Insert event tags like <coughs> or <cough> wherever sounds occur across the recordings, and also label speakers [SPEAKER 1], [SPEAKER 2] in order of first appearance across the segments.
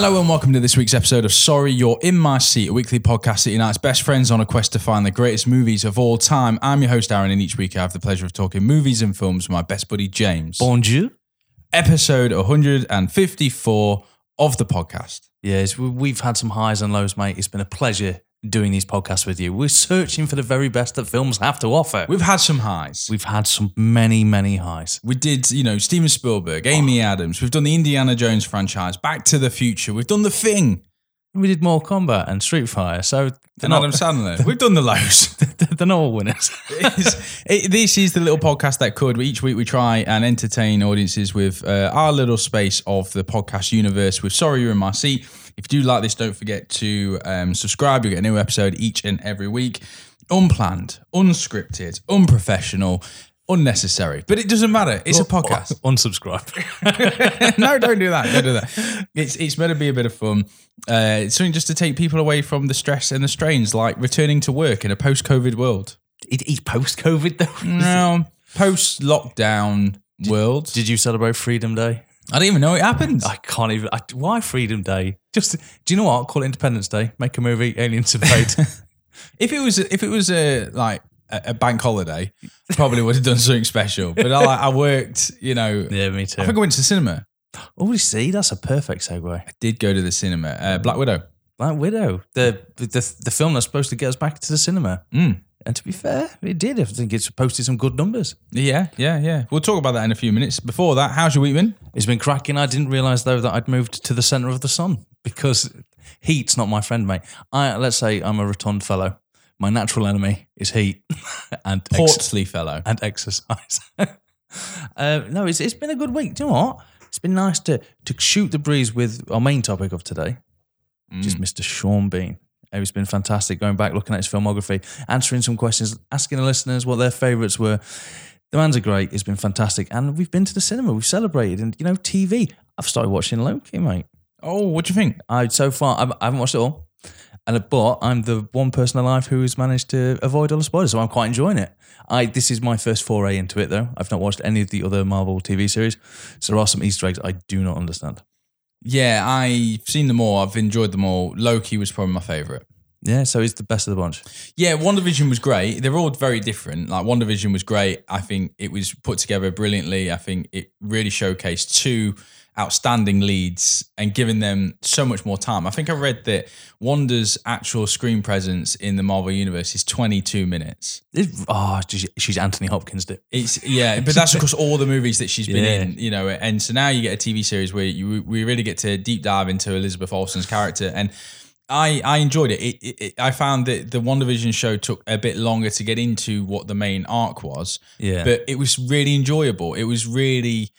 [SPEAKER 1] Hello and welcome to this week's episode of Sorry You're in My Seat, a weekly podcast that unites best friends on a quest to find the greatest movies of all time. I'm your host, Aaron, and each week I have the pleasure of talking movies and films with my best buddy, James.
[SPEAKER 2] Bonjour.
[SPEAKER 1] Episode 154 of the podcast.
[SPEAKER 2] Yes, we- we've had some highs and lows, mate. It's been a pleasure doing these podcasts with you. We're searching for the very best that films have to offer.
[SPEAKER 1] We've had some highs.
[SPEAKER 2] We've had some many, many highs.
[SPEAKER 1] We did, you know, Steven Spielberg, Amy Adams. We've done the Indiana Jones franchise, Back to the Future. We've done The Thing,
[SPEAKER 2] We did Mortal Kombat and Street Fighter, so
[SPEAKER 1] and
[SPEAKER 2] not,
[SPEAKER 1] Adam Sandler. <laughs> We've done the lows. <laughs>
[SPEAKER 2] they're not all winners. <laughs>
[SPEAKER 1] It's- it, this is the little podcast that could. Each week we try and entertain audiences with uh, our little space of the podcast universe. With sorry you're in my seat. If you do like this, don't forget to um, subscribe. You get a new episode each and every week. Unplanned, unscripted, unprofessional, unnecessary, but it doesn't matter. It's a podcast. <laughs>
[SPEAKER 2] Unsubscribe. <laughs>
[SPEAKER 1] no, don't do that. Don't do that. It's it's meant to be a bit of fun. Uh, it's something just to take people away from the stress and the strains, like returning to work in a post-COVID world.
[SPEAKER 2] it's post COVID, though. <laughs>
[SPEAKER 1] No, post lockdown world.
[SPEAKER 2] Did you celebrate Freedom Day?
[SPEAKER 1] I didn't even know it happened.
[SPEAKER 2] I can't even. I, why Freedom Day? Just do you know what? Call it Independence Day. Make a movie. Aliens <laughs> invade.
[SPEAKER 1] if it was if it was a like a, a bank holiday, probably would have done something special. But I, I worked, you know.
[SPEAKER 2] yeah, me too.
[SPEAKER 1] I think I went to the cinema.
[SPEAKER 2] Oh, you see, that's a perfect segue.
[SPEAKER 1] I did go to the cinema. Uh, Black Widow.
[SPEAKER 2] Black Widow, the, the the film that's supposed to get us back to the cinema.
[SPEAKER 1] Mm.
[SPEAKER 2] And to be fair, it did. I think it's posted some good numbers.
[SPEAKER 1] Yeah, yeah, yeah. We'll talk about that in a few minutes. Before that, how's your week been?
[SPEAKER 2] It's been cracking. I didn't realise though that I'd moved to the centre of the sun because heat's not my friend, mate. I let's say I'm a rotund fellow. My natural enemy is heat <laughs> and ex-
[SPEAKER 1] fellow.
[SPEAKER 2] and exercise. <laughs> uh, no, it's it's been a good week. Do you know what? It's been nice to to shoot the breeze with our main topic of today, which is Mr. Sean Bean. Uh, It's been fantastic going back, looking at his filmography, answering some questions, asking the listeners what their favourites were. The man's are great. It's been fantastic, and we've been to the cinema. We've celebrated, and you know, TV. I've started watching Loki, mate.
[SPEAKER 1] Oh, what do you think?
[SPEAKER 2] I so far I've, I haven't watched it all, and but I'm the one person alive who has managed to avoid all the spoilers, so I'm quite enjoying it. I this is my first foray into it though. I've not watched any of the other Marvel TV series, so there are some Easter eggs I do not understand.
[SPEAKER 1] Yeah, I've seen them all. I've enjoyed them all. Loki was probably my favorite.
[SPEAKER 2] Yeah, so he's the best of the bunch.
[SPEAKER 1] Yeah, WandaVision was great. They're all very different. Like WandaVision was great. I think it was put together brilliantly. I think it really showcased two outstanding leads and giving them so much more time. I think I read that Wanda's actual screen presence in the Marvel universe is 22 minutes.
[SPEAKER 2] It- oh, ah, she's, she's Anthony Hopkins. Dude.
[SPEAKER 1] It's yeah, but that's across all the movies that she's been
[SPEAKER 2] Yeah.
[SPEAKER 1] in, you know. And so now you get a TV series where you we really get to deep dive into Elizabeth Olsen's character, and I I enjoyed it. It, it, it. I found that the WandaVision show took a bit longer to get into what the main arc was,
[SPEAKER 2] Yeah,
[SPEAKER 1] but it was really enjoyable. It was really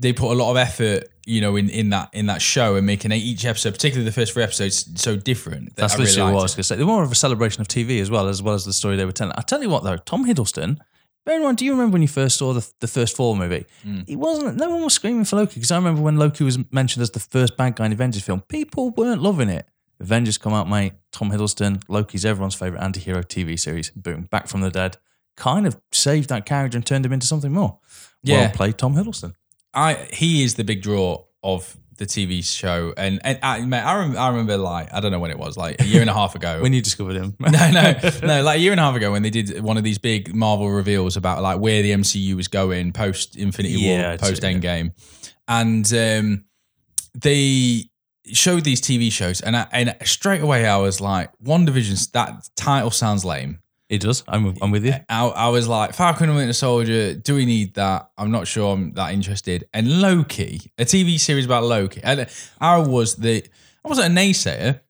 [SPEAKER 1] they put a lot of effort, you know, in, in that in that show and making each episode, particularly the first three episodes, so different. that
[SPEAKER 2] that's
[SPEAKER 1] I really
[SPEAKER 2] literally what I was going to say. They were more of a celebration of TV as well, as well as the story they were telling. I tell you what, though, Tom Hiddleston. Bear in mind, do you remember when you first saw the, the first Thor movie? Mm. He wasn't. No one was screaming for Loki because I remember when Loki was mentioned as the first bad guy in the Avengers film. People weren't loving it. Avengers come out, mate. Tom Hiddleston, Loki's everyone's favorite anti-hero TV series. Boom, back from the dead. Kind of saved that character and turned him into something more.
[SPEAKER 1] Yeah.
[SPEAKER 2] Well played, Tom Hiddleston.
[SPEAKER 1] I he is the big draw of the TV show, and and I, mate, I, rem, I remember like I don't know when it was, like a year and a half ago. <laughs>
[SPEAKER 2] When you discovered him, <laughs>
[SPEAKER 1] no, no, no, <laughs> like a year and a half ago when they did one of these big Marvel reveals about like where the MCU was going post Infinity
[SPEAKER 2] Yeah,
[SPEAKER 1] War, post
[SPEAKER 2] yeah.
[SPEAKER 1] Endgame, and um, they showed these TV shows, and I, and straight away I was like, WandaVision's that title sounds lame.
[SPEAKER 2] it does. I'm, I'm with you.
[SPEAKER 1] I, I was like, Falcon and Winter Soldier, do we need that? I'm not sure I'm that interested. And Loki, a TV series about Loki. And I was the, I wasn't a naysayer.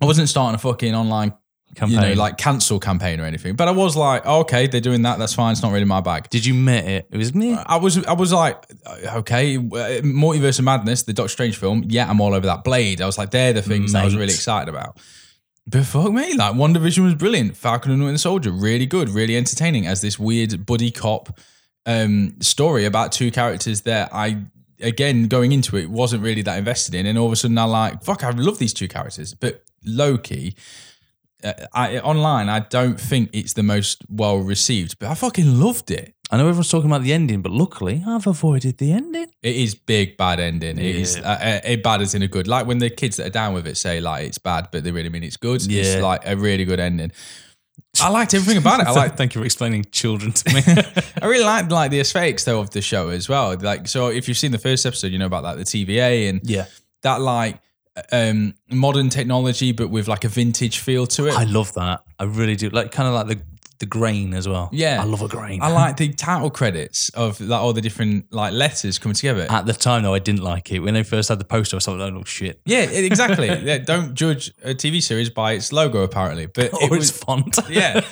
[SPEAKER 1] I wasn't starting a fucking online,
[SPEAKER 2] Campaign.
[SPEAKER 1] you know, like cancel campaign or anything. But I was like, oh, okay, they're doing that. That's fine. It's not really my bag.
[SPEAKER 2] Did you met it? It was me.
[SPEAKER 1] I was, I was like, okay, uh, Multiverse of Madness, the Doctor Strange film. Yeah, I'm all over that. Blade. I was like, they're the things that I was really excited about. But fuck me, like WandaVision was brilliant. Falcon and Winter Soldier, really good, really entertaining as this weird buddy cop um, story about two characters that I, again, going into it, wasn't really that invested in. And all of a sudden, I like, fuck, I love these two characters. But Loki, I, online, I don't think it's the most well received, but I fucking loved it.
[SPEAKER 2] I know everyone's talking about the ending, but luckily I've avoided the ending.
[SPEAKER 1] It is big bad ending. It is
[SPEAKER 2] Yeah.
[SPEAKER 1] uh, uh, bad as in a good. Like when the kids that are down with it say like it's bad, but they really mean it's good.
[SPEAKER 2] Yeah.
[SPEAKER 1] It's like a really good ending. I liked everything about it. I <laughs> like.
[SPEAKER 2] Thank you for explaining children to me. <laughs> <laughs>
[SPEAKER 1] I really liked like the aesthetics though of the show as well. Like so, if you've seen the first episode, you know about like the TVA and
[SPEAKER 2] yeah,
[SPEAKER 1] that like um modern technology, but with like a vintage feel to it.
[SPEAKER 2] I love that. I really do. Like kind of like the the grain as well.
[SPEAKER 1] Yeah.
[SPEAKER 2] I love a grain.
[SPEAKER 1] I like the title credits of like all the different like letters coming together.
[SPEAKER 2] At the time, though, I didn't like it. When they first had the poster, I was like, "Oh shit!"
[SPEAKER 1] Yeah, exactly. <laughs> yeah, don't judge a TV series by its logo, apparently. But <laughs> it
[SPEAKER 2] Or
[SPEAKER 1] was,
[SPEAKER 2] its font. <laughs>
[SPEAKER 1] yeah.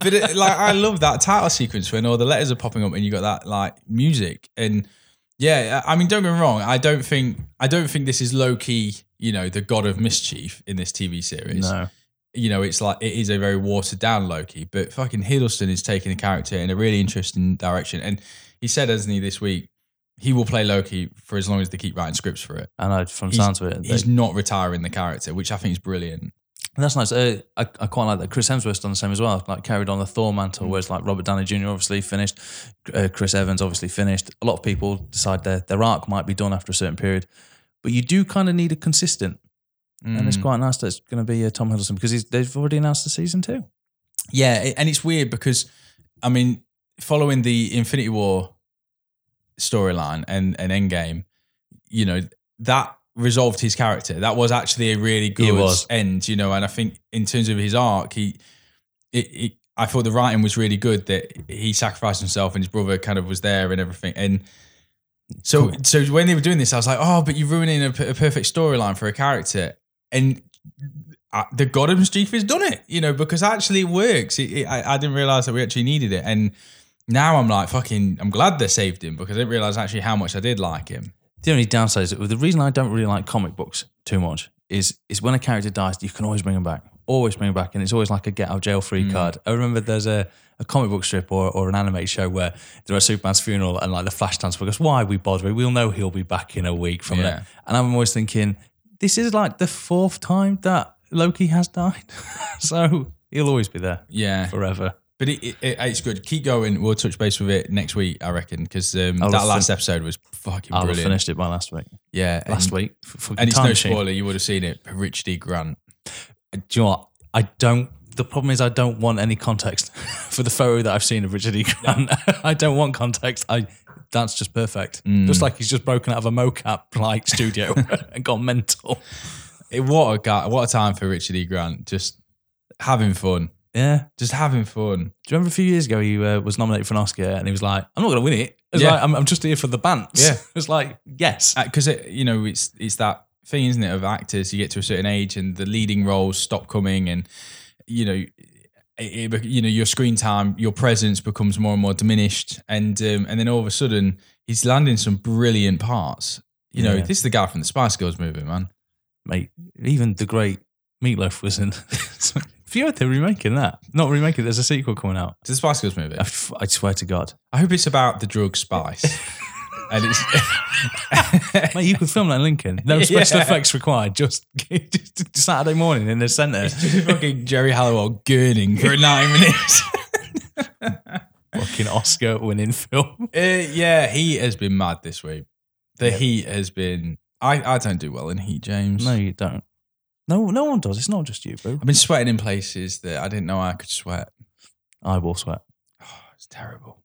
[SPEAKER 1] But it, like, I love that title sequence when all the letters are popping up and you got that like music and yeah. I mean, don't get me wrong. I don't think I don't think this is Loki. You know, the god of mischief in this TV series.
[SPEAKER 2] no.
[SPEAKER 1] You know, it's like it is a very watered down Loki, but fucking Hiddleston is taking the character in a really interesting direction. And he said, hasn't he, this week, he will play Loki for as long as they keep writing scripts for it.
[SPEAKER 2] And I, from
[SPEAKER 1] He's-
[SPEAKER 2] sounds of it,
[SPEAKER 1] He's not retiring the character, which I think is brilliant.
[SPEAKER 2] that's nice. Uh, I, I quite like that. Chris Hemsworth's done the same as well. Like carried on the Thor
[SPEAKER 1] Mm.
[SPEAKER 2] mantle, whereas like Robert Downey Jr. obviously finished, uh, Chris Evans obviously finished. A lot of people decide their their arc might be done after a certain period, but you do kind of need a consistent. And
[SPEAKER 1] Mm.
[SPEAKER 2] it's quite nice that it's going to be uh, Tom Hiddleston because he's, they've already announced the season two.
[SPEAKER 1] Yeah, and it's weird because I mean, following the Infinity War storyline and and Endgame, you know that resolved his character. That was actually a really good end, you know. And I think in terms of his arc, he, it, it, I thought the writing was really good that he sacrificed himself and his brother kind of was there and everything. And so, so when they were doing this, I was like, oh, but you're ruining a perfect storyline for a character. And uh, the God of Mischief has done it, you know, because actually it works. It, it, I, I didn't realize that we actually needed it. And now I'm like, fucking, I'm glad they saved him because I didn't realize actually how much I did like him.
[SPEAKER 2] The only downside is that the reason I don't really like comic books too much is is when a character dies, you can always bring him back, always bring him back, and it's always like a get out jail free card. I remember there's a, a comic book strip or, or an anime show where they're at Superman's funeral and like the Flash transfer goes, "Why are we bothering? We'll know he'll be back in a week from
[SPEAKER 1] Yeah.
[SPEAKER 2] it." And I'm always thinking, this is like the fourth time that Loki has died, <laughs> so he'll always be there
[SPEAKER 1] Yeah.
[SPEAKER 2] forever.
[SPEAKER 1] But it, it, it- it's good. Keep going. We'll touch base with it next week, I reckon, because um, that last episode was fucking brilliant.
[SPEAKER 2] finished it by last week.
[SPEAKER 1] Yeah.
[SPEAKER 2] Last
[SPEAKER 1] and,
[SPEAKER 2] week, F-
[SPEAKER 1] And it's no
[SPEAKER 2] machine.
[SPEAKER 1] spoiler. You would have seen it. Rich D. Grant.
[SPEAKER 2] do you know what? I don't. The problem is, I don't want any context <laughs> for the photo that I've seen of Richard E. Grant. <laughs> I don't want context. I that's just perfect.
[SPEAKER 1] Mm.
[SPEAKER 2] Just like he's just broken out of a mocap like studio <laughs> and gone mental.
[SPEAKER 1] It, what a guy. What a time for Richard E. Grant. Just having fun.
[SPEAKER 2] Yeah.
[SPEAKER 1] Just having fun.
[SPEAKER 2] Do you remember a few years ago he uh, was nominated for an Oscar and he was like, "I'm not going to win it. It's
[SPEAKER 1] Yeah.
[SPEAKER 2] like I'm, I'm just here for the bants.
[SPEAKER 1] Yeah. <laughs>
[SPEAKER 2] it's like yes.
[SPEAKER 1] because it, you know it's it's that thing, isn't it, of actors? You get to a certain age and the leading roles stop coming, and you know, it, it- you know your screen time, your presence becomes more and more diminished, and um, and then all of a sudden he's landing some brilliant parts. You know, this is the guy from the Spice Girls movie, man.
[SPEAKER 2] mate. Even the great Meatloaf was in. <laughs> Heard they're remaking that? Not remaking. There's a sequel coming out.
[SPEAKER 1] It's the Spice Girls movie.
[SPEAKER 2] I, f- I swear to God,
[SPEAKER 1] I hope it's about the drug spice, <laughs> and it's <laughs>
[SPEAKER 2] mate, you could film that in Lincoln. No <laughs> special
[SPEAKER 1] Yeah.
[SPEAKER 2] effects required. Just, just Saturday morning in the centre.
[SPEAKER 1] just fucking Geri Halliwell gurning for nine minutes.
[SPEAKER 2] Fucking Oscar-winning film.
[SPEAKER 1] Uh, yeah, he has been mad this week. The Heat has been. I, I don't do well in Heat, James.
[SPEAKER 2] No, you don't. No, no one does. It's not just you, boo.
[SPEAKER 1] I've been sweating in places that I didn't know I could sweat.
[SPEAKER 2] I will sweat.
[SPEAKER 1] Oh, it's terrible.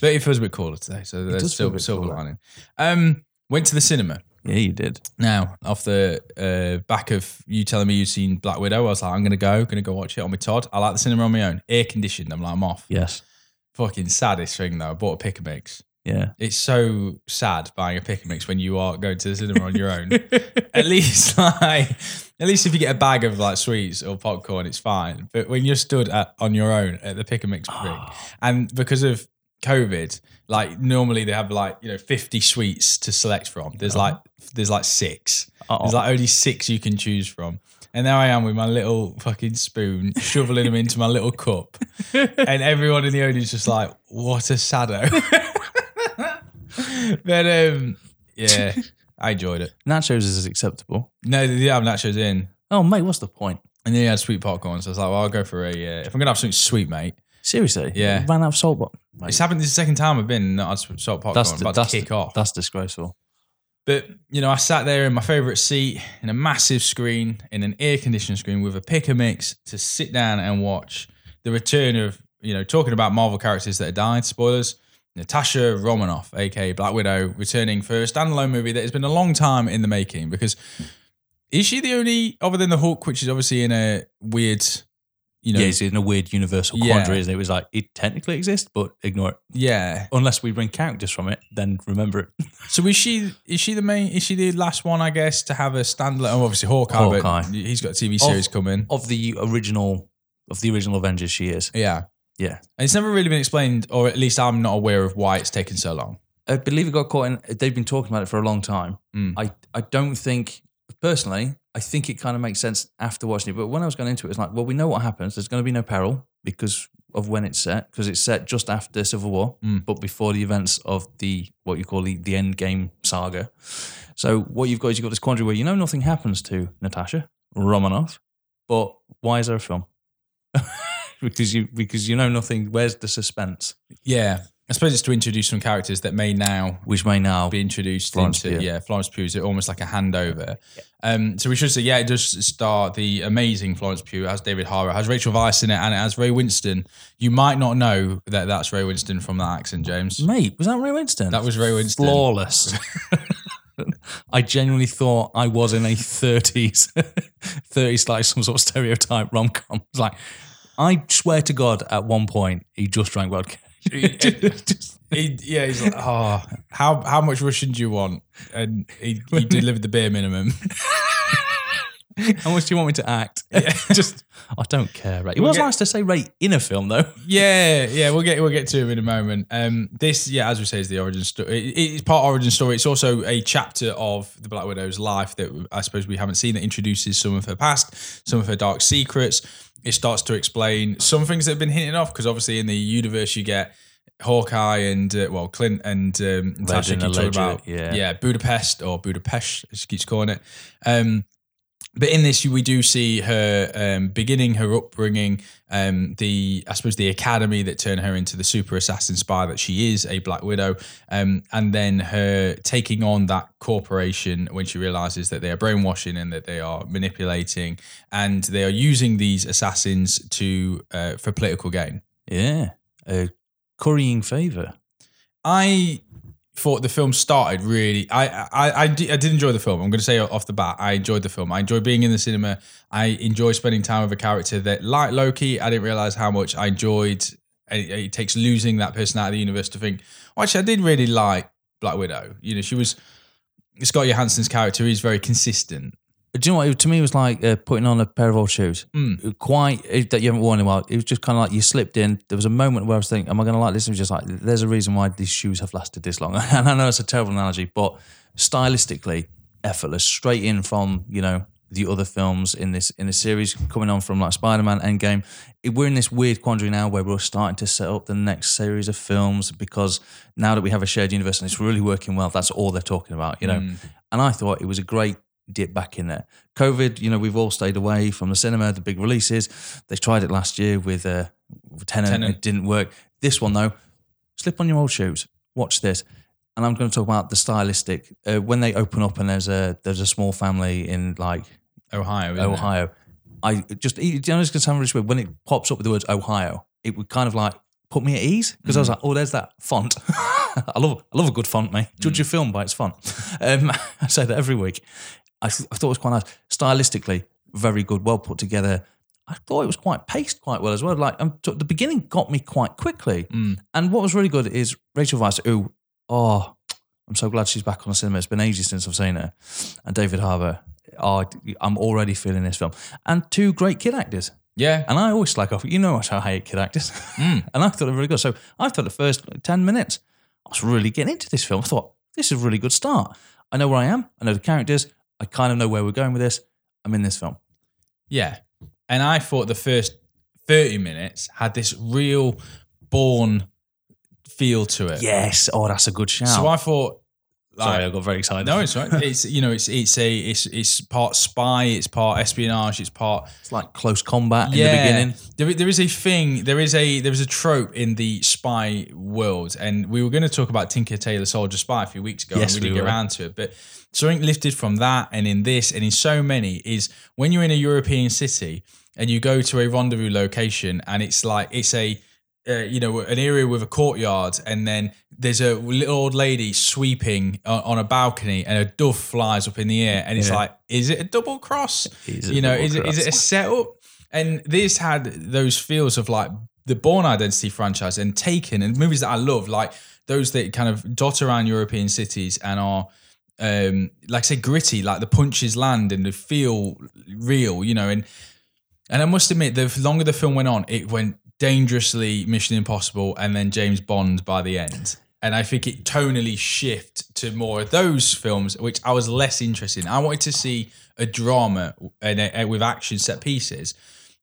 [SPEAKER 1] But it feels a bit cooler today, so there's
[SPEAKER 2] feel a
[SPEAKER 1] silver,
[SPEAKER 2] bit
[SPEAKER 1] silver
[SPEAKER 2] cooler.
[SPEAKER 1] lining. Um, went to the cinema.
[SPEAKER 2] Yeah, you did.
[SPEAKER 1] Now, off the uh, back of you telling me you'd seen Black Widow, I was like, I'm going to go, going to go watch it on my Todd. I like the cinema on my own. Air conditioned. I'm like, I'm off.
[SPEAKER 2] Yes.
[SPEAKER 1] Fucking saddest thing, though. I bought a pick and mix.
[SPEAKER 2] Yeah.
[SPEAKER 1] It's so sad buying a pick and mix when you are going to the cinema on your own. <laughs> at least <laughs> like at least if you get a bag of like sweets or popcorn, it's fine. But when you're stood at, on your own at the pick and mix break, ah. and because of COVID, like normally they have like you know 50 sweets to select from. There's uh-huh. like there's like six. There's like only six you can choose from. And there I am with my little fucking spoon, shoveling them into my little cup. <laughs> And everyone in the audience just like, what a saddo. <laughs> but um, yeah, <laughs> I enjoyed it.
[SPEAKER 2] Nachos is acceptable.
[SPEAKER 1] No, they have nachos in.
[SPEAKER 2] Oh, mate, what's the point?
[SPEAKER 1] And then he had sweet popcorn. So I was like, well, I'll go for a, uh, if I'm going to have something sweet, mate,
[SPEAKER 2] Seriously,
[SPEAKER 1] Yeah.
[SPEAKER 2] ran out of salt. But
[SPEAKER 1] It's happened. This is the second time I've been not had salt popcorn.
[SPEAKER 2] that's
[SPEAKER 1] I'm about
[SPEAKER 2] that's
[SPEAKER 1] to kick off.
[SPEAKER 2] That's disgraceful.
[SPEAKER 1] But you know, I sat there in my favorite seat in a massive screen in an air conditioned screen with a pick a mix to sit down and watch the return of you know talking about Marvel characters that had died. Spoilers. Natasha Romanoff, aka Black Widow, returning for a standalone movie that has been a long time in the making. Because is she the only, other than the Hulk, which is obviously in a weird, you know,
[SPEAKER 2] yeah, it's in a weird universal
[SPEAKER 1] Yeah.
[SPEAKER 2] quandary, isn't it? It was like it technically exists, but ignore it.
[SPEAKER 1] yeah.
[SPEAKER 2] Unless we bring characters from it, then remember it. <laughs>
[SPEAKER 1] So is she? Is she the main? Is she the last one? I guess to have a standalone. Oh, obviously Hawkeye,
[SPEAKER 2] Hawkeye.
[SPEAKER 1] but he's got a TV series coming.
[SPEAKER 2] of the original of the original Avengers, she is.
[SPEAKER 1] Yeah.
[SPEAKER 2] Yeah.
[SPEAKER 1] And it's never really been explained, or at least I'm not aware of why it's taken so long.
[SPEAKER 2] I believe it got caught in. They've been talking about it for a long time.
[SPEAKER 1] Mm.
[SPEAKER 2] I, I don't think, personally, I think it kind of makes sense after watching it. But when I was going into it, it's like, well, we know what happens. There's going to be no peril because of when it's set, because it's set just after Civil War,
[SPEAKER 1] Mm.
[SPEAKER 2] but before the events of the what you call the, the end game saga. So what you've got is you've got this quandary where you know nothing happens to Natasha Romanoff, but why is there a film? <laughs> because you because you know nothing. Where's the suspense?
[SPEAKER 1] Yeah. I suppose it's to introduce some characters that may now
[SPEAKER 2] Which may now
[SPEAKER 1] be introduced
[SPEAKER 2] Florence
[SPEAKER 1] into
[SPEAKER 2] Pugh.
[SPEAKER 1] yeah Florence Pugh is almost like a handover. Um, so we should say yeah, it does star the amazing Florence Pugh it has David Harbour, has Rachel Weisz in it, and it has Ray Winstone. You might not know that that's Ray Winstone from that accent, James.
[SPEAKER 2] Mate, was that Ray Winstone?
[SPEAKER 1] That was Ray Winstone.
[SPEAKER 2] Flawless. <laughs> I genuinely thought I was in a 30s, 30s like some sort of stereotype rom com. It's like, I swear to God, at one point, he just drank vodka. <laughs> <laughs> Just-
[SPEAKER 1] He, yeah, he's like, oh, how how much Russian do you want? And he, he <laughs> delivered the bare minimum.
[SPEAKER 2] How much do you want me to act? just, I don't care. Right? It was
[SPEAKER 1] get-
[SPEAKER 2] nice to say Ray in a film, though.
[SPEAKER 1] Yeah, yeah, we'll get we'll get to him in a moment. Um, this, yeah, as we say, is the origin story. It, it's part origin story. It's also a chapter of the Black Widow's life that I suppose we haven't seen that introduces some of her past, some of her dark secrets. It starts to explain some things that have been hinted off because obviously in the universe you get Hawkeye and uh, well Clint and um, Natasha keep talking about
[SPEAKER 2] yeah.
[SPEAKER 1] yeah Budapest or Budapest as she keeps calling it. Um, but in this, we do see her um, beginning her upbringing, um, the I suppose the academy that turned her into the super assassin spy that she is, a Black Widow, um, and then her taking on that corporation when she realizes that they are brainwashing and that they are manipulating and they are using these assassins to uh, for political gain.
[SPEAKER 2] Yeah. A currying favour.
[SPEAKER 1] I thought the film started really. I I I did, I did enjoy the film. I'm going to say off the bat, I enjoyed the film. I enjoyed being in the cinema. I enjoy spending time with a character that, like Loki, I didn't realize how much I enjoyed. It, it takes losing that person out of the universe to think. Well, actually, I did really like Black Widow. You know, she was Scarlett Johansson's character is very consistent.
[SPEAKER 2] Do you know what? It, to me, it was like uh, putting on a pair of old shoes.
[SPEAKER 1] Mm.
[SPEAKER 2] Quite it- that you haven't worn in a while. It was just kind of like you slipped in. There was a moment where I was thinking, "Am I going to like this?" It was just like, "There's a reason why these shoes have lasted this long." <laughs> And I know it's a terrible analogy, but stylistically, effortless, straight in from you know the other films in this in the series, coming on from like Spider-Man, Endgame. We're in this weird quandary now where we're starting to set up the next series of films because now that we have a shared universe and it's really working well, that's all they're talking about, you know. And I thought it was a great dip back in there. COVID, you know, we've all stayed away from the cinema, the big releases. They tried it last year with uh, with Tenet,
[SPEAKER 1] Tenet.
[SPEAKER 2] it didn't work. This one though, slip on your old shoes, watch this. And I'm going to talk about the stylistic. Uh, when they open up and there's a there's a small family in like
[SPEAKER 1] Ohio, it?
[SPEAKER 2] Ohio, I just you know it's going to sound really weird when it pops up with the words Ohio. It would kind of like put me at ease because I was like, oh, there's that font. <laughs> I love I love a good font, mate. Judge your film by its font. Um, <laughs> I say that every week. I, th- I thought it was quite nice. Stylistically, very good, well put together. I thought it was quite paced quite well as well. Like um, t- the beginning got me quite quickly. And what was really good is Rachel Weisz, who, oh, I'm so glad she's back on the cinema. It's been ages since I've seen her. And David Harbour. Oh, I'm already feeling this film. And two great kid actors.
[SPEAKER 1] Yeah,
[SPEAKER 2] And I always like off. You know how I hate kid actors. <laughs> and I thought they were really good. So I thought the first 10 minutes, I was really getting into this film. I thought, this is a really good start. I know where I am. I know the characters. I kind of know where we're going with this. I'm in this film.
[SPEAKER 1] Yeah. And I thought the first 30 minutes had this real Bourne feel to it.
[SPEAKER 2] Yes. Oh, that's a good shout.
[SPEAKER 1] So I thought,
[SPEAKER 2] Sorry, I got very excited.
[SPEAKER 1] No, it's right. It's you know, it's it's a it's it's part spy, it's part espionage, it's part
[SPEAKER 2] it's like close combat in the beginning.
[SPEAKER 1] There, there is a thing, there is a there is a trope in the spy world, and we were going to talk about Tinker Tailor Soldier Spy a few weeks ago,
[SPEAKER 2] Yes,
[SPEAKER 1] and we
[SPEAKER 2] we
[SPEAKER 1] didn't
[SPEAKER 2] were.
[SPEAKER 1] get around to it. But something lifted from that, and in this, and in so many, is when you're in a European city and you go to a rendezvous location, and it's like it's a uh, you know, an area with a courtyard, and then there's a little old lady sweeping on, on a balcony, and a dove flies up in the air, and it's
[SPEAKER 2] Yeah.
[SPEAKER 1] like, is it a double cross? You know, is it is it a setup? And this had those feels of like the Bourne Identity franchise and Taken, and movies that I love, like those that kind of dot around European cities and are. Um, like I say, gritty, like the punches land and they feel real, you know. And and I must admit, the longer the film went on, it went dangerously Mission Impossible and then James Bond by the end. And I think it tonally shift to more of those films, which I was less interested in. I wanted to see a drama and a, with action set pieces.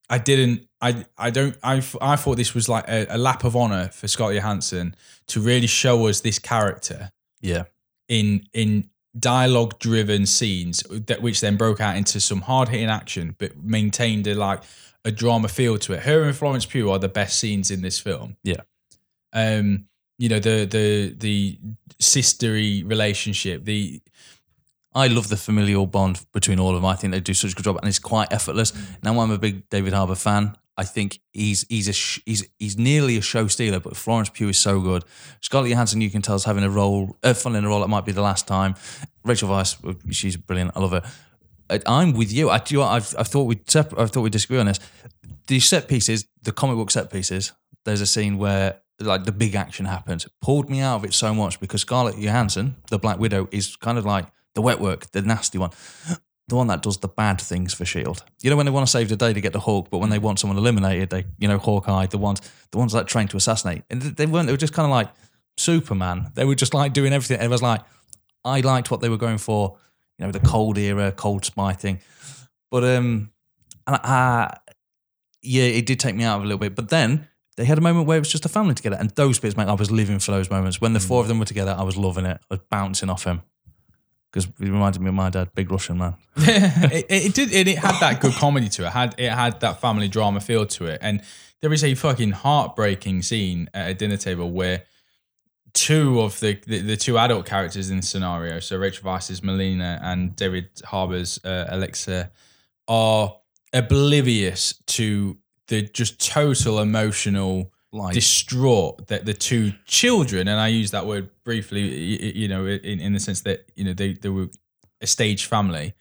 [SPEAKER 1] I didn't. I. I don't. I. I thought this was like a, a lap of honor for Scarlett Johansson to really show us this character
[SPEAKER 2] Yeah.
[SPEAKER 1] in in dialogue driven scenes that which then broke out into some hard hitting action but maintained a like a drama feel to it. Her and Florence Pugh are the best scenes in this film.
[SPEAKER 2] Yeah.
[SPEAKER 1] Um, you know, the the the sistery relationship, the
[SPEAKER 2] I love the familial bond between all of them. I think they do such a good job, and it's quite effortless. Now I'm a big David Harbour fan. I think he's he's a sh- he's he's nearly a show stealer, but Florence Pugh is so good. Scarlett Johansson, you can tell, is having a role, uh, fun in a role. It might be the last time. Rachel Weisz, she's brilliant. I love her. I'm with you. I do. you know I've I thought we'd separ- I thought we disagree on this. The set pieces, the comic book set pieces. There's a scene where like the big action happens. Pulled me out of it so much because Scarlett Johansson, the Black Widow, is kind of like the wet work, the nasty one. The one that does the bad things for Shield. You know when they want to save the day to get the Hulk, but when they want someone eliminated, they you know Hawkeye, the ones the ones that trained to assassinate, and they weren't. They were just kind of like Superman. They were just like doing everything. It was like I liked what they were going for. You know the cold era, cold spy thing, but um, and I, yeah, it did take me out of a little bit. But then they had a moment where it was just a family together, and those bits, mate, I was living for those moments. When the four of them were together, I was loving it. I was bouncing off him because it reminded me of my dad, big Russian man. <laughs>
[SPEAKER 1] it, it did and it had that good comedy to it. it. Had it had that family drama feel to it. And there is a fucking heartbreaking scene at a dinner table where two of the the, the two adult characters in the scenario, so Rachel Weisz's Melina and David Harbour's uh, Alexei, are oblivious to the just total emotional
[SPEAKER 2] Like,
[SPEAKER 1] distraught that the two children, and I use that word briefly, y- y- you know, in, in the sense that you know they they were a staged family,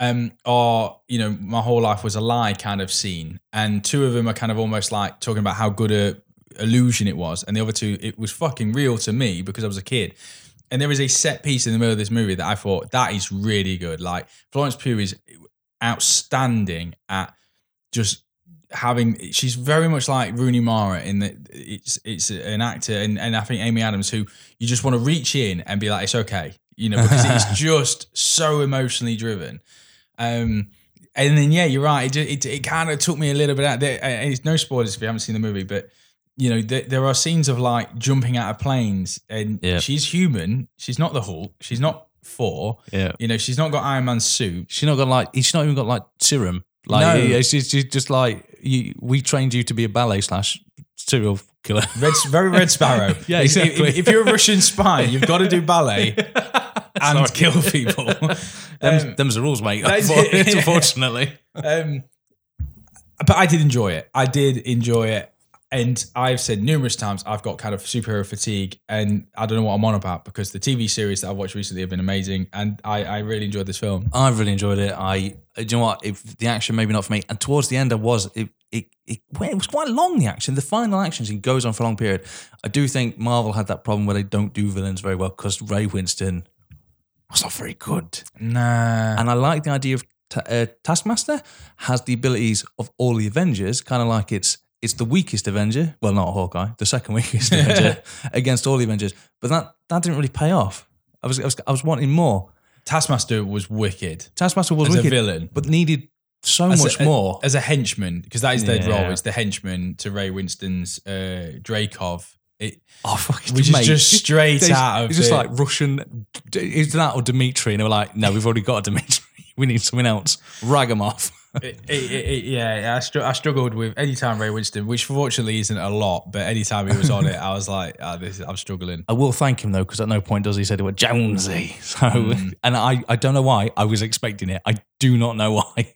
[SPEAKER 1] um, are you know my whole life was a lie kind of scene, and two of them are kind of almost like talking about how good a illusion it was, and the other two it was fucking real to me because I was a kid. And there is a set piece in the middle of this movie that I thought that is really good. Like Florence Pugh is outstanding at just having she's very much like Rooney Mara in that it's it's an actor and, and I think Amy Adams who you just want to reach in and be like it's okay you know because it's <laughs> just so emotionally driven um and then yeah you're right it, it, it kind of took me a little bit out there and it's no spoilers if you haven't seen the movie but you know there, there are scenes of like jumping out of planes and
[SPEAKER 2] Yeah.
[SPEAKER 1] she's human she's not the Hulk she's not Thor.
[SPEAKER 2] yeah.
[SPEAKER 1] you know she's not got Iron Man's suit
[SPEAKER 2] She's not got like she's not even got like serum. Like
[SPEAKER 1] No.
[SPEAKER 2] she's, just like you, we trained you to be a ballet slash serial killer.
[SPEAKER 1] Red, very Red Sparrow. <laughs>
[SPEAKER 2] Yeah,
[SPEAKER 1] If-
[SPEAKER 2] exactly.
[SPEAKER 1] If, if you're a Russian spy, you've got to do ballet <laughs> and kill people. <laughs>
[SPEAKER 2] Them, them's the rules, mate. Unfortunately,
[SPEAKER 1] Um, but I did enjoy it. I did enjoy it. And I've said numerous times I've got kind of superhero fatigue, and I don't know what I'm on about because the TV series that I've watched recently have been amazing, and I, I really enjoyed this film.
[SPEAKER 2] I really enjoyed it. I, do you know what? If the action maybe not for me, and towards the end, I was it. It, it, well, it was quite long. The action, the final action scene goes on for a long period. I do think Marvel had that problem where they don't do villains very well because Ray Winstone was not very good.
[SPEAKER 1] Nah,
[SPEAKER 2] And I like the idea of uh, Taskmaster has the abilities of all the Avengers, kind of like it's it's the weakest Avenger. Well, not Hawkeye, the second weakest Avenger <laughs> against all the Avengers. But that that didn't really pay off. I was I was, I was wanting more.
[SPEAKER 1] Taskmaster was wicked
[SPEAKER 2] Taskmaster was
[SPEAKER 1] as a villain.
[SPEAKER 2] but needed so
[SPEAKER 1] As
[SPEAKER 2] much
[SPEAKER 1] a,
[SPEAKER 2] more.
[SPEAKER 1] as a henchman because that is their
[SPEAKER 2] Yeah.
[SPEAKER 1] role. It's the henchman to Ray Winstone's uh, Dreykov It,
[SPEAKER 2] Oh, fucking
[SPEAKER 1] which
[SPEAKER 2] mate.
[SPEAKER 1] is just straight out of
[SPEAKER 2] It's just
[SPEAKER 1] the-
[SPEAKER 2] like Russian. Is that or Dimitri? And they were like, no, we've already got a Dimitri. <laughs> We need something else. Rag him off.
[SPEAKER 1] It, it, it, yeah, I, str- I struggled with anytime Ray Winstone, which fortunately isn't a lot, but anytime he was on it, I was like, oh, this, I'm struggling.
[SPEAKER 2] I will thank him though, because at no point does he say the word Jonesy. <laughs> So, and I, I don't know why. I was expecting it. I do not know why.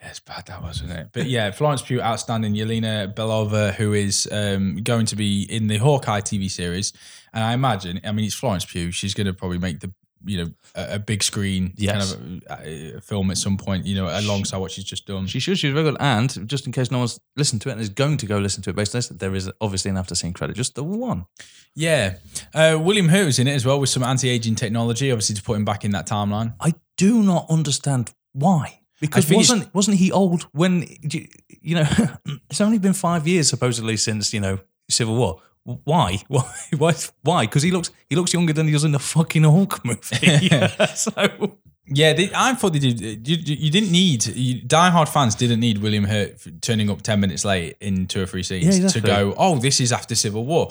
[SPEAKER 1] Yeah, it's bad that wasn't it? But yeah, Florence Pugh, outstanding. Yelena Belova, who is um, going to be in the Hawkeye TV series, and I imagine, I mean, it's Florence Pugh. She's going to probably make the you know a, a big screen
[SPEAKER 2] Yes.
[SPEAKER 1] kind of uh, film at some point. You know, alongside what she's just done.
[SPEAKER 2] She should. She's very good. And just in case no one's listened to it and is going to go listen to it based on this, there is obviously an after scene credit, just the one.
[SPEAKER 1] Yeah, uh, William Hurt was in it as well with some anti-aging technology, obviously to put him back in that timeline.
[SPEAKER 2] I do not understand why. Because wasn't wasn't he old when you you know <laughs> it's only been five years supposedly since you know Civil War. <laughs> Why? Why? Why? Why? Because he looks he looks younger than he does in the fucking Hulk movie. <laughs> <laughs> so
[SPEAKER 1] Yeah, they, I thought they did. You, you didn't need you, diehard fans didn't need William Hurt turning up ten minutes late in two or three scenes
[SPEAKER 2] Yeah, exactly.
[SPEAKER 1] to go. Oh, this is after Civil War.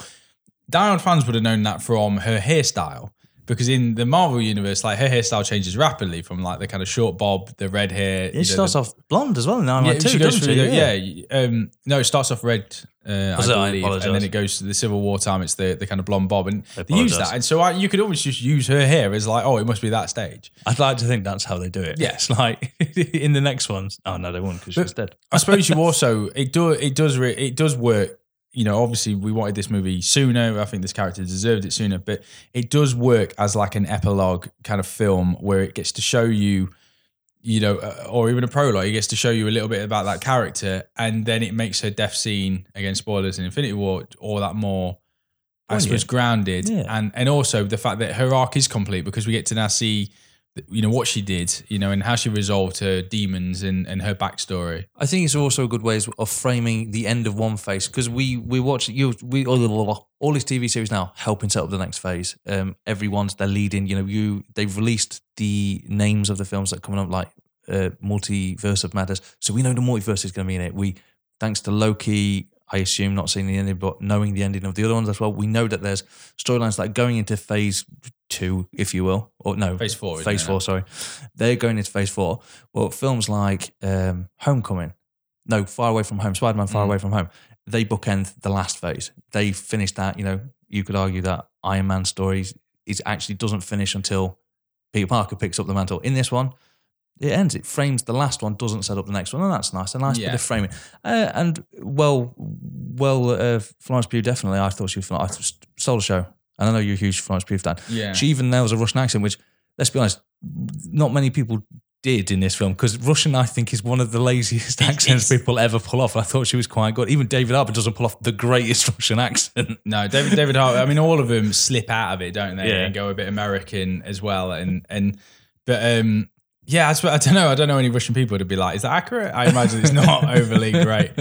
[SPEAKER 1] Diehard fans would have known that from her hairstyle because in the Marvel universe, like her hairstyle changes rapidly from like the kind of short bob, the red hair.
[SPEAKER 2] it starts off blonde as well Iron
[SPEAKER 1] Yeah,
[SPEAKER 2] Man Two,
[SPEAKER 1] she goes through the, yeah. um, no, it starts off red, uh?
[SPEAKER 2] I
[SPEAKER 1] I believe,
[SPEAKER 2] apologise.
[SPEAKER 1] and then it goes to the Civil War time. It's the, the kind of blonde bob, and
[SPEAKER 2] I
[SPEAKER 1] they use that, and so I, you could always just use her hair as like, oh, it must be that stage.
[SPEAKER 2] I'd like to think that's how they do it.
[SPEAKER 1] Yeah.
[SPEAKER 2] It's <laughs> like <laughs> in the next ones. Oh no, they won't because she's dead.
[SPEAKER 1] I suppose you <laughs> also it do it does re- it does work. You know, obviously we wanted this movie sooner. I think this character deserved it sooner, but it does work as like an epilogue kind of film where it gets to show you, you know, uh, or even a prologue. It gets to show you a little bit about that character, and then it makes her death scene against spoilers in Infinity War all that more. I suppose
[SPEAKER 2] Poignant.
[SPEAKER 1] grounded,
[SPEAKER 2] Yeah.
[SPEAKER 1] and and also the fact that her arc is complete because we get to now see, you know, what she did, you know, and how she resolved her demons and and her backstory.
[SPEAKER 2] I think it's also a good way of framing the end of one phase because we we watch you we all, all these TV series now helping set up the next phase. Um, everyone's they're leading. You know, you they've released the names of the films that are coming up like uh, Multiverse of Madness, so we know the multiverse is going to be in it. We thanks to Loki. I assume not seeing the ending, but knowing the ending of the other ones as well, we know that there's storylines like going into phase two, if you will, or no,
[SPEAKER 1] Phase four,
[SPEAKER 2] phase
[SPEAKER 1] it
[SPEAKER 2] four. Sorry, they're going into phase four. Well, films like um, Homecoming, no, Far Away from Home, Spider Man Far
[SPEAKER 1] Mm.
[SPEAKER 2] Away from Home, they bookend the last phase. They finish that. You know, you could argue that Iron Man stories is actually doesn't finish until Peter Parker picks up the mantle. In this one, it ends. It frames the last one, doesn't set up the next one, and that's nice. A nice bit of framing. Uh, and well, well, uh, Florence Pugh definitely. I thought she was. I stole the show, and I know you're a huge Florence Pugh fan.
[SPEAKER 1] Yeah.
[SPEAKER 2] She even nails a Russian accent, which let's be honest, not many people did in this film because Russian, I think, is one of the laziest <laughs> accents
[SPEAKER 1] it's-
[SPEAKER 2] people ever pull off. I thought she was quite good. Even David Harbour doesn't pull off the greatest <laughs> Russian accent.
[SPEAKER 1] No, David David Hart. I mean, all of them slip out of it, don't they?
[SPEAKER 2] Yeah.
[SPEAKER 1] And go a bit American as well. And and but um, yeah, I, I don't know. I don't know any Russian people to be like, is that accurate? I imagine it's not <laughs> overly great.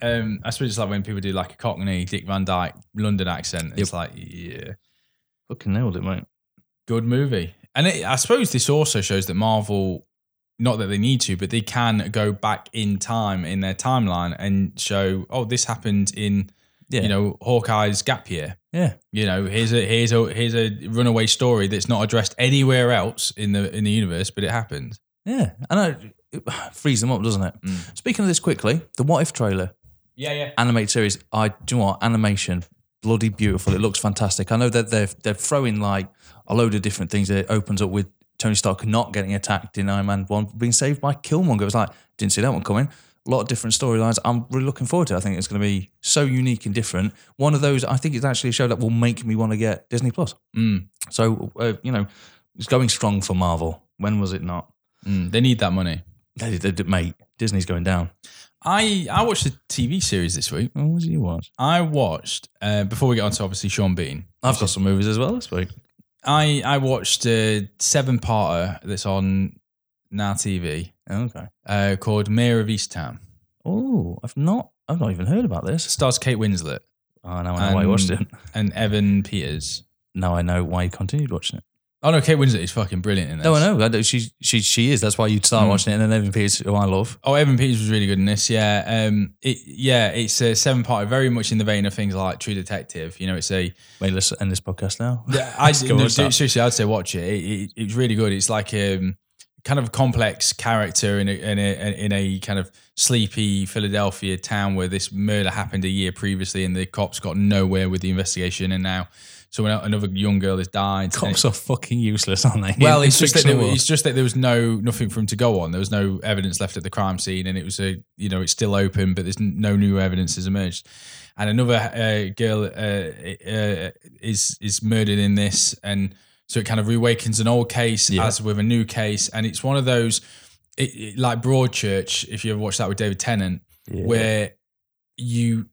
[SPEAKER 1] Um, I suppose it's like when people do like a Cockney Dick Van Dyke London accent. It's like, yeah,
[SPEAKER 2] Fucking nailed it, mate.
[SPEAKER 1] good movie. And it, I suppose this also shows that Marvel, not that they need to, but they can go back in time in their timeline and show, oh, this happened in
[SPEAKER 2] Yeah,
[SPEAKER 1] you know Hawkeye's gap year.
[SPEAKER 2] yeah.
[SPEAKER 1] You know, here's a here's a here's a runaway story that's not addressed anywhere else in the in the universe, but it happened.
[SPEAKER 2] Yeah, I know. It <sighs> frees them up, doesn't it?
[SPEAKER 1] Mm.
[SPEAKER 2] Speaking of this quickly, the What If trailer,
[SPEAKER 1] Yeah, yeah.
[SPEAKER 2] animated series. I do you know what animation, bloody beautiful. It looks fantastic. I know that they're they're throwing like a load of different things. It opens up with Tony Stark not getting attacked in Iron Man One, being saved by Killmonger. It was like didn't see that one coming. A lot of different storylines. I'm really looking forward to. it. I think it's going to be so unique and different. One of those, I think, it's actually a show that will make me want to get Disney Plus.
[SPEAKER 1] Mm,
[SPEAKER 2] So uh, you know, it's going strong for Marvel. When was it not?
[SPEAKER 1] mm, they need that money.
[SPEAKER 2] They, they, they- mate, Disney's going down.
[SPEAKER 1] I I watched a TV series this week.
[SPEAKER 2] Oh, what did you watch?
[SPEAKER 1] I watched uh, before we get on to obviously Sean Bean.
[SPEAKER 2] I've got some movies as well this week.
[SPEAKER 1] I I watched a seven parter that's on Now TV
[SPEAKER 2] Okay.
[SPEAKER 1] uh, called Mare of Easttown.
[SPEAKER 2] Oh, I've not. I've not even heard about
[SPEAKER 1] It
[SPEAKER 2] this.
[SPEAKER 1] stars Kate Winslet
[SPEAKER 2] Oh, now I know why you watched it.
[SPEAKER 1] and Evan Peters.
[SPEAKER 2] Now I know why you continued watching it.
[SPEAKER 1] Oh no, Kate Winslet is fucking brilliant in this.
[SPEAKER 2] No, I know. I know. She, she, she is. That's why you'd start
[SPEAKER 1] Mm.
[SPEAKER 2] watching it. And then Evan Peters, who I love.
[SPEAKER 1] Oh, Evan Peters was really good in this. Yeah, um, it, yeah, it's a seven part, very much in the vein of things like True Detective. You know, it's a
[SPEAKER 2] Wait, let's end this podcast now.
[SPEAKER 1] Yeah, <laughs> I
[SPEAKER 2] Go
[SPEAKER 1] no,
[SPEAKER 2] watch that.
[SPEAKER 1] seriously, I'd say watch it. It, it. It's really good. It's like um kind of complex character in a, in a in a kind of sleepy Philadelphia town where this murder happened a year previously, and the cops got nowhere with the investigation, and now so another young girl has died.
[SPEAKER 2] Cops are fucking useless, aren't they?
[SPEAKER 1] well,
[SPEAKER 2] In
[SPEAKER 1] it's <laughs> just that there, it's just that there was no nothing for him to go on. There was no evidence left at the crime scene, and it was a you know it's still open, but there's no new evidence has emerged. And another uh, girl uh, uh, is is murdered in this, and so it kind of reawakens an old case
[SPEAKER 2] Yeah.
[SPEAKER 1] as with a new case, and it's one of those it, it- like Broadchurch. If you ever watched that with David Tennant,
[SPEAKER 2] Yeah.
[SPEAKER 1] where you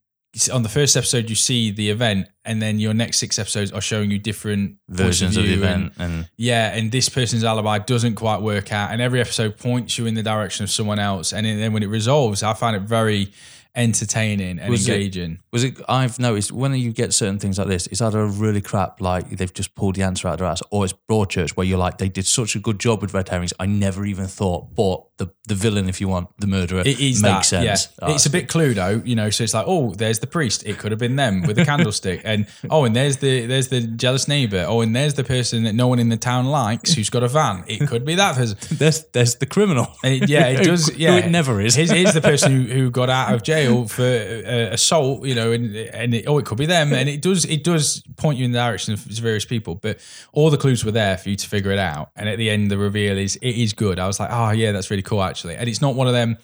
[SPEAKER 1] on the first episode you see the event, and then your next six episodes are showing you different
[SPEAKER 2] versions of the
[SPEAKER 1] view and-
[SPEAKER 2] event. And
[SPEAKER 1] yeah, and this person's alibi doesn't quite work out, and every episode points you in the direction of someone else, and then when it resolves, I find it very entertaining and
[SPEAKER 2] Was it-
[SPEAKER 1] engaging.
[SPEAKER 2] was it? I've noticed when you get certain things like this, it's either a really crap, like they've just pulled the answer out of their ass, or it's Broadchurch, where you're like, they did such a good job with red herrings. I never even thought, but the the villain, if you want, the murderer,
[SPEAKER 1] It is
[SPEAKER 2] makes
[SPEAKER 1] that,
[SPEAKER 2] sense.
[SPEAKER 1] Yeah. it's a bit Cluedo, you know. So it's like, oh, there's the priest. It could have been them with the <laughs> candlestick, and oh, and there's the there's the jealous neighbor. Oh, and there's the person that no one in the town likes who's got a van. It could be that person. <laughs>
[SPEAKER 2] there's there's the criminal.
[SPEAKER 1] It- yeah, it <laughs> does. Yeah,
[SPEAKER 2] it never is.
[SPEAKER 1] Here's, here's the person who, who got out of jail for uh, assault. You know, and and it, oh, it could be them. And it does it does point you in the direction of various people. But all the clues were there for you to figure it out. And at the end, the reveal is it is good. I was like, oh yeah, that's really cool actually. And it's not one of them.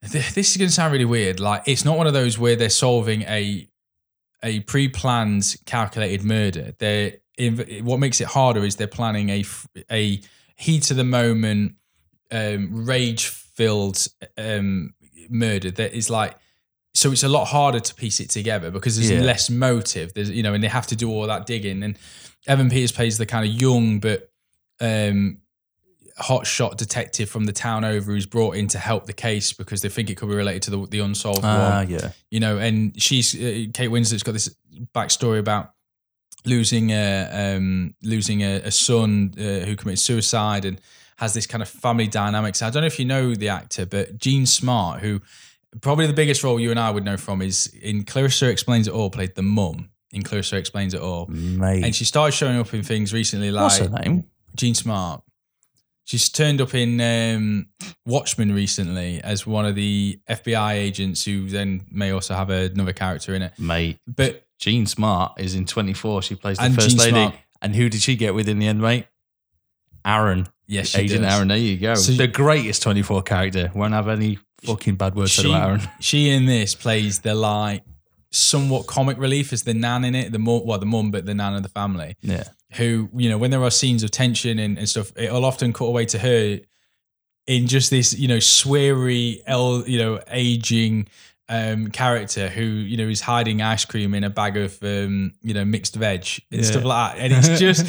[SPEAKER 1] This is going to sound really weird. Like it's not one of those where they're solving a a pre-planned, calculated murder. They're in, what makes it harder is they're planning a a heat of the moment, um, rage filled um, murder that is like. So it's a lot harder to piece it together because there's
[SPEAKER 2] Yeah.
[SPEAKER 1] less motive. There's you know, and they have to do all that digging. And Evan Peters plays the kind of young but um, hot shot detective from the town over who's brought in to help the case because they think it could be related to the, the unsolved
[SPEAKER 2] Ah,
[SPEAKER 1] one
[SPEAKER 2] yeah.
[SPEAKER 1] you know, and she's uh, Kate Winslet's got this backstory about losing a um, losing a, a son uh, who committed suicide and has this kind of family dynamics. I don't know if you know the actor, but Jean Smart, who probably the biggest role you and I would know from is in Clarissa Explains It All, played the mum in Clarissa Explains It All,
[SPEAKER 2] Mate.
[SPEAKER 1] and she started showing up in things recently like
[SPEAKER 2] What's her name?
[SPEAKER 1] Jean Smart. She's turned up in um, Watchmen recently as one of the FBI agents who then may also have another character in it.
[SPEAKER 2] Mate.
[SPEAKER 1] But
[SPEAKER 2] Jean Smart is in 24. She plays the
[SPEAKER 1] And
[SPEAKER 2] first
[SPEAKER 1] Jean
[SPEAKER 2] lady.
[SPEAKER 1] Smart.
[SPEAKER 2] And who did she get with in the end, mate? Aaron.
[SPEAKER 1] yes, she
[SPEAKER 2] Agent
[SPEAKER 1] does.
[SPEAKER 2] Aaron. There you go.
[SPEAKER 1] So-
[SPEAKER 2] the greatest 24 character. Won't have any fucking bad words said
[SPEAKER 1] She,
[SPEAKER 2] about Aaron. <laughs>
[SPEAKER 1] she in this plays the like somewhat comic relief as the nan in it, the mum, well, the mum, but the nan of the family.
[SPEAKER 2] Yeah.
[SPEAKER 1] who you know when there are scenes of tension and, and stuff it'll often cut away to her in just this you know sweary el, you know aging um character who you know is hiding ice cream in a bag of um you know mixed veg and
[SPEAKER 2] Yeah.
[SPEAKER 1] stuff like that and it's <laughs> just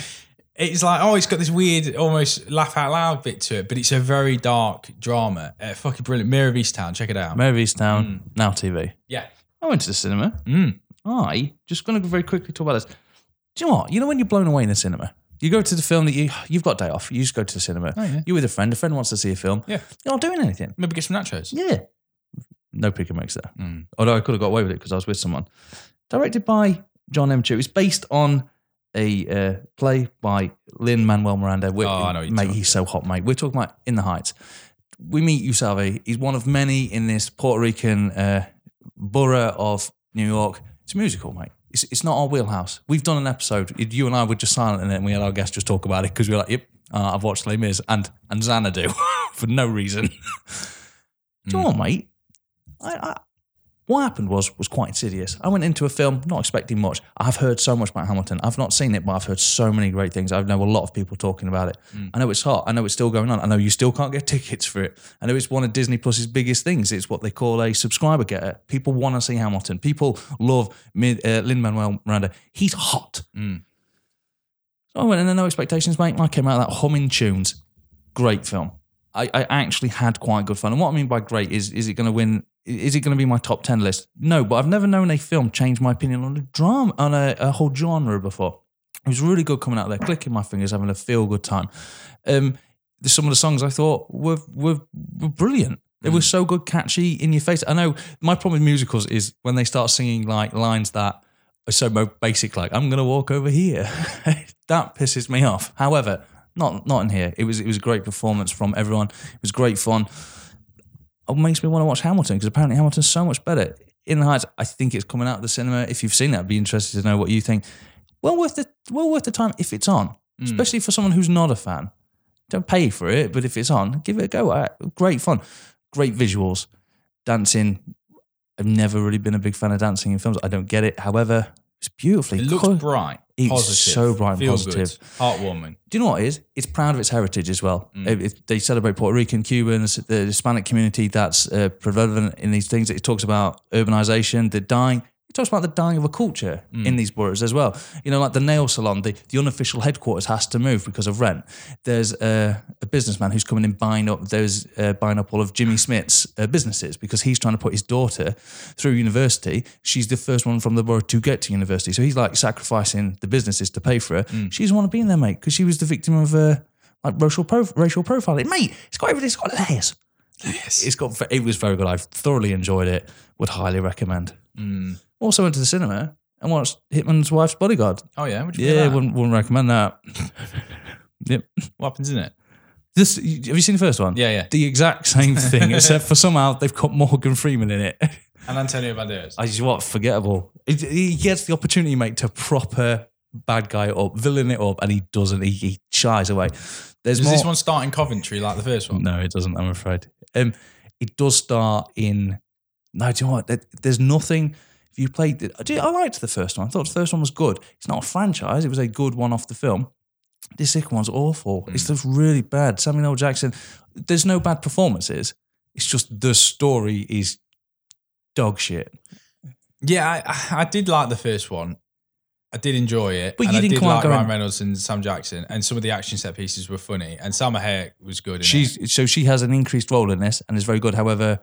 [SPEAKER 1] it's like oh it's got this weird almost laugh out loud bit to it but it's a very dark drama uh, fucking brilliant Mare of Easttown check it out
[SPEAKER 2] Mare of Easttown, Now TV.
[SPEAKER 1] yeah
[SPEAKER 2] I went to the cinema.
[SPEAKER 1] Mm.
[SPEAKER 2] I just going to very quickly talk about this. Do you know what? You know when you're blown away in the cinema, you go to the film that you you've got day off. You just go to the cinema.
[SPEAKER 1] Oh, yeah.
[SPEAKER 2] You're with a friend. A friend wants to see a film.
[SPEAKER 1] Yeah.
[SPEAKER 2] You're not doing anything.
[SPEAKER 1] maybe get some nachos
[SPEAKER 2] Yeah. No pick and mix there.
[SPEAKER 1] Mm.
[SPEAKER 2] Although I could have got away with it because I was with someone. Directed by John M. Chu. It's based on a uh, play by Lin Manuel Miranda. We're-
[SPEAKER 1] Oh, I know
[SPEAKER 2] mate, he's so hot, mate. We're talking about In the Heights. We meet Usnavi. He's one of many in this Puerto Rican uh, borough of New York. It's a musical, mate. It's, it's not our wheelhouse. We've done an episode. You and I were just silent in it, and we had our guests just talk about it because we were like, "Yep, uh, I've watched Les Mis and and Xanadu <laughs> for no reason." Do you know what, mate? I, I, what happened was was quite insidious. I went into a film not expecting much. I've heard so much about Hamilton. I've not seen it, but I've heard so many great things. I know a lot of people talking about it. I know it's hot. I know it's still going on. I know you still can't get <laughs> tickets for it. I know it's one of Disney Plus's biggest things. It's what they call a subscriber getter. People want to see Hamilton. People love uh, Lin Manuel Miranda. He's hot.
[SPEAKER 1] Mm.
[SPEAKER 2] So I went in there, no expectations, mate. I came out of that humming tunes. Great film. I, I actually had quite good fun. And what I mean by great is, is it going to win? Is it going to be my top ten list? No, but I've never known a film change my opinion on a drama on a, a whole genre before. It was really good coming out there, clicking my fingers, having a feel good time. Um, some of the songs I thought were were, were brilliant. They were so good, catchy, in your face. I know my problem with musicals is when they start singing like lines that are so basic, like "I'm gonna walk over here." <laughs> that pisses me off. However, not not in here. It was it was a great performance from everyone. It was great fun. It makes me want to watch Hamilton because apparently Hamilton's so much better. In the Heights, I think it's coming out of the cinema. If you've seen that, I'd be interested to know what you think. Well worth the well worth the time if it's on, hmm. especially for someone who's not a fan. Don't pay for it, but if it's on, give it a go. Great fun, great visuals, dancing. I've never really been a big fan of dancing in films. I don't get it. However, it's beautifully.
[SPEAKER 1] It looks
[SPEAKER 2] co-
[SPEAKER 1] bright,
[SPEAKER 2] It's
[SPEAKER 1] positive,
[SPEAKER 2] so bright and
[SPEAKER 1] feel
[SPEAKER 2] positive.
[SPEAKER 1] good, heartwarming.
[SPEAKER 2] Do you know what it is? It's proud of its heritage as well. It- it- they celebrate Puerto Rican, Cubans, the Hispanic community that's uh, prevalent in these things. It talks about urbanization, the dying. It talks about the dying of a culture in these boroughs as well. You know, like the nail salon, the, the unofficial headquarters has to move because of rent. There's a, a businessman who's coming in buying up. There's uh, buying up all of Jimmy Smits's uh, businesses because he's trying to put his daughter through university. She's the first one from the borough to get to university, so he's like sacrificing the businesses to pay for her. She doesn't want to be in there, mate, because she was the victim of uh, like racial prof- racial profiling. Mate, it's got everything. It's got layers.
[SPEAKER 1] Yes.
[SPEAKER 2] It's got. It was very good. I thoroughly enjoyed it. Would highly recommend. Also went to the cinema and watched Hitman's Wife's Bodyguard.
[SPEAKER 1] Oh yeah, would you
[SPEAKER 2] Yeah,
[SPEAKER 1] that?
[SPEAKER 2] wouldn't, wouldn't recommend that. <laughs> yep.
[SPEAKER 1] What happens in it?
[SPEAKER 2] This have you seen the first one?
[SPEAKER 1] Yeah, yeah.
[SPEAKER 2] The exact same <laughs> thing, except for somehow they've got Morgan Freeman in it. <laughs>
[SPEAKER 1] And Antonio Banderas.
[SPEAKER 2] I just what forgettable. He gets the opportunity, mate, to proper bad guy up, villain it up, and he doesn't. He, he shies away. There's
[SPEAKER 1] Does
[SPEAKER 2] more.
[SPEAKER 1] this one start in Coventry like the first one?
[SPEAKER 2] No, it doesn't. I'm afraid. Um, it does start in. No, do you know what? There- There's nothing. If you played, it, I liked the first one. I thought the first one was good. It's not a franchise. It was a good one off the film. This second one's awful. It's mm. just really bad. Samuel L. Jackson. There's no bad performances. It's just the story is dog shit.
[SPEAKER 1] Yeah, I, I did like the first one. I did enjoy it.
[SPEAKER 2] But you didn't
[SPEAKER 1] did
[SPEAKER 2] come
[SPEAKER 1] like Ryan Reynolds and Sam Jackson, and some of the action set pieces were funny. And Salma Hayek was good. In it.
[SPEAKER 2] She's so she has an increased role in this and is very good. However,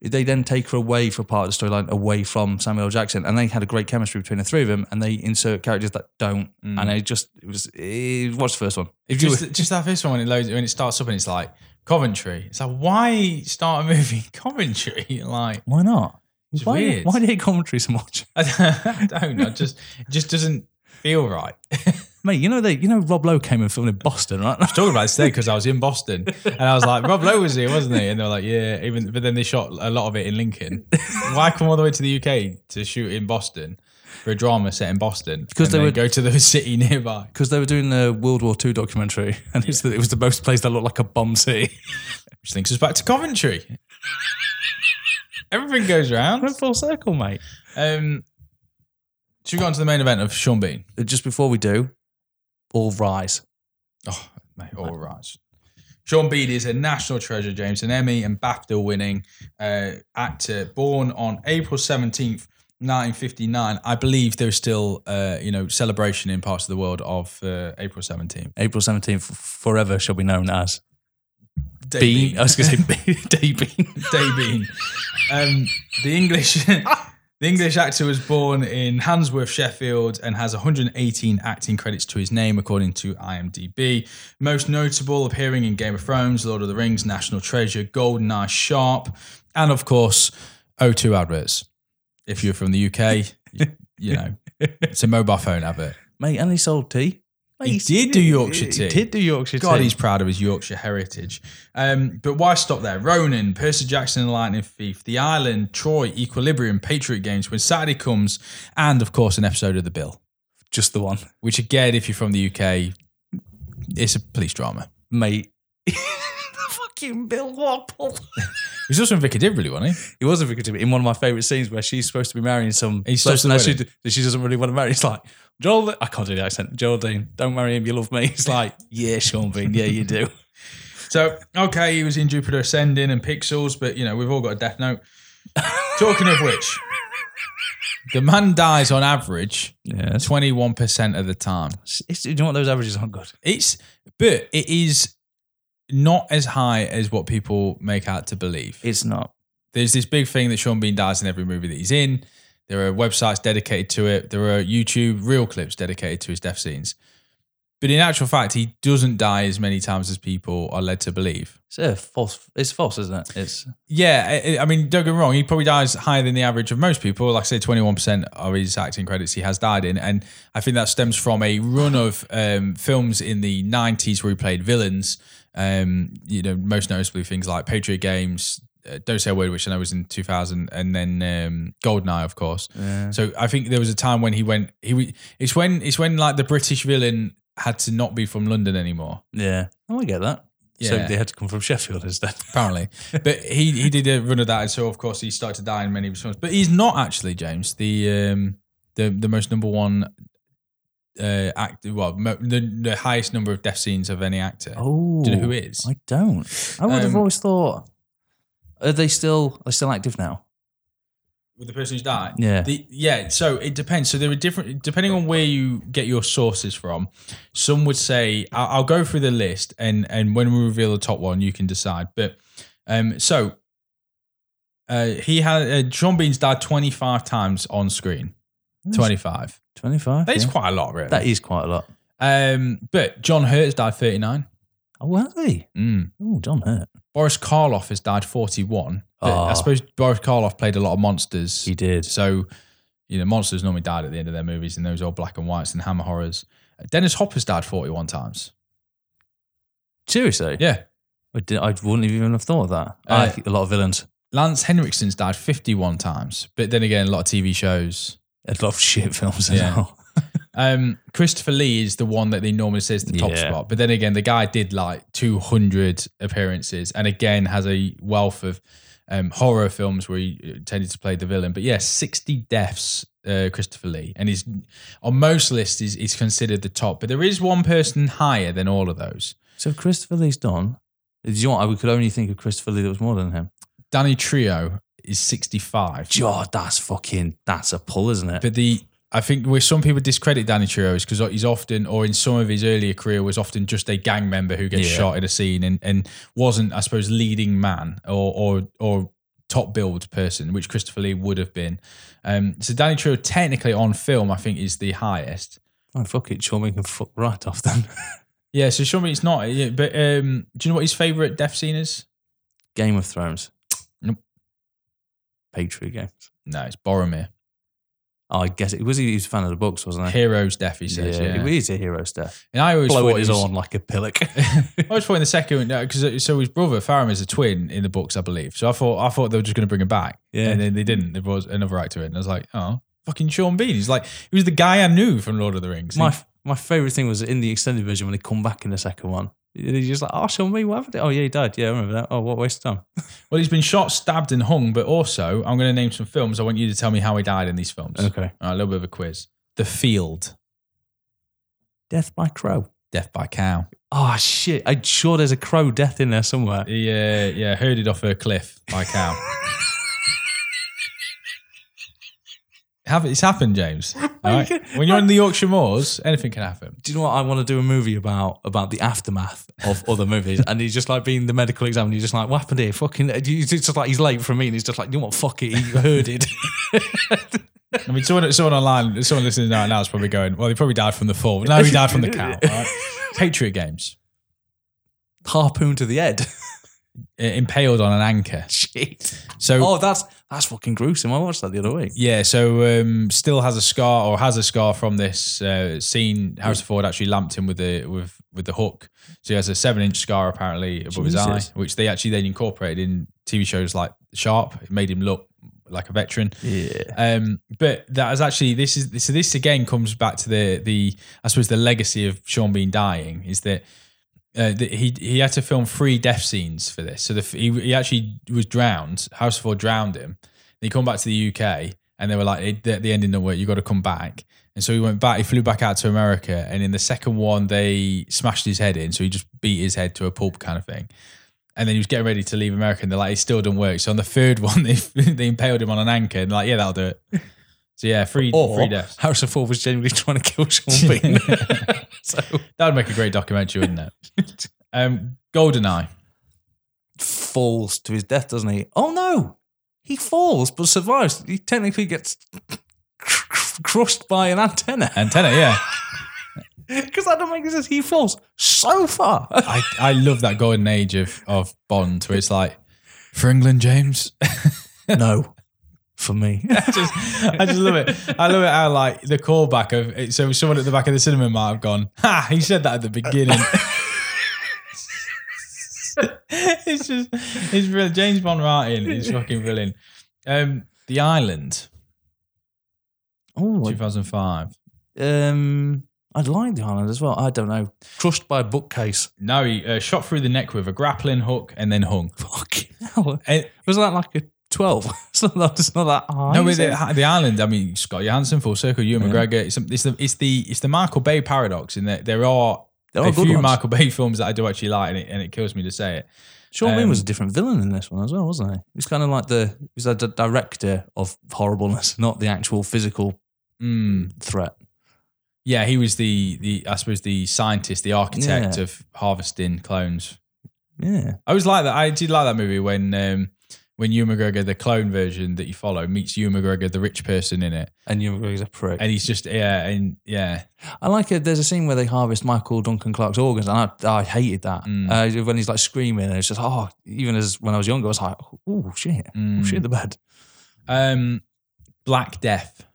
[SPEAKER 2] they then take her away for part of the storyline away from Samuel Jackson, and they had a great chemistry between the three of them, and they insert characters that don't, mm. and it just it was. It, watch the first one. If you
[SPEAKER 1] just, just that first one when it loads when it starts up and it's like Coventry. It's like why start a movie Coventry? <laughs> Like
[SPEAKER 2] why not?
[SPEAKER 1] It's
[SPEAKER 2] why,
[SPEAKER 1] weird.
[SPEAKER 2] why do you hate commentary so much, <laughs>
[SPEAKER 1] I don't. I just it just doesn't feel right. <laughs>
[SPEAKER 2] mate? You know they, you know Rob Lowe came and filmed in Boston, right?
[SPEAKER 1] I was talking about this today because I was in Boston and I was like, Rob Lowe was here, wasn't he? And they were like, yeah. Even but then they shot a lot of it in Lincoln. Why come all the way to the UK to shoot in Boston for a drama set in Boston?
[SPEAKER 2] Because they would
[SPEAKER 1] go to the <laughs> city nearby.
[SPEAKER 2] Because they were doing the World War II documentary, and it's the, it was the most place that looked like a bomb city.
[SPEAKER 1] Which links us back to Coventry. Everything goes around.
[SPEAKER 2] We're full circle, mate.
[SPEAKER 1] Um, should we go on to the main event of Sean Bean?
[SPEAKER 2] Just before we do, all rise.
[SPEAKER 1] Oh, mate, all right. Sean Bean is a national treasure, James, an Emmy and BAFTA winning uh, actor born on April 17th, 1959. I believe there's still, uh, you know, celebration in parts of the world of uh, April 17th.
[SPEAKER 2] April 17th, forever shall be known as
[SPEAKER 1] Day
[SPEAKER 2] Bean. I was going to say <laughs> Bean, Day Bean.
[SPEAKER 1] Day Bean. Um, the English <laughs> the English actor was born in Handsworth, Sheffield, and has 118 acting credits to his name, according to IMDb. Most notable appearing in Game of Thrones, Lord of the Rings, National Treasure, GoldenEye, Sharpe, and of course O2 adverts. If you're from the UK, you, you know it's a mobile phone advert. <laughs>
[SPEAKER 2] Mate, and he sold tea. Mate,
[SPEAKER 1] He did do Yorkshire
[SPEAKER 2] he
[SPEAKER 1] tea.
[SPEAKER 2] did do Yorkshire
[SPEAKER 1] God,
[SPEAKER 2] tea.
[SPEAKER 1] he's proud of his Yorkshire heritage. Um, but why stop there? Ronin, Percy Jackson and the Lightning Thief, The Island, Troy, Equilibrium, Patriot Games, When Saturday Comes, and of course an episode of The Bill.
[SPEAKER 2] just the one.
[SPEAKER 1] Which again, if you're from the UK, it's a police drama.
[SPEAKER 2] Mate. <laughs> Fucking Bill Wapple. <laughs>
[SPEAKER 1] He was also in Vicar Dibley, wasn't he?
[SPEAKER 2] He was a victim in one of my favourite scenes where she's supposed to be marrying some
[SPEAKER 1] He stops
[SPEAKER 2] person
[SPEAKER 1] the
[SPEAKER 2] that she, that she doesn't really want to marry. It's like, Joel, I can't do the accent. Geraldine, don't marry him, you love me. It's like, yeah, Sean Bean, yeah, you do. <laughs>
[SPEAKER 1] So, okay, he was in Jupiter Ascending and Pixels, but you know, we've all got a death note. Talking of which, the man dies on average
[SPEAKER 2] Yes.
[SPEAKER 1] 21% of the time.
[SPEAKER 2] It's, you know what? Those averages aren't good.
[SPEAKER 1] It's but it is not as high as what people make out to believe.
[SPEAKER 2] It's not.
[SPEAKER 1] There's this big thing that Sean Bean dies in every movie that he's in. There are websites dedicated to it. There are YouTube real clips dedicated to his death scenes. But in actual fact, he doesn't die as many times as people are led to believe.
[SPEAKER 2] It's a false. It's false, isn't it? It's
[SPEAKER 1] Yeah, I, I mean, don't get me wrong. He probably dies higher than the average of most people. Like I say, twenty one percent of his acting credits he has died in, and I think that stems from a run of um, films in the nineties where he played villains. Um, you know, most noticeably things like Patriot Games, uh, Don't Say a Word, which I know was in two thousand, and then um, Goldeneye, of course. So I think there was a time when he went. He it's when it's when like the British villain had to not be from London anymore.
[SPEAKER 2] yeah. Oh, I get that. So
[SPEAKER 1] Yeah.
[SPEAKER 2] they had to come from Sheffield instead. <laughs>
[SPEAKER 1] apparently. but he he did a run of that, and so of course he started to die in many of his films. But he's not actually James the um the the most number one uh act well mo- the, the highest number of death scenes of any actor.
[SPEAKER 2] Oh,
[SPEAKER 1] Do you know who is?
[SPEAKER 2] I don't. I would have
[SPEAKER 1] Um,
[SPEAKER 2] always thought. Are they still? Are they still active now?
[SPEAKER 1] With the person who's died.
[SPEAKER 2] Yeah.
[SPEAKER 1] The, yeah. So it depends. So there are different depending on where you get your sources from. Some would say I'll, I'll go through the list, and and when we reveal the top one, you can decide. But um, so uh, he had uh, Sean Bean's died twenty five times on screen. Twenty five.
[SPEAKER 2] Twenty-five.
[SPEAKER 1] That is
[SPEAKER 2] yeah.
[SPEAKER 1] quite a lot, really.
[SPEAKER 2] That is quite a lot.
[SPEAKER 1] um, but John Hurt has died 39.
[SPEAKER 2] Oh, has he?
[SPEAKER 1] Mm.
[SPEAKER 2] Oh, John Hurt.
[SPEAKER 1] Boris Karloff has died 41. But I
[SPEAKER 2] Oh.
[SPEAKER 1] suppose Boris Karloff played a lot of monsters.
[SPEAKER 2] He did.
[SPEAKER 1] So, you know, monsters normally died at the end of their movies and those old black and whites and hammer horrors. Dennis Hopper's died 41 times.
[SPEAKER 2] Seriously?
[SPEAKER 1] Yeah.
[SPEAKER 2] I, did, I wouldn't even have thought of that.
[SPEAKER 1] Uh,
[SPEAKER 2] I think a lot of villains.
[SPEAKER 1] Lance Henriksen's died 51 times. But then again, a lot of TV shows.
[SPEAKER 2] A lot of shit films as
[SPEAKER 1] Yeah.
[SPEAKER 2] well.
[SPEAKER 1] Um, Christopher Lee is the one that they normally say is the top
[SPEAKER 2] Yeah.
[SPEAKER 1] spot. But then again, the guy did like 200 appearances and again has a wealth of um, horror films where he uh, tended to play the villain. But yeah, 60 deaths, uh, Christopher Lee. And he's on most lists, he's, he's considered the top. But there is one person higher than all of those.
[SPEAKER 2] So Christopher Lee's done. Do you know what? I could only think of Christopher Lee that was more than him.
[SPEAKER 1] Danny Trejo is 65.
[SPEAKER 2] God, that's fucking, that's a pull, isn't it?
[SPEAKER 1] But the I think where some people discredit Danny Trejo is because he's often, or in some of his earlier career, was often just a gang member who gets
[SPEAKER 2] Yeah.
[SPEAKER 1] shot in a scene and, and wasn't, I suppose, leading man or or or top build person, which Christopher Lee would have been. Um, so Danny Trejo, technically on film, I think is the highest.
[SPEAKER 2] oh, fuck it. Sean, can fuck right off then. <laughs>
[SPEAKER 1] Yeah, so show me it's not. yeah, But um, do you know what his favorite death scene is?
[SPEAKER 2] Game of Thrones.
[SPEAKER 1] Nope.
[SPEAKER 2] Patriot Games.
[SPEAKER 1] No, it's Boromir.
[SPEAKER 2] I guess it was he was a fan of the books, wasn't he?
[SPEAKER 1] Hero's death, he says. Yeah,
[SPEAKER 2] he is a hero's death.
[SPEAKER 1] and I always
[SPEAKER 2] Blowing
[SPEAKER 1] thought
[SPEAKER 2] his
[SPEAKER 1] was-
[SPEAKER 2] horn like a pillock. <laughs> <laughs>
[SPEAKER 1] I was thought in the second because uh, so his brother Faramir is a twin in the books, I believe. So I thought I thought they were just going to bring him back,
[SPEAKER 2] Yeah.
[SPEAKER 1] and then they didn't. There was another actor in, and I was like, oh, fucking Sean Bean. He's like he was the guy I knew from Lord of the Rings.
[SPEAKER 2] my my favorite thing was in the extended version when they come back in the second one. He's just like, oh, Sean me, what happened? Oh, yeah, he died. Yeah, I remember that. Oh, what a waste of time. <laughs>
[SPEAKER 1] well, he's been shot, stabbed, and hung. But also, I'm going to name some films. I want you to tell me how he died in these films.
[SPEAKER 2] Okay.
[SPEAKER 1] All right, a little bit of a quiz. The Field,
[SPEAKER 2] Death by crow.
[SPEAKER 1] Death by Cow.
[SPEAKER 2] Oh, shit. I'm sure there's a crow death in there somewhere.
[SPEAKER 1] Yeah, yeah, herded off a cliff by cow. <laughs> Have it's happened, James. <laughs> Oh all right?
[SPEAKER 2] Okay.
[SPEAKER 1] When you're in the Yorkshire Moors, anything can happen.
[SPEAKER 2] Do you know what I want to do a movie about about the aftermath of other movies? And he's just like being the medical examiner. He's just like, what happened here? Fucking, it's just like he's late for me, and he's just like, you know what? Fuck it, he herded. <laughs>
[SPEAKER 1] I mean, someone, someone online, someone listening right now is probably going, well, he probably died from the fall. No, he died from the cow. <laughs> all right? Patriot Games.
[SPEAKER 2] Harpoon to the head.
[SPEAKER 1] Impaled on an anchor. <laughs>
[SPEAKER 2] Shit.
[SPEAKER 1] So,
[SPEAKER 2] Oh, that's that's fucking gruesome. I watched that the other week.
[SPEAKER 1] yeah, so um, still has a scar or has a scar from this uh, scene. Harrison Ford actually lamped him with the with with the hook. So he has a seven inch scar apparently above his eye, which they actually then incorporated in TV shows like Sharpe. It made him look like a veteran.
[SPEAKER 2] Yeah.
[SPEAKER 1] Um, but that is actually this is so this again comes back to the the I suppose the legacy of Sean Bean dying is that. Uh, he he had to film three death scenes for this. So the, he he actually was drowned. Harrison Ford drowned him. He come back to the UK, and they were like, "The, the ending don't work. You got to come back." And so he went back. He flew back out to America, and in the second one, they smashed his head in. So he just beat his head to a pulp kind of thing. And then he was getting ready to leave America, and they're like, "It still don't work." So on the third <laughs> one, they they impaled him on an anchor, and like, "Yeah, that'll do it." So yeah, three
[SPEAKER 2] Or
[SPEAKER 1] three deaths.
[SPEAKER 2] Harrison Ford was genuinely <laughs> trying to kill Sean Bean. <laughs> <laughs> so
[SPEAKER 1] That would make a great documentary, wouldn't it? um, Goldeneye.
[SPEAKER 2] falls to his death, doesn't he? Oh no, He falls but survives. He technically gets crushed by an antenna.
[SPEAKER 1] Antenna, yeah.
[SPEAKER 2] Because that don't make sense. He falls so far.
[SPEAKER 1] I, I love that golden age of, of Bond where it's like, for England, James.
[SPEAKER 2] no, for me. <laughs>
[SPEAKER 1] I just, I just love it. I love it how like the callback of it, so someone at the back of the cinema might have gone, ha, he said that at the beginning. <laughs> <laughs> it's just, it's brilliant. James Bond writing is fucking brilliant. Um, the Island,
[SPEAKER 2] Oh,
[SPEAKER 1] 2005.
[SPEAKER 2] um, I'd like the island as well. I don't know. Crushed by a bookcase.
[SPEAKER 1] No, he uh, shot through the neck with a grappling hook and then hung.
[SPEAKER 2] Fucking hell.
[SPEAKER 1] And,
[SPEAKER 2] Was that like a 12? <laughs> it's, not that, it's not that high.
[SPEAKER 1] no, with the, the island. I mean, Scarlett Johansson, full circle, Ewan McGregor. It's, it's the it's the it's the Michael Bay paradox in that there are
[SPEAKER 2] There are
[SPEAKER 1] a few
[SPEAKER 2] ones.
[SPEAKER 1] Michael Bay <laughs> films that I do actually like, and it, and it kills me to say it.
[SPEAKER 2] Sean Bean
[SPEAKER 1] um,
[SPEAKER 2] was a different villain in this one as well, wasn't he? He's kind of like the he's the director of horribleness, not the actual physical
[SPEAKER 1] Mm,
[SPEAKER 2] threat.
[SPEAKER 1] yeah, he was the the I suppose the scientist, the architect
[SPEAKER 2] Yeah.
[SPEAKER 1] of harvesting clones.
[SPEAKER 2] Yeah.
[SPEAKER 1] I was like that. I did like that movie when um, when Ewan McGregor, the clone version that you follow, meets Ewan McGregor, the rich person in it,
[SPEAKER 2] And you he's a prick.
[SPEAKER 1] and he's just yeah, and yeah,
[SPEAKER 2] I like it. There's a scene where they harvest Michael Duncan Clark's organs, and I, I hated that.
[SPEAKER 1] Mm.
[SPEAKER 2] Uh, when he's like screaming, and it's just, oh, even as when I was younger, I was like, oh, shit. Oh,
[SPEAKER 1] Mm.
[SPEAKER 2] shit the bed.
[SPEAKER 1] um, Black Death.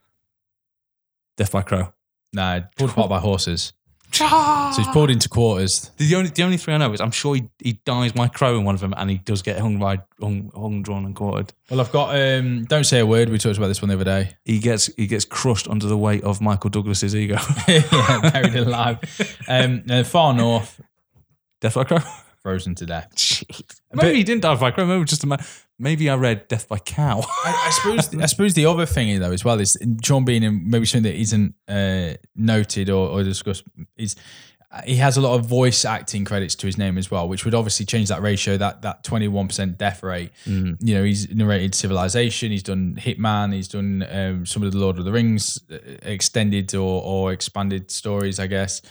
[SPEAKER 2] Death by Crow.
[SPEAKER 1] No, pulled apart by horses. So he's pulled into quarters.
[SPEAKER 2] The only, the only three I know is I'm sure he, he dies by crow in one of them, and he does get hung by hung, hung drawn, and quartered.
[SPEAKER 1] Well, I've got um, don't say a word. We talked about this one the other day.
[SPEAKER 2] He gets he gets crushed under the weight of Michael Douglas's ego. <laughs>
[SPEAKER 1] yeah, buried alive. Um, and far north,
[SPEAKER 2] Death by Crow.
[SPEAKER 1] frozen to death.
[SPEAKER 2] Maybe he didn't die by crow. Maybe just a ma- maybe I read Death by Cow. <laughs>
[SPEAKER 1] I, I suppose I suppose the other thing though as well is Sean Bean and maybe something that isn't uh, noted or, or discussed is uh, he has a lot of voice acting credits to his name as well, which would obviously change that ratio. That that twenty one percent death rate. You know, he's narrated Civilization. He's done Hitman. He's done um, some of the Lord of the Rings uh, extended or or expanded stories, I guess.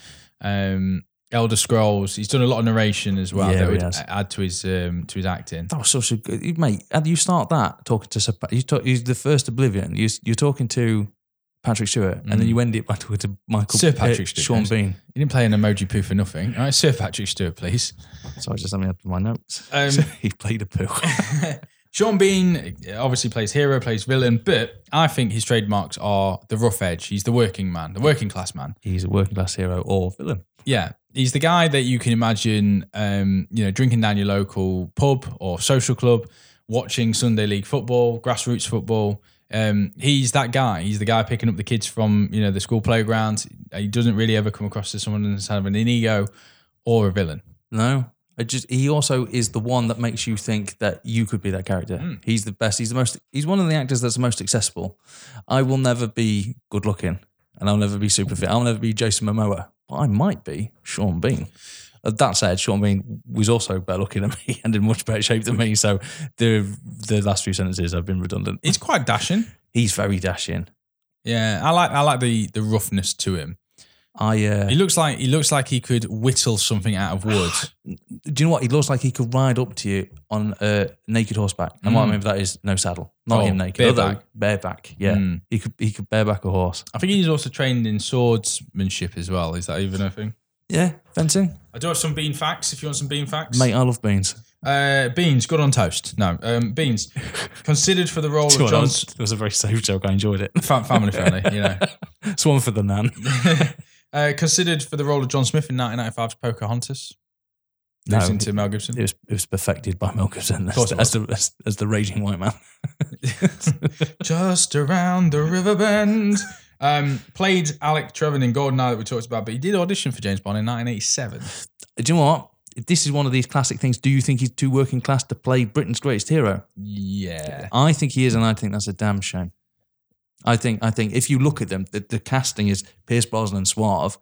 [SPEAKER 1] Um, Elder Scrolls. He's done a lot of narration as well.
[SPEAKER 2] Yeah,
[SPEAKER 1] that
[SPEAKER 2] he
[SPEAKER 1] would
[SPEAKER 2] has.
[SPEAKER 1] add to his um, to his acting.
[SPEAKER 2] That was such a good mate. How do you start that talking to you talk, he's the first Oblivion. You, you're talking to Patrick Stewart, and then you end it by talking to Michael
[SPEAKER 1] Sir Patrick Stewart.
[SPEAKER 2] Sean Bean.
[SPEAKER 1] You didn't play an emoji poo for nothing. All right, Sir Patrick Stewart, please.
[SPEAKER 2] Sorry, just let me add my notes.
[SPEAKER 1] Um, <laughs>
[SPEAKER 2] he played a poo. <laughs>
[SPEAKER 1] Sean Bean obviously plays hero, plays villain, but I think his trademarks are the rough edge. He's the working man, the working class man.
[SPEAKER 2] he's a working class hero or villain.
[SPEAKER 1] Yeah, he's the guy that you can imagine, um, you know, drinking down your local pub or social club, watching Sunday league football, grassroots football. Um, he's that guy. He's the guy picking up the kids from you know the school playground. He doesn't really ever come across as someone that's having an ego or a villain.
[SPEAKER 2] No, I just he also is the one that makes you think that you could be that character.
[SPEAKER 1] Hmm.
[SPEAKER 2] He's the best. He's the most. He's one of the actors that's the most accessible. I will never be good looking, and I'll never be super fit. I'll never be Jason Momoa, but I might be Sean Bean. That said, Sean Bean was also better looking than me <laughs> and in much better shape than me. So the the last few sentences have been redundant.
[SPEAKER 1] He's quite dashing.
[SPEAKER 2] He's very dashing.
[SPEAKER 1] Yeah, I like I like the the roughness to him.
[SPEAKER 2] I uh,
[SPEAKER 1] He looks like he looks like he could whittle something out of wood. <sighs>
[SPEAKER 2] do you know what? He looks like he could ride up to you on a naked horseback. And what I mean by that is no saddle, not
[SPEAKER 1] Mm. Oh,
[SPEAKER 2] him naked,
[SPEAKER 1] bareback.
[SPEAKER 2] bareback. Yeah,
[SPEAKER 1] Mm.
[SPEAKER 2] he could he could bareback a horse.
[SPEAKER 1] I think he's also trained in swordsmanship as well. Is that even a thing?
[SPEAKER 2] Yeah, fencing,
[SPEAKER 1] I do have some bean facts. If you want some bean facts,
[SPEAKER 2] mate. I love beans.
[SPEAKER 1] Uh, beans, good on toast. No, um, beans <laughs> considered for the role of John.
[SPEAKER 2] It was a very safe joke. I enjoyed it.
[SPEAKER 1] Fa- family friendly, you know. <laughs>
[SPEAKER 2] it's one for the nan. <laughs>
[SPEAKER 1] Uh, considered for the role of John Smith in 1995's Pocahontas.
[SPEAKER 2] No,
[SPEAKER 1] Losing to Mel Gibson.
[SPEAKER 2] It was it was perfected by Mel Gibson as,
[SPEAKER 1] course
[SPEAKER 2] as the as, as the raging white man. <laughs>
[SPEAKER 1] Just around the river bend. Um, played Alec Trevelyan in Goldeneye that we talked about, but he did audition for James Bond in 1987.
[SPEAKER 2] Do you know what? This is one of these classic things. Do you think he's too working class to play Britain's greatest hero?
[SPEAKER 1] Yeah.
[SPEAKER 2] I think he is, and I think that's a damn shame. I think I think if you look at them, the, the casting is Pierce Brosnan suave,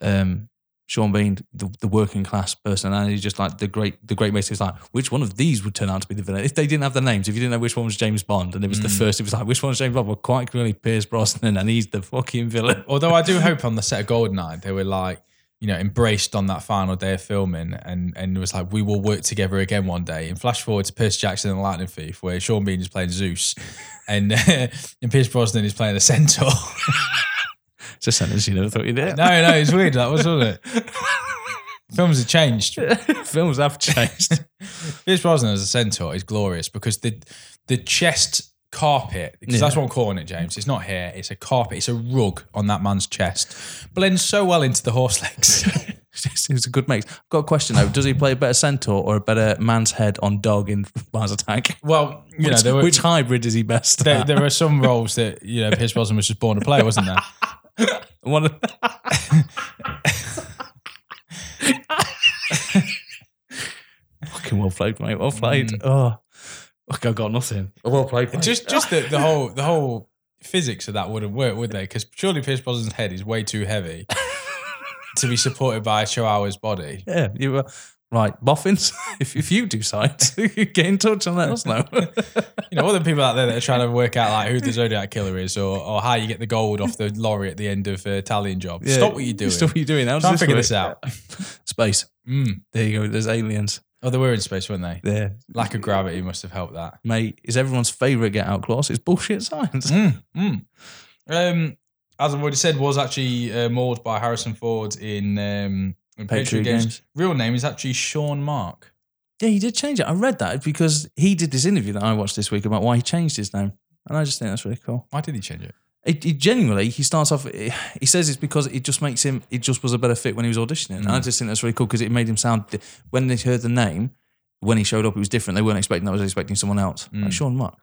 [SPEAKER 2] um, Sean Bean the, the working class personality, just like the great the great mate is like which one of these would turn out to be the villain? If they didn't have the names if you didn't know which one was James Bond and it was the first it was like which one's James Bond? Well quite clearly Pierce Brosnan and he's the fucking villain. <laughs>
[SPEAKER 1] Although I do hope on the set of <laughs> Goldeneye they were like, you know, embraced on that final day of filming, and and was like, we will work together again one day. And flash forward to Percy Jackson and the Lightning Thief, where Sean Bean is playing Zeus, and uh, and Pierce Brosnan is playing a centaur. <laughs>
[SPEAKER 2] It's a sentence you never thought you'd hear.
[SPEAKER 1] no, no, it's weird. That was wasn't it. Films have changed. <laughs>
[SPEAKER 2] Films have changed.
[SPEAKER 1] Pierce Brosnan as a centaur is glorious because the the chest carpet, because that's what I'm calling it, James. It's not hair, it's a carpet, it's a rug on that man's chest. Blends so well into the horse legs. <laughs> <laughs>
[SPEAKER 2] It was a good mix. I've got a question though. Does he play a better centaur or a better man's head on dog in <laughs> Mars Attack?
[SPEAKER 1] well, you know,
[SPEAKER 2] which,
[SPEAKER 1] there were,
[SPEAKER 2] which hybrid is he best
[SPEAKER 1] there,
[SPEAKER 2] at?
[SPEAKER 1] there are some <laughs> roles that, you know, Pierce Brosnan was just born to play, wasn't there?
[SPEAKER 2] One of- Fucking well played, mate. Well played. Mm. Oh, look, I've got nothing. Well played, mate.
[SPEAKER 1] Just just the, the whole the whole physics of that wouldn't work, would they? Because surely Pierce Brosnan's head is way too heavy to be supported by a Chihuahua's body.
[SPEAKER 2] yeah, you were right. Boffins, <laughs> if, if you decide to get in touch and let us know. <laughs>
[SPEAKER 1] You know, other people out there that are trying to work out like who the Zodiac killer is or, or how you get the gold off the lorry at the end of uh, Italian job.
[SPEAKER 2] Yeah,
[SPEAKER 1] Stop what you're doing.
[SPEAKER 2] Stop what you're doing. How's
[SPEAKER 1] Try and figure this out. <laughs>
[SPEAKER 2] Space.
[SPEAKER 1] Mm.
[SPEAKER 2] There you go. There's aliens.
[SPEAKER 1] Oh, they were in space, weren't they?
[SPEAKER 2] There.
[SPEAKER 1] Lack of gravity must have helped that.
[SPEAKER 2] Mate, is everyone's favourite get out clause. It's bullshit science.
[SPEAKER 1] Mm, mm. Um, as I've already said, was actually uh, mauled by Harrison Ford in, um, in Patriot,
[SPEAKER 2] Patriot
[SPEAKER 1] Games.
[SPEAKER 2] Games.
[SPEAKER 1] Real name is actually Sean Mark.
[SPEAKER 2] Yeah, he did change it. I read that because he did this interview that I watched this week about why he changed his name. And I just think that's really cool.
[SPEAKER 1] Why did he change it?
[SPEAKER 2] It, it genuinely, he starts off, he says it's because it just makes him, it just was a better fit when he was auditioning. And I just think that's really cool because it made him sound, when they heard the name, when he showed up, it was different. They weren't expecting that, I was expecting someone else, like Sean Mark,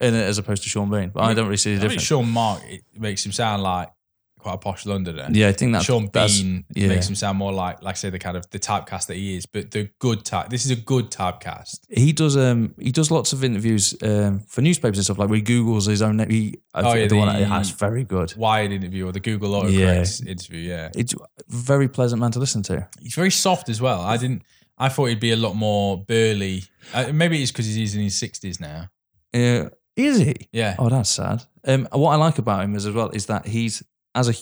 [SPEAKER 2] and, uh, as opposed to Sean Bean. But I don't really see the
[SPEAKER 1] I think
[SPEAKER 2] difference.
[SPEAKER 1] Sean Mark it makes him sound like quite a posh Londoner.
[SPEAKER 2] Yeah, I think that
[SPEAKER 1] Sean Bean
[SPEAKER 2] yeah.
[SPEAKER 1] makes him sound more like, like I say, the kind of the typecast that he is, but the good type. This is a good typecast.
[SPEAKER 2] He does um he does lots of interviews um for newspapers and stuff like where he googles his own name. He,
[SPEAKER 1] Oh, yeah,
[SPEAKER 2] the, one
[SPEAKER 1] the-
[SPEAKER 2] that that's very good.
[SPEAKER 1] Wired interview or the Google autocorrect interview. Yeah,
[SPEAKER 2] It's very pleasant man to listen to.
[SPEAKER 1] he's very soft as well. I didn't. I thought he'd be a lot more burly. Uh, maybe it's because he's in his sixties now.
[SPEAKER 2] Uh, is he?
[SPEAKER 1] Yeah,
[SPEAKER 2] Oh, that's sad. Um, what I like about him is as well is that he's as a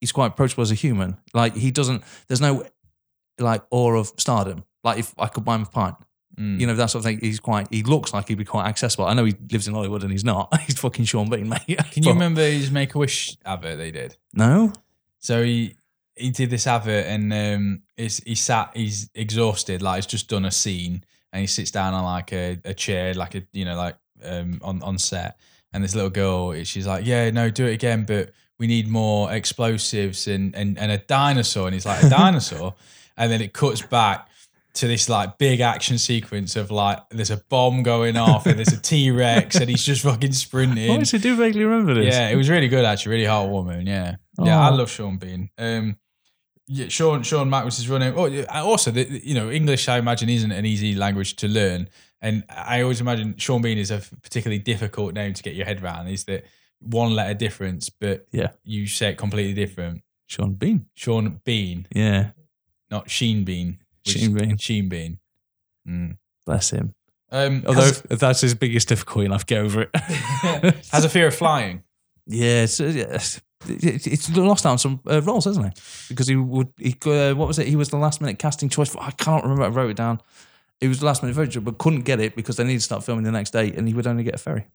[SPEAKER 2] he's quite approachable as a human. Like he doesn't. There's no like awe of stardom. Like if I could buy him a pint,
[SPEAKER 1] Mm.
[SPEAKER 2] you know that sort of thing. He's quite. He looks like he'd be quite accessible. I know he lives in Hollywood and he's not. <laughs> He's fucking Sean Bean, mate.
[SPEAKER 1] Can <laughs> you remember his Make a Wish advert they did?
[SPEAKER 2] No.
[SPEAKER 1] So he he did this advert and um, he's, he sat. He's exhausted. Like he's just done a scene and he sits down on like a, a chair, like a you know like um, on on set. And this little girl, she's like, "Yeah, no, do it again, but we need more explosives and and and a dinosaur." And he's like, "A <laughs> dinosaur," and then it cuts back to this like big action sequence of like there's a bomb going off and there's a <laughs> T Rex and he's just fucking sprinting.
[SPEAKER 2] Oh, I do vaguely remember this.
[SPEAKER 1] Yeah, it was really good actually, really heartwarming. Yeah, yeah, I
[SPEAKER 2] Oh.
[SPEAKER 1] love Sean Bean. Um, yeah, Sean Sean Mack was his running. Oh, also, the- you know, English I imagine isn't an easy language to learn, and I always imagine Sean Bean is a particularly difficult name to get your head around. Is that one letter difference, but
[SPEAKER 2] Yeah.
[SPEAKER 1] you say it completely different.
[SPEAKER 2] Sean Bean.
[SPEAKER 1] Sean Bean,
[SPEAKER 2] Yeah.
[SPEAKER 1] not Sheen Bean.
[SPEAKER 2] Sheen Bean.
[SPEAKER 1] Sheen Bean. Mm.
[SPEAKER 2] Bless him.
[SPEAKER 1] Um,
[SPEAKER 2] Although
[SPEAKER 1] has,
[SPEAKER 2] that's his biggest difficulty, and I've get over it. <laughs>
[SPEAKER 1] has a fear of flying.
[SPEAKER 2] yeah, it's, uh, it's, it's lost out on some uh, roles, hasn't he? Because he would, he uh, what was it? He was the last minute casting choice. For, I can't remember. I wrote it down. He was the last minute vote, but couldn't get it because they needed to start filming the next day, and he would only get a ferry.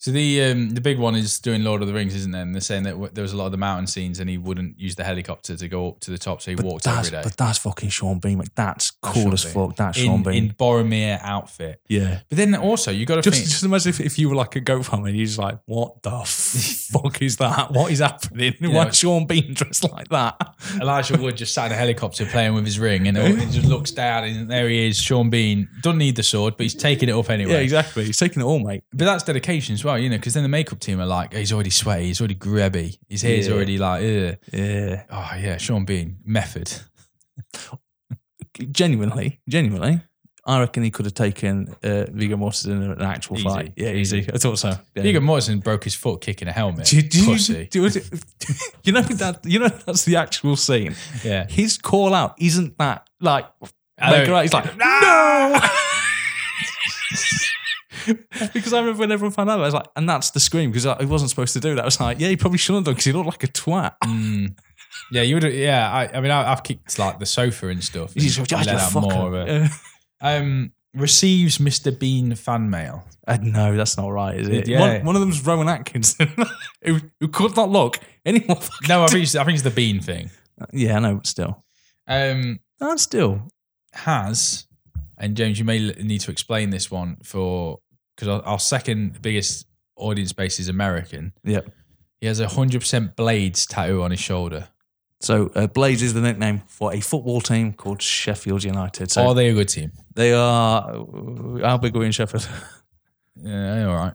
[SPEAKER 1] So the um, the big one is doing Lord of the Rings, isn't there? And they're saying that w- there was a lot of the mountain scenes, and he wouldn't use the helicopter to go up to the top, so he walked
[SPEAKER 2] that's,
[SPEAKER 1] every day.
[SPEAKER 2] but that's fucking Sean Bean. Like, that's cool
[SPEAKER 1] Sean
[SPEAKER 2] as
[SPEAKER 1] Bean.
[SPEAKER 2] fuck. That's
[SPEAKER 1] in,
[SPEAKER 2] Sean Bean.
[SPEAKER 1] in Boromir outfit.
[SPEAKER 2] yeah.
[SPEAKER 1] But then also you got to
[SPEAKER 2] Just,
[SPEAKER 1] think.
[SPEAKER 2] just imagine if, if you were like a goat farmer and you're just like, what the fuck is that? What is happening? <laughs> Why is Sean Bean dressed like that?
[SPEAKER 1] Elijah Wood just sat in a helicopter playing with his ring, and <laughs> he just looks down, and there he is, Sean Bean. Doesn't need the sword, but he's taking it up anyway.
[SPEAKER 2] Yeah, exactly. He's taking it all, mate.
[SPEAKER 1] But that's dedication as well, you know, because then the makeup team are like, he's already sweaty, he's already grubby, his hair's
[SPEAKER 2] Yeah.
[SPEAKER 1] already like, Ugh.
[SPEAKER 2] Yeah.
[SPEAKER 1] oh yeah, Sean Bean, method.
[SPEAKER 2] Genuinely, genuinely, I reckon he could have taken uh, Viggo Mortensen in an actual
[SPEAKER 1] Easy.
[SPEAKER 2] fight. Yeah, easy. I thought so. Yeah.
[SPEAKER 1] Viggo Mortensen broke his foot kicking a helmet.
[SPEAKER 2] Do you, do
[SPEAKER 1] Pussy.
[SPEAKER 2] do you- <laughs> you know that you know that's the actual scene.
[SPEAKER 1] Yeah.
[SPEAKER 2] His call out isn't that like
[SPEAKER 1] I know.
[SPEAKER 2] make it right. He's like <laughs> no. <laughs> <laughs> because I remember when everyone found out, I was like, and that's the scream because I wasn't supposed to do that. I was like, yeah, he probably shouldn't have done because he looked like a twat.
[SPEAKER 1] Mm. Yeah, you would. Yeah, I, I mean, I, I've kicked like the sofa and stuff.
[SPEAKER 2] You
[SPEAKER 1] and let
[SPEAKER 2] "Ah,
[SPEAKER 1] out more of it. Um, receives Mr. Bean fan mail.
[SPEAKER 2] Uh, no, that's not right, is it?
[SPEAKER 1] Yeah.
[SPEAKER 2] One, one of them's Rowan Atkinson, <laughs> who, who could not look any more. fucking-
[SPEAKER 1] No, I think it's, I think it's the Bean thing.
[SPEAKER 2] yeah, I know, but still.
[SPEAKER 1] Um,
[SPEAKER 2] still.
[SPEAKER 1] has and James, you may need to explain this one for because our, our second biggest audience base is American.
[SPEAKER 2] Yep.
[SPEAKER 1] He has a hundred percent Blades tattoo on his shoulder.
[SPEAKER 2] So uh, Blades is the nickname for a football team called Sheffield United. So
[SPEAKER 1] Are they a good team?
[SPEAKER 2] they are. How big are we in Sheffield? <laughs>
[SPEAKER 1] Yeah, all right.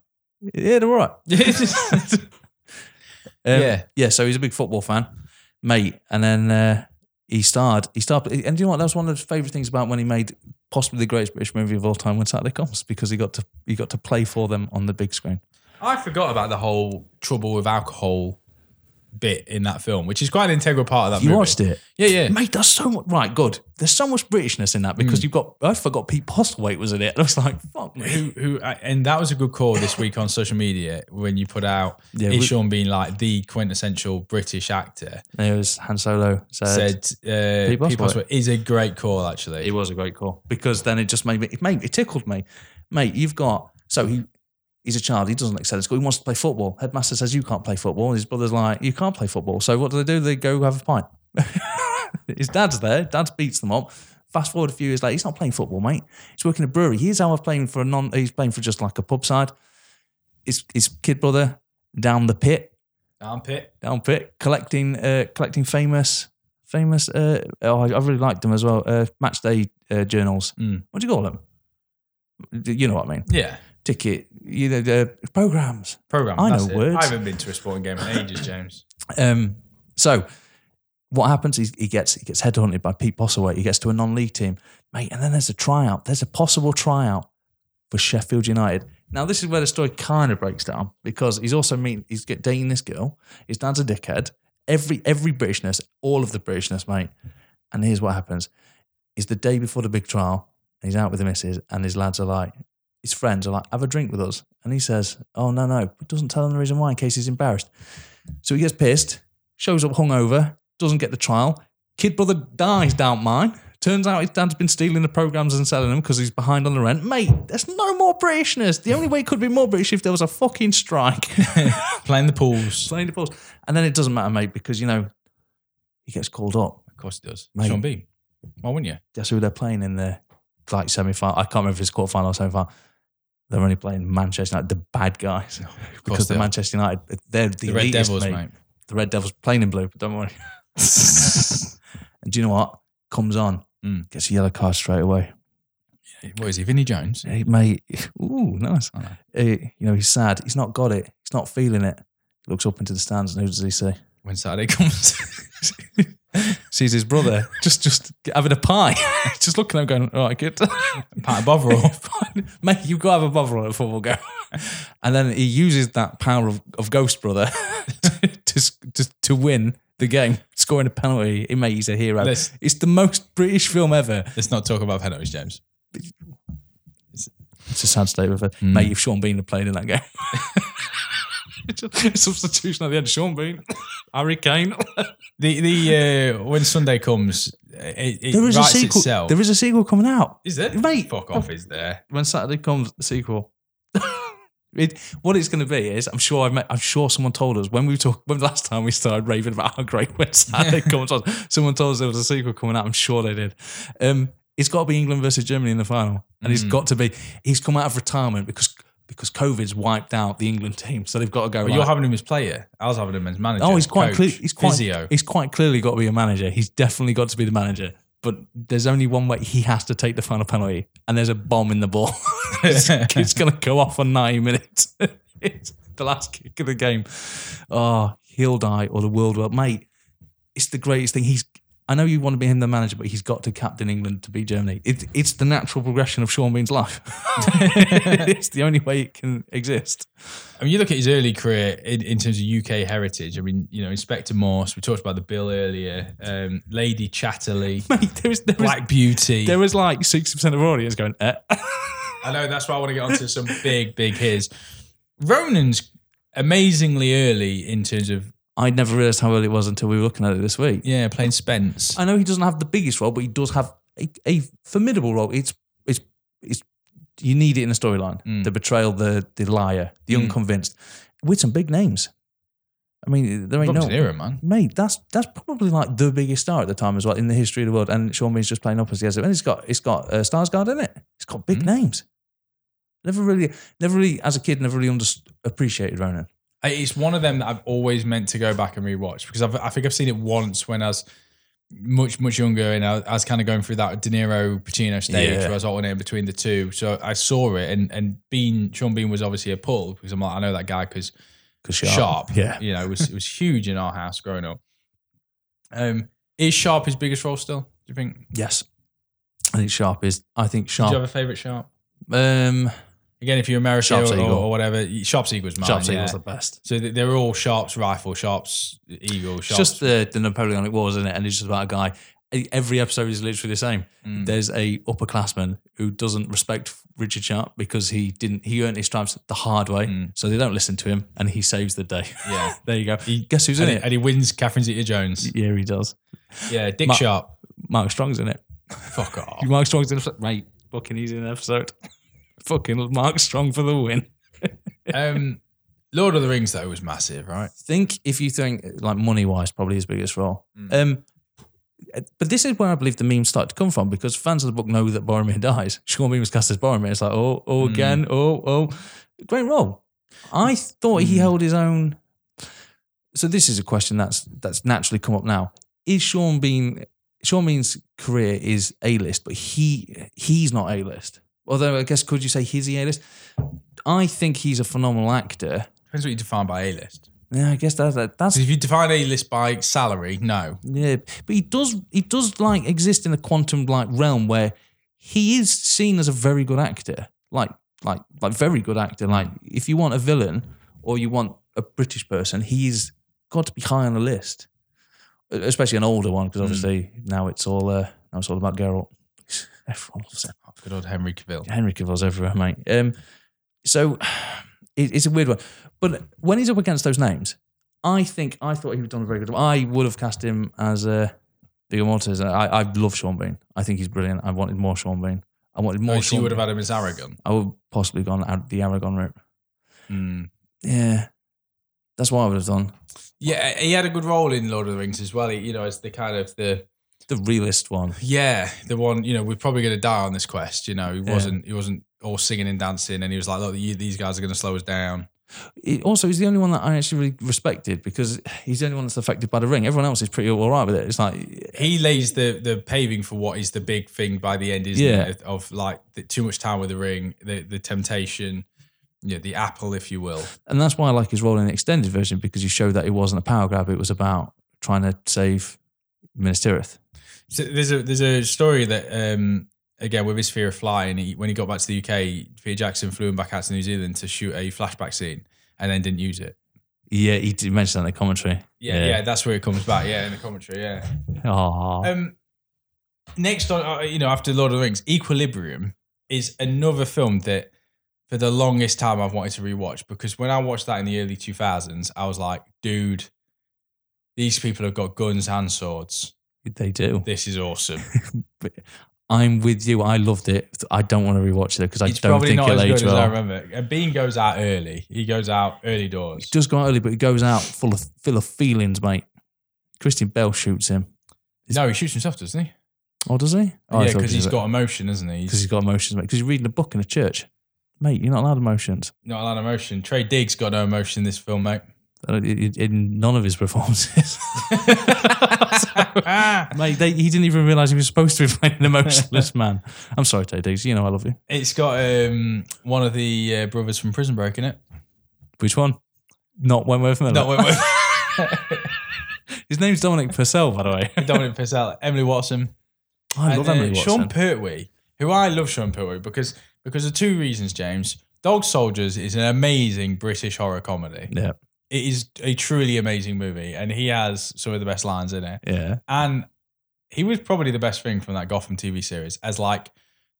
[SPEAKER 2] yeah, they're all right. <laughs> Um,
[SPEAKER 1] Yeah.
[SPEAKER 2] yeah. So he's a big football fan, mate. And then uh, he starred. He starred. And do you know what? That was one of the favorite things about when he made possibly the greatest British movie of all time, When Saturday Comes, because he got to he got to play for them on the big screen.
[SPEAKER 1] I forgot about the whole trouble with alcohol bit in that film, which is quite an integral part of that
[SPEAKER 2] You
[SPEAKER 1] movie.
[SPEAKER 2] watched it,
[SPEAKER 1] Yeah, yeah.
[SPEAKER 2] mate. There's so much. Right, good. There's so much Britishness in that because you've got. I forgot Pete Postlethwaite was in it. <laughs> I was like, fuck me.
[SPEAKER 1] Who, who, and that was a good call this week on social media when you put out
[SPEAKER 2] Yeah,
[SPEAKER 1] is
[SPEAKER 2] we-
[SPEAKER 1] Sean being like the quintessential British actor.
[SPEAKER 2] There was Han Solo said,
[SPEAKER 1] Said uh,
[SPEAKER 2] Pete
[SPEAKER 1] Pete
[SPEAKER 2] Postlethwaite.
[SPEAKER 1] Postlethwaite is a great call actually.
[SPEAKER 2] It was a great call because then it just made me. It made it tickled me, mate. You've got so he. He's a child. He doesn't excel at school. He wants to play football. Headmaster says you can't play football. His brother's like, you can't play football. So what do they do? They go have a pint. <laughs> His dad's there. Dad beats them up. Fast forward a few years later, he's not playing football, mate. He's working at a brewery. He's out playing for a non. He's playing for just like a pub side. His his kid brother down the pit,
[SPEAKER 1] Down pit.
[SPEAKER 2] down pit, collecting uh, collecting famous famous. Uh, oh, I I really liked them as well. Uh, match day uh, journals.
[SPEAKER 1] Mm.
[SPEAKER 2] What do you call them? You know what I mean.
[SPEAKER 1] Yeah.
[SPEAKER 2] Ticket, you know, the programs.
[SPEAKER 1] Program.
[SPEAKER 2] I know words.
[SPEAKER 1] I haven't been to a sporting game in ages, James.
[SPEAKER 2] Um, so what happens is he gets he gets headhunted by Pete Postlethwaite. He gets to a non-league team, mate, and then there's a tryout. There's a possible tryout for Sheffield United. Now this is where the story kind of breaks down because he's also meeting he's get dating this girl. His dad's a dickhead. Every every Britishness, all of the Britishness, mate. And here's what happens: is the day before the big trial, he's out with the missus, and his lads are like, his friends are like, have a drink with us, and he says, oh no no, but doesn't tell them the reason why in case he's embarrassed. So he gets pissed, shows up hungover, doesn't get the trial. Kid brother dies down mine. Turns out his dad's been stealing the programs and selling them because he's behind on the rent. Mate, there's no more Britishness. The only way it could be more British if there was a fucking strike. <laughs>
[SPEAKER 1] Playing the pools.
[SPEAKER 2] Playing the balls. And then it doesn't matter, mate, because, you know, he gets called up.
[SPEAKER 1] Of course he does.
[SPEAKER 2] Mate.
[SPEAKER 1] Sean Bean. Why wouldn't you?
[SPEAKER 2] Guess who they're playing in the like semi final? I can't remember if it's quarter final or semi final. They're only playing Manchester United, the bad guys. <laughs> because the. Manchester United, they're the,
[SPEAKER 1] The Red Devils,
[SPEAKER 2] mate.
[SPEAKER 1] mate.
[SPEAKER 2] The Red Devils playing in blue, but don't worry. <laughs> and do you know what? Comes on,
[SPEAKER 1] Mm.
[SPEAKER 2] gets a yellow card straight away.
[SPEAKER 1] What is he? Vinnie Jones?
[SPEAKER 2] Hey, mate, <laughs> ooh, nice.
[SPEAKER 1] Oh, no.
[SPEAKER 2] Eh, you know, he's sad. He's not got it. He's not feeling it. He looks up into the stands and who does he see?
[SPEAKER 1] When Saturday comes.
[SPEAKER 2] Sees his brother just just having a pie. <laughs> just looking at him going, all right, kid.
[SPEAKER 1] Pat of Bovril. <laughs>
[SPEAKER 2] Mate, you've got to have a bother at football go. and then he uses that power of, of Ghost Brother <laughs> to, to, to win the game, scoring a penalty. It mate, he's a hero.
[SPEAKER 1] Let's-
[SPEAKER 2] it's the most British film ever.
[SPEAKER 1] Let's not talk about penalties, James.
[SPEAKER 2] It's a sad state of it. Hmm. Mate, if Sean Bean had played in that game. <laughs> Substitution at the end, Sean Bean, <coughs> Harry Kane. <laughs>
[SPEAKER 1] The the uh, when Sunday comes, it, it
[SPEAKER 2] There is a sequel.
[SPEAKER 1] itself.
[SPEAKER 2] There is a sequel coming out.
[SPEAKER 1] is it?
[SPEAKER 2] Mate.
[SPEAKER 1] Fuck off, is there?
[SPEAKER 2] when Saturday comes, the sequel. <laughs> it, what it's going to be is, I'm sure I've met, I'm sure someone told us when we talked when the last time we started raving about how great when Saturday comes on. Someone told us there was a sequel coming out. I'm sure they did. Um, it's got to be England versus Germany in the final, and
[SPEAKER 1] Mm.
[SPEAKER 2] it's got to be. He's come out of retirement because because COVID's wiped out the England team, so they've got to go.
[SPEAKER 1] Well,
[SPEAKER 2] right,
[SPEAKER 1] you're having him as player. I was having him as manager.
[SPEAKER 2] Oh, he's quite clear. He's quite.
[SPEAKER 1] physio.
[SPEAKER 2] He's quite clearly got to be a manager. He's definitely got to be the manager. But there's only one way he has to take the final penalty, and there's a bomb in the ball. <laughs> it's <laughs> it's going to go off on 90 minutes. <laughs> it's the last kick of the game. Oh, he'll die or the world will, mate. It's the greatest thing. He's. I know you want to be him the manager, but he's got to captain England to beat Germany. It, it's the natural progression of Sean Bean's life. <laughs> it's the only way it can exist.
[SPEAKER 1] I mean, you look at his early career in, in terms of UK heritage. I mean, you know, Inspector Morse. We talked about the Bill earlier. Um, Lady Chatterley, <laughs>
[SPEAKER 2] Mate, there is, there
[SPEAKER 1] Black Beauty.
[SPEAKER 2] there was like 60% of our audience going, eh.
[SPEAKER 1] I know that's why I want to get onto some big, big hits. Ronin's amazingly early in terms of
[SPEAKER 2] I never realised how early it was until we were looking at it this week.
[SPEAKER 1] Yeah, playing Spence.
[SPEAKER 2] I know he doesn't have the biggest role, but he does have a, a formidable role. It's it's it's you need it in a storyline.
[SPEAKER 1] Mm.
[SPEAKER 2] The betrayal, the the liar, the unconvinced, with some big names. I mean, there ain't
[SPEAKER 1] Robert
[SPEAKER 2] no
[SPEAKER 1] Niro, man.
[SPEAKER 2] mate. That's that's probably like the biggest star at the time as well in the history of the world. And Sean Bean's just playing up opposite. Yes, and it's got it's got uh, Skarsgård in it. It's got big
[SPEAKER 1] Mm.
[SPEAKER 2] names. Never really, never really, as a kid, never really underst- appreciated
[SPEAKER 1] Ronin. It's one of them that I've always meant to go back and rewatch because I've, I think I've seen it once when I was much much younger and I, I was kind of going through that De Niro Pacino stage
[SPEAKER 2] Yeah.
[SPEAKER 1] where I was alternating between the two. So I saw it and and Bean Sean Bean was obviously a pull because I'm like I know that guy because
[SPEAKER 2] Because
[SPEAKER 1] Sharpe,
[SPEAKER 2] yeah.
[SPEAKER 1] you know, it was it was huge in our house growing up. Um, is Sharpe his biggest role still? Do you think?
[SPEAKER 2] Yes, I think Sharpe is. I think Sharpe.
[SPEAKER 1] Do you have a favorite Sharpe?
[SPEAKER 2] Um,
[SPEAKER 1] Again, if you're American or,
[SPEAKER 2] Eagle.
[SPEAKER 1] or whatever, Sharpe's Eagle's mine.
[SPEAKER 2] Sharpe's
[SPEAKER 1] yeah.
[SPEAKER 2] Eagle's the best.
[SPEAKER 1] So th- they're all Sharpe's rifle, Sharpe's Eagle,
[SPEAKER 2] It's
[SPEAKER 1] Sharpe's
[SPEAKER 2] just the, the Napoleonic Wars, isn't it? And it's just about a guy. Every episode is literally the same.
[SPEAKER 1] Mm.
[SPEAKER 2] There's a upperclassman who doesn't respect Richard Sharpe because he didn't. He earned his stripes the hard way,
[SPEAKER 1] Mm.
[SPEAKER 2] so they don't listen to him, and he saves the day.
[SPEAKER 1] Yeah. <laughs>
[SPEAKER 2] there you go. Guess who's in
[SPEAKER 1] he,
[SPEAKER 2] it?
[SPEAKER 1] and he wins Catherine Zeta Jones.
[SPEAKER 2] Yeah, he does.
[SPEAKER 1] Yeah, Dick
[SPEAKER 2] Ma-
[SPEAKER 1] Sharpe.
[SPEAKER 2] Mark Strong's in it.
[SPEAKER 1] Fuck <laughs> off.
[SPEAKER 2] Mark Strong's in it. Mate, fucking he's in an episode. <laughs> fucking Mark Strong for the win. <laughs>
[SPEAKER 1] Um, Lord of the Rings though was massive, right?
[SPEAKER 2] think if you think like money wise, probably his biggest role.
[SPEAKER 1] Mm.
[SPEAKER 2] Um, but this is where I believe the memes start to come from because fans of the book know that Boromir dies. <laughs> Sean Bean was cast as Boromir. It's like, oh, oh,
[SPEAKER 1] Mm.
[SPEAKER 2] again, oh, oh. Great role. I thought he
[SPEAKER 1] Mm.
[SPEAKER 2] held his own. So this is a question that's that's naturally come up now. Is Sean Bean Sean Bean's career is A list, but he he's not A list. Although I guess could you say he's the A list? I think he's a phenomenal actor.
[SPEAKER 1] Depends what you define by A list.
[SPEAKER 2] Yeah, I guess that, that that's
[SPEAKER 1] If you define A list by salary, no.
[SPEAKER 2] Yeah, but he does he does like exist in a quantum like realm where he is seen as a very good actor, like like like very good actor. Like if you want a villain or you want a British person, he's got to be high on the list, especially an older one because obviously now it's all uh, now it's all about Geralt. <laughs> Everyone loves it.
[SPEAKER 1] Good old Henry Cavill.
[SPEAKER 2] Henry Cavill's everywhere, mate. Um, so <sighs> it, it's a weird one. But when he's up against those names, I think I thought he would done a very good. Job. I would have cast him as uh, Viggo Mortensen. I, I love Sean Bean. I think he's brilliant. I wanted more Sean Bean. I wanted more.
[SPEAKER 1] Or
[SPEAKER 2] Sean
[SPEAKER 1] you would have had him as Aragorn.
[SPEAKER 2] I would possibly gone out the Aragorn route.
[SPEAKER 1] Mm.
[SPEAKER 2] Yeah, that's what I would have done.
[SPEAKER 1] Yeah, he had a good role in Lord of the Rings as well. He, you know, as the kind of the
[SPEAKER 2] The realist one.
[SPEAKER 1] yeah, the one. You know, we're probably going to die on this quest. You know, he
[SPEAKER 2] Yeah.
[SPEAKER 1] wasn't. He wasn't all singing and dancing, and he was like, "Look, you, these guys are going to slow us down."
[SPEAKER 2] He- also, he's the only one that I actually really respected because he's the only one that's affected by the ring. Everyone else is pretty all right with it. It's like
[SPEAKER 1] He lays the the paving for what is the big thing by the end, isn't
[SPEAKER 2] Yeah.
[SPEAKER 1] it? Of like the, too much time with the ring, the the temptation, yeah, the apple, if you will.
[SPEAKER 2] and that's why I like his role in the extended version because he showed that it wasn't a power grab; it was about trying to save Minas Tirith.
[SPEAKER 1] So there's a there's a story that um again with his fear of flying, he, when he got back to the UK, Peter Jackson flew him back out to New Zealand to shoot a flashback scene and then didn't use it.
[SPEAKER 2] Yeah, he did mention that in the commentary.
[SPEAKER 1] Yeah, yeah, that's where it comes back. Yeah, in the commentary. Yeah.
[SPEAKER 2] Aw.
[SPEAKER 1] Um, next on, uh, you know, after Lord of the Rings, Equilibrium is another film that, for the longest time, I've wanted to rewatch because when I watched that in the early two thousands, I was like, dude, these people have got guns and swords.
[SPEAKER 2] They do.
[SPEAKER 1] This is awesome. <laughs>
[SPEAKER 2] I'm with you. I loved it. I don't want to rewatch it because I
[SPEAKER 1] it's
[SPEAKER 2] don't
[SPEAKER 1] probably
[SPEAKER 2] think
[SPEAKER 1] not
[SPEAKER 2] it'll
[SPEAKER 1] as good
[SPEAKER 2] age
[SPEAKER 1] as I remember. And Bean goes out early. He goes out early doors.
[SPEAKER 2] He does go out early, but he goes out full of full of feelings, mate. Christian Bale shoots him.
[SPEAKER 1] No, he shoots himself, doesn't he?
[SPEAKER 2] Oh, does he? Oh,
[SPEAKER 1] yeah, because he's got emotion, isn't he?
[SPEAKER 2] because
[SPEAKER 1] He's
[SPEAKER 2] he's got emotions, mate. Because you're reading a book in a church, mate. You're not allowed emotions.
[SPEAKER 1] not allowed emotion. Taye Diggs got no emotion in this film, mate.
[SPEAKER 2] Uh, In, none of his performances, <laughs> mate. They, he didn't even realize he was supposed to be playing an emotionless <laughs> man. I'm sorry, Taye Diggs. You know I love you.
[SPEAKER 1] It's got um, one of the uh, brothers from Prison Break in it.
[SPEAKER 2] Which one? Not Wentworth Miller.
[SPEAKER 1] Not Wentworth. <laughs>
[SPEAKER 2] His name's Dominic Purcell, by the way.
[SPEAKER 1] Dominic Purcell, Emily Watson.
[SPEAKER 2] I love
[SPEAKER 1] And, uh,
[SPEAKER 2] Emily Watson.
[SPEAKER 1] Sean Pertwee, who I love Sean Pertwee because because of two reasons, James. Dog Soldiers is an amazing British horror comedy.
[SPEAKER 2] yeah,
[SPEAKER 1] It is a truly amazing movie, and he has some of the best lines in it.
[SPEAKER 2] yeah.
[SPEAKER 1] And he was probably the best thing from that Gotham TV series as like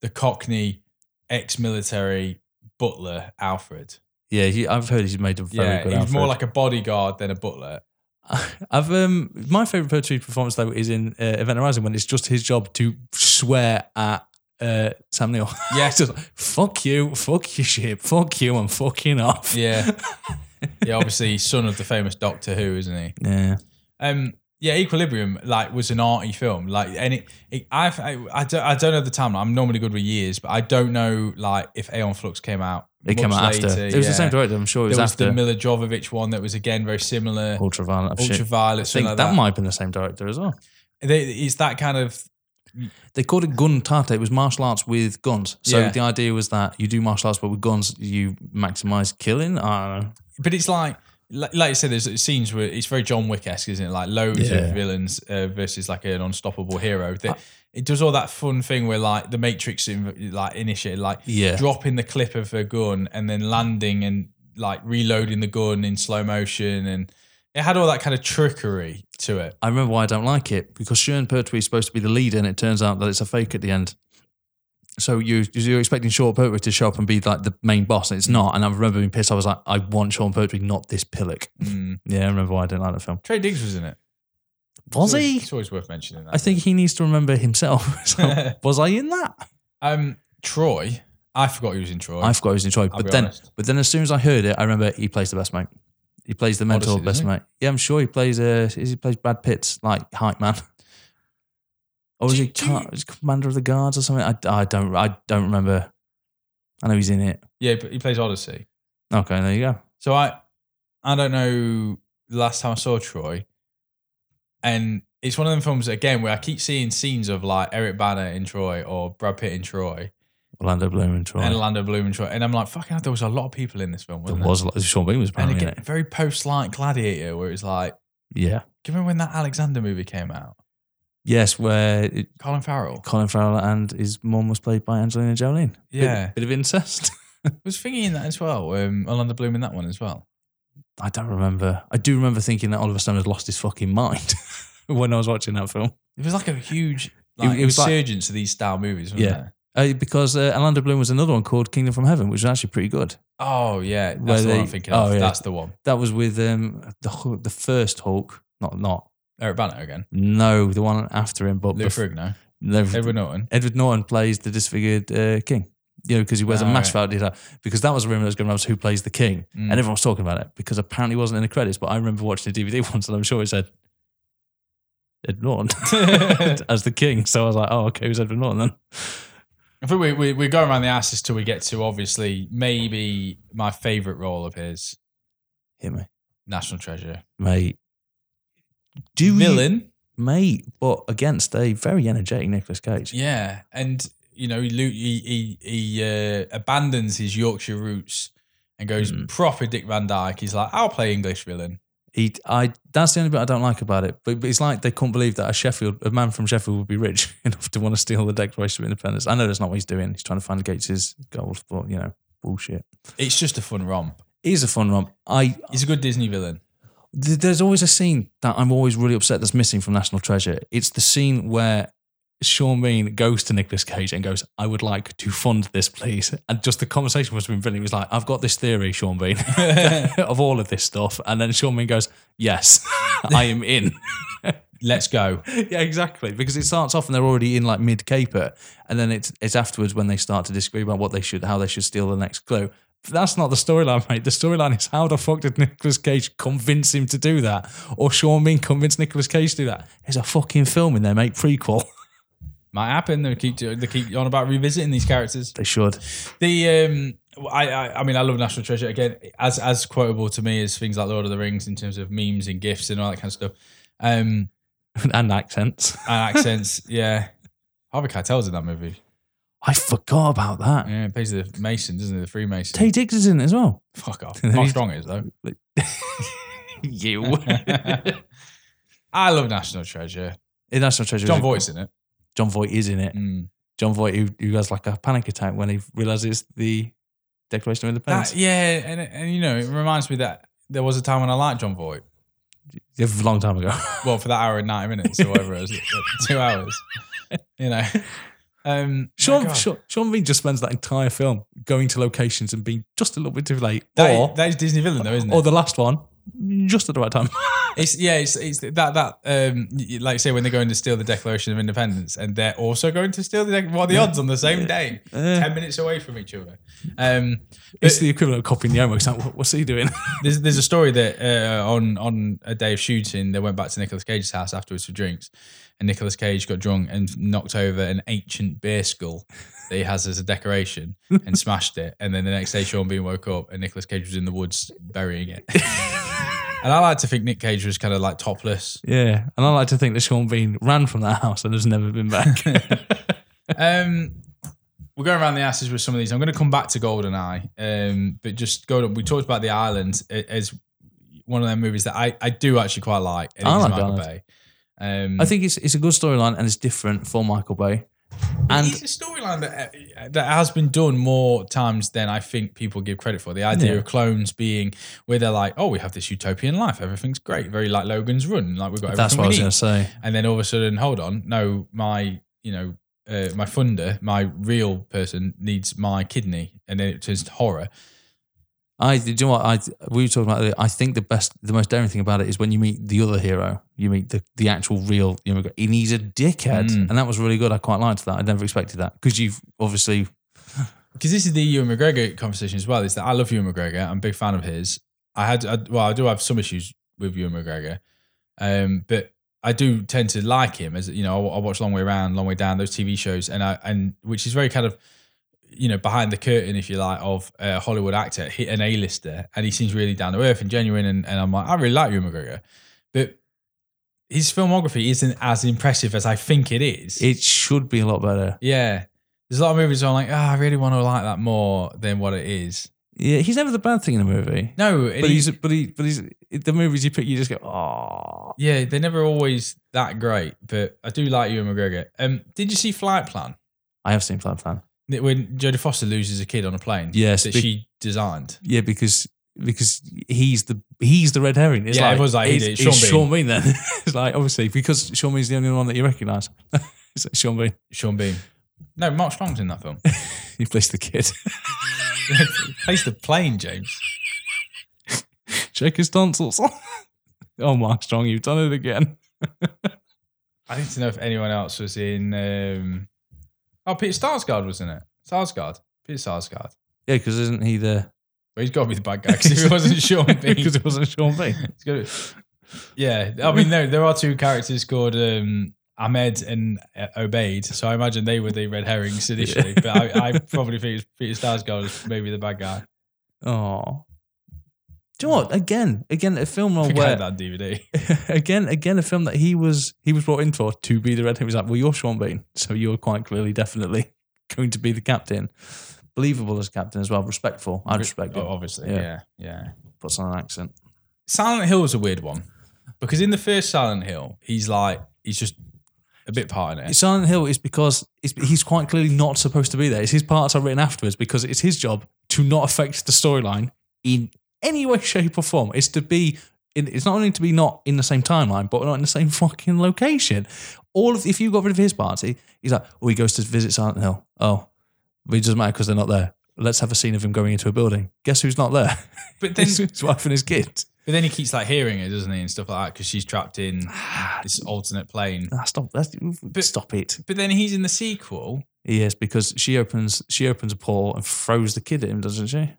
[SPEAKER 1] the Cockney ex-military butler Alfred.
[SPEAKER 2] Yeah, he, I've heard he's made a very
[SPEAKER 1] yeah,
[SPEAKER 2] good
[SPEAKER 1] he's more like a bodyguard than a butler. <laughs>
[SPEAKER 2] I've um my favorite Pertwee performance though is in uh, Event Horizon when it's just his job to swear at uh, Sam Neill. <laughs>
[SPEAKER 1] Yes.
[SPEAKER 2] just like, fuck you, fuck your ship, fuck you, I'm fucking off.
[SPEAKER 1] Yeah. <laughs> <laughs> yeah, obviously son of the famous Doctor Who, isn't he?
[SPEAKER 2] Yeah.
[SPEAKER 1] Um, yeah, Equilibrium like was an arty film. Like, and it, it I've, I, I don't, I don't know the time. I'm normally good with years, but I don't know like if Aeon Flux came out.
[SPEAKER 2] It came out after. It was the same director, I'm sure it was,
[SPEAKER 1] There was
[SPEAKER 2] after
[SPEAKER 1] the Milla Jovovich one that was again very similar.
[SPEAKER 2] Ultraviolet.
[SPEAKER 1] Ultraviolet,
[SPEAKER 2] I think
[SPEAKER 1] like
[SPEAKER 2] that,
[SPEAKER 1] that.
[SPEAKER 2] might have been the same director as well.
[SPEAKER 1] They, it's that kind of
[SPEAKER 2] They called it gun kata. It was martial arts with guns. So
[SPEAKER 1] Yeah.
[SPEAKER 2] the idea was that you do martial arts, but with guns, you maximize killing. I don't know.
[SPEAKER 1] But it's like like, like you said, there's scenes where it's very John Wick esque, isn't it? Like loads
[SPEAKER 2] Yeah.
[SPEAKER 1] of villains uh, versus like an unstoppable hero. That it does all that fun thing where like the Matrix in, like initiated, like
[SPEAKER 2] Yeah.
[SPEAKER 1] dropping the clip of a gun and then landing and like reloading the gun in slow motion, and it had all that kind of trickery to it.
[SPEAKER 2] I remember why I don't like it because Sean Pertwee is supposed to be the leader, and it turns out that it's a fake at the end. So you you're expecting Sean Pertwee to show up and be like the main boss, and it's not. And I remember being pissed. I was like, I want Sean Pertwee, not this pillock.
[SPEAKER 1] Mm.
[SPEAKER 2] Yeah, I remember why I didn't like the film.
[SPEAKER 1] Taye Diggs was in it.
[SPEAKER 2] Was
[SPEAKER 1] It's always-
[SPEAKER 2] he?
[SPEAKER 1] It's always worth mentioning that.
[SPEAKER 2] I think he needs to remember himself. <laughs> So, <laughs> was I in that?
[SPEAKER 1] um, Troy. I forgot he was in Troy.
[SPEAKER 2] I forgot he was in Troy.
[SPEAKER 1] I'll
[SPEAKER 2] But then,
[SPEAKER 1] honest.
[SPEAKER 2] but then as soon as I heard it, I remember he plays the best mate. He plays the mentor
[SPEAKER 1] Odyssey,
[SPEAKER 2] best mate. Yeah, I'm sure he plays. Uh, he plays Brad Pitt's like hype man, or
[SPEAKER 1] Do-
[SPEAKER 2] he
[SPEAKER 1] you-
[SPEAKER 2] commander of the guards or something? I, I don't I don't remember. I know he's in it.
[SPEAKER 1] yeah, but he plays Odyssey.
[SPEAKER 2] Okay, there you go.
[SPEAKER 1] So I, I don't know the last time I saw Troy, and it's one of them films again where I keep seeing scenes of like Eric Bana in Troy or Brad Pitt in Troy
[SPEAKER 2] Orlando Bloom and Troy.
[SPEAKER 1] and Orlando Bloom in Troy, and I'm like, fucking, hell, there was a lot of people in this film.
[SPEAKER 2] there was a lot. Sean Bean was
[SPEAKER 1] and
[SPEAKER 2] apparently in
[SPEAKER 1] again,
[SPEAKER 2] it.
[SPEAKER 1] very post like Gladiator, where it's like,
[SPEAKER 2] Yeah.
[SPEAKER 1] do you remember when that Alexander movie came out?
[SPEAKER 2] Yes, where it,
[SPEAKER 1] Colin Farrell
[SPEAKER 2] Colin Farrell and his mum was played by Angelina Jolie. Bit-
[SPEAKER 1] Yeah.
[SPEAKER 2] bit, of incest. <laughs>
[SPEAKER 1] was thinking that as well. Um, Orlando Bloom in that one as well.
[SPEAKER 2] I don't remember. I do remember thinking that Oliver Stone had lost his fucking mind <laughs> when I was watching that film.
[SPEAKER 1] It was like a huge like,
[SPEAKER 2] it was like-
[SPEAKER 1] of these style movies. Wasn't
[SPEAKER 2] Yeah. Uh, because uh, Orlando Bloom was another one called Kingdom from Heaven, which was actually pretty good.
[SPEAKER 1] Oh yeah,
[SPEAKER 2] Where
[SPEAKER 1] that's the one I'm thinking
[SPEAKER 2] oh,
[SPEAKER 1] of.
[SPEAKER 2] yeah.
[SPEAKER 1] That's the one.
[SPEAKER 2] That was with um, the the first Hulk, not not
[SPEAKER 1] Eric Bana again.
[SPEAKER 2] no, the one after him, but
[SPEAKER 1] Lou
[SPEAKER 2] bef-
[SPEAKER 1] Ferrigno.
[SPEAKER 2] no,
[SPEAKER 1] Edward Norton.
[SPEAKER 2] Edward Norton plays the disfigured uh, king. You know, because he wears a
[SPEAKER 1] Ah,
[SPEAKER 2] mask
[SPEAKER 1] right.
[SPEAKER 2] the Because that was a rumor that was going around was who plays the king,
[SPEAKER 1] Mm.
[SPEAKER 2] and everyone was talking about it because apparently it wasn't in the credits. But I remember watching the DVD <laughs> once, and I'm sure it said Edward Norton <laughs> <laughs> as the king. So I was like, oh, okay, who's Edward Norton then.
[SPEAKER 1] I think we, we, we go around the asses till we get to obviously maybe my favourite role of his,
[SPEAKER 2] Hit me,
[SPEAKER 1] National Treasure.
[SPEAKER 2] mate. Do you-
[SPEAKER 1] Villain.
[SPEAKER 2] mate, but against a very energetic Nicolas Cage.
[SPEAKER 1] Yeah. And, you know, he, he, he, he uh, abandons his Yorkshire roots and goes
[SPEAKER 2] Mm.
[SPEAKER 1] proper Dick Van Dyke. He's like, I'll play English villain.
[SPEAKER 2] He, I, that's the only bit I don't like about it. But, but it's like they couldn't believe that a Sheffield, a man from Sheffield, would be rich <laughs> enough to want to steal the Declaration of Independence. I know that's not what he's doing. He's trying to find Gates's gold, but you know, bullshit.
[SPEAKER 1] It's just a fun romp.
[SPEAKER 2] He's a fun romp. I,
[SPEAKER 1] He's a good Disney villain.
[SPEAKER 2] Th- there's always a scene that I'm always really upset that's missing from National Treasure. It's the scene where Sean Bean goes to Nicolas Cage and goes, "I would like to fund this, please." And just the conversation must have been brilliant. He was like, "I've got this theory, Sean Bean, <laughs> <laughs> of all of this stuff," and then Sean Bean goes, "Yes, <laughs> I am in."
[SPEAKER 1] Let's go.
[SPEAKER 2] yeah, exactly. Because it starts off and they're already in like mid caper, and then it's it's afterwards when they start to disagree about what they should, how they should steal the next clue. That's not the storyline, mate. The storyline is how the fuck did Nicolas Cage convince him to do that, or Sean Bean convince Nicolas Cage to do that? There's a fucking film in there, mate. Prequel. <laughs>
[SPEAKER 1] Might happen. They keep they keep on about revisiting these characters.
[SPEAKER 2] They should.
[SPEAKER 1] The um, I, I I mean I love National Treasure again as as quotable to me as things like Lord of the Rings in terms of memes and gifts and all that kind of stuff. Um, <laughs>
[SPEAKER 2] and accents.
[SPEAKER 1] and accents, yeah. Harvey Keitel's in that movie.
[SPEAKER 2] I forgot about that.
[SPEAKER 1] Yeah, it plays the Mason, doesn't it? The Freemason.
[SPEAKER 2] Taye Diggs is in it as well.
[SPEAKER 1] Fuck off. <laughs> How Strong is though. <laughs>
[SPEAKER 2] you. <laughs>
[SPEAKER 1] I love National Treasure.
[SPEAKER 2] in National Treasure.
[SPEAKER 1] Jon
[SPEAKER 2] is-
[SPEAKER 1] Voight's in it.
[SPEAKER 2] Jon Voight is in it.
[SPEAKER 1] Mm.
[SPEAKER 2] Jon Voight, who, who has like a panic attack when he realizes the Declaration of Independence.
[SPEAKER 1] That, yeah, and and you know it reminds me that there was a time when I liked Jon Voight.
[SPEAKER 2] a long time ago.
[SPEAKER 1] Well, for that hour and ninety minutes or whatever it was, two hours. You know. Um,
[SPEAKER 2] Sean, Sean, Sean Bean just spends that entire film going to locations and being just a little bit too late.
[SPEAKER 1] That-
[SPEAKER 2] or,
[SPEAKER 1] that is Disney villain though, isn't it?
[SPEAKER 2] or the last one, just at the right time. <laughs>
[SPEAKER 1] It's yeah, it's, it's that that um like say when they're going to steal the Declaration of Independence and they're also going to steal the what are the odds on the same day, ten minutes away from each other. Um,
[SPEAKER 2] it's the equivalent of copying the homework. Like, what- what's he doing? <laughs>
[SPEAKER 1] there's there's a story that uh, on on a day of shooting they went back to Nicolas Cage's house afterwards for drinks, and Nicolas Cage got drunk and knocked over an ancient beer skull that he has as a decoration and smashed it. And then the next day Sean Bean woke up and Nicolas Cage was in the woods burying it. <laughs> and I like to think Nick Cage was kind of like topless.
[SPEAKER 2] yeah, and I like to think that Sean Bean ran from that house and has never been back. <laughs>
[SPEAKER 1] Um, we're going around the asses with some of these. I'm going to come back to GoldenEye, um, but just go. We talked about the island as one of them movies that I, I do actually quite like.
[SPEAKER 2] I like
[SPEAKER 1] Michael
[SPEAKER 2] Island.
[SPEAKER 1] Bay. Um,
[SPEAKER 2] I think it's it's a good storyline and it's different for Michael Bay. And
[SPEAKER 1] it's a storyline that uh, that has been done more times than I think people give credit for. The idea
[SPEAKER 2] Yeah.
[SPEAKER 1] of clones being where they're like, oh, we have this utopian life, everything's great, very like Logan's Run, like we've got everything
[SPEAKER 2] that's what I was going to say.
[SPEAKER 1] and then all of a sudden, hold on, no, my you know uh, my funder, my real person needs my kidney, and then it turns to horror.
[SPEAKER 2] I do you know what I we were talking about. it, I think the best, the most daring thing about it is when you meet the other hero. You meet the the actual real. You know, and he's a dickhead,
[SPEAKER 1] Mm.
[SPEAKER 2] and that was really good. I quite liked that. I never expected that because you've obviously <sighs>
[SPEAKER 1] Because this is the Ewan McGregor conversation as well. Is that I love Ewan McGregor. I'm a big fan of his. I had I, well, I do have some issues with Ewan McGregor, um, but I do tend to like him. As you know, I, I watch Long Way Round, Long Way Down, those TV shows, and I and which is very kind of you know behind the curtain, if you like, of a Hollywood actor, hit an A-lister, and he seems really down to earth and genuine. And, and I'm like, I really like Ewan McGregor, but his filmography isn't as impressive as I think it is.
[SPEAKER 2] it should be a lot better.
[SPEAKER 1] yeah. There's a lot of movies where I'm like, oh, I really want to like that more than what it is.
[SPEAKER 2] Yeah, he's never the bad thing in a movie.
[SPEAKER 1] No,
[SPEAKER 2] But he's but he but he's the movies you pick, you just go, oh.
[SPEAKER 1] yeah, they're never always that great. But I do like Ewan McGregor. Um, did you see Flight Plan?
[SPEAKER 2] I have seen Flight Plan.
[SPEAKER 1] When Jodie Foster loses a kid on a plane,
[SPEAKER 2] Yes,
[SPEAKER 1] that
[SPEAKER 2] big-
[SPEAKER 1] she designed.
[SPEAKER 2] Yeah, because because he's the he's the red herring. It's
[SPEAKER 1] Yeah,
[SPEAKER 2] like,
[SPEAKER 1] everyone's like, he
[SPEAKER 2] it's, it's
[SPEAKER 1] Sean
[SPEAKER 2] Sean Bean then. <laughs> it's like obviously because Sean Bean's the only one that you recognise. <laughs> it's like Sean Bean.
[SPEAKER 1] Sean Bean. No, Mark Strong's in that film. <laughs>
[SPEAKER 2] He plays the kid.
[SPEAKER 1] Plays the plane, James.
[SPEAKER 2] Check his tonsils. oh, Mark Strong, you've done it again.
[SPEAKER 1] I need to know if anyone else was in. Um, oh, Peter Sarsgaard was in it. Sarsgaard. Peter Sarsgaard.
[SPEAKER 2] Yeah, because isn't he the?
[SPEAKER 1] Well, he's got to be the bad guy because if <laughs> it wasn't Sean Bean, <laughs>
[SPEAKER 2] Because it wasn't Sean Bean.
[SPEAKER 1] It's good. Yeah, I mean, there there are two characters called um, Ahmed and uh, Obeid, so I imagine they were the red herrings initially. <laughs> But I, I probably think Peter Sarsgaard is maybe the bad guy.
[SPEAKER 2] Oh. Do you know what? Again, again, a film
[SPEAKER 1] I
[SPEAKER 2] where
[SPEAKER 1] that DVD. <laughs>
[SPEAKER 2] again, again, a film that he was he was brought in for to be the red. He was like, well, you're Sean Bean, so you're quite clearly, definitely <laughs> going to be the captain. Believable as captain as well, respectful. I'd respect
[SPEAKER 1] Oh,
[SPEAKER 2] it.
[SPEAKER 1] obviously,
[SPEAKER 2] Yeah.
[SPEAKER 1] yeah, yeah.
[SPEAKER 2] Puts on an accent.
[SPEAKER 1] Silent Hill was a weird one because in the first Silent Hill, he's like he's just a bit part in it.
[SPEAKER 2] Silent Hill is because it's, he's quite clearly not supposed to be there. It's his parts are written afterwards because it's his job to not affect the storyline in any way, shape, or form. It's to be. in- It's not only to be not in the same timeline, but not in the same <laughs> fucking location. All of if you got rid of his party, he's like, oh, he goes to visit Silent Hill. Oh, but it doesn't matter because they're not there. Let's have a scene of him going into a building. Guess who's not there? <laughs>
[SPEAKER 1] But then, <laughs>
[SPEAKER 2] his, his wife and his kids.
[SPEAKER 1] but then he keeps like hearing it, doesn't he, and stuff like that because she's trapped in <sighs> this alternate plane.
[SPEAKER 2] Ah, stop! That's, stop it.
[SPEAKER 1] But then he's in the sequel.
[SPEAKER 2] Yes, because she opens she opens a portal and throws the kid at him, doesn't she?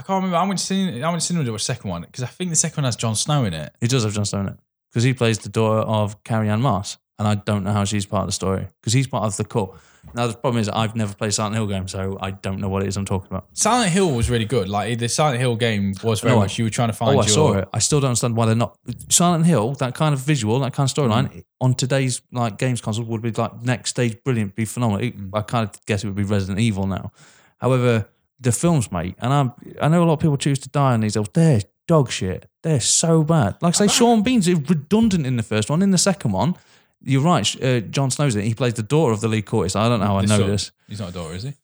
[SPEAKER 1] I can't remember. I went to cinema. I went to cinema to watch the second one because I think the second one has Jon Snow in it.
[SPEAKER 2] He does have Jon Snow in it because he plays the daughter of Carrie-Anne Moss, and I don't know how she's part of the story because he's part of the core. Now the problem is I've never played Silent Hill game, so I don't know what it is I'm talking about.
[SPEAKER 1] Silent Hill was really good. Like the Silent Hill game was very
[SPEAKER 2] No,
[SPEAKER 1] much you were trying to find
[SPEAKER 2] Oh,
[SPEAKER 1] your.
[SPEAKER 2] I saw it. I still don't understand why they're not Silent Hill. That kind of visual, that kind of storyline
[SPEAKER 1] Mm.
[SPEAKER 2] on today's like games console would be like next stage brilliant, be phenomenal. It-
[SPEAKER 1] Mm.
[SPEAKER 2] I kind of guess it would be Resident Evil now. However, the films, mate, and I I know a lot of people choose to die on these. oh, They're dog shit. They're so bad. Like I say, Sean Bean's redundant in the first one. In the second one, you're right. Uh, Jon Snow's in it. He plays the daughter of the lead courtist. I don't know how I know
[SPEAKER 1] son.
[SPEAKER 2] this.
[SPEAKER 1] He's not a daughter, is he?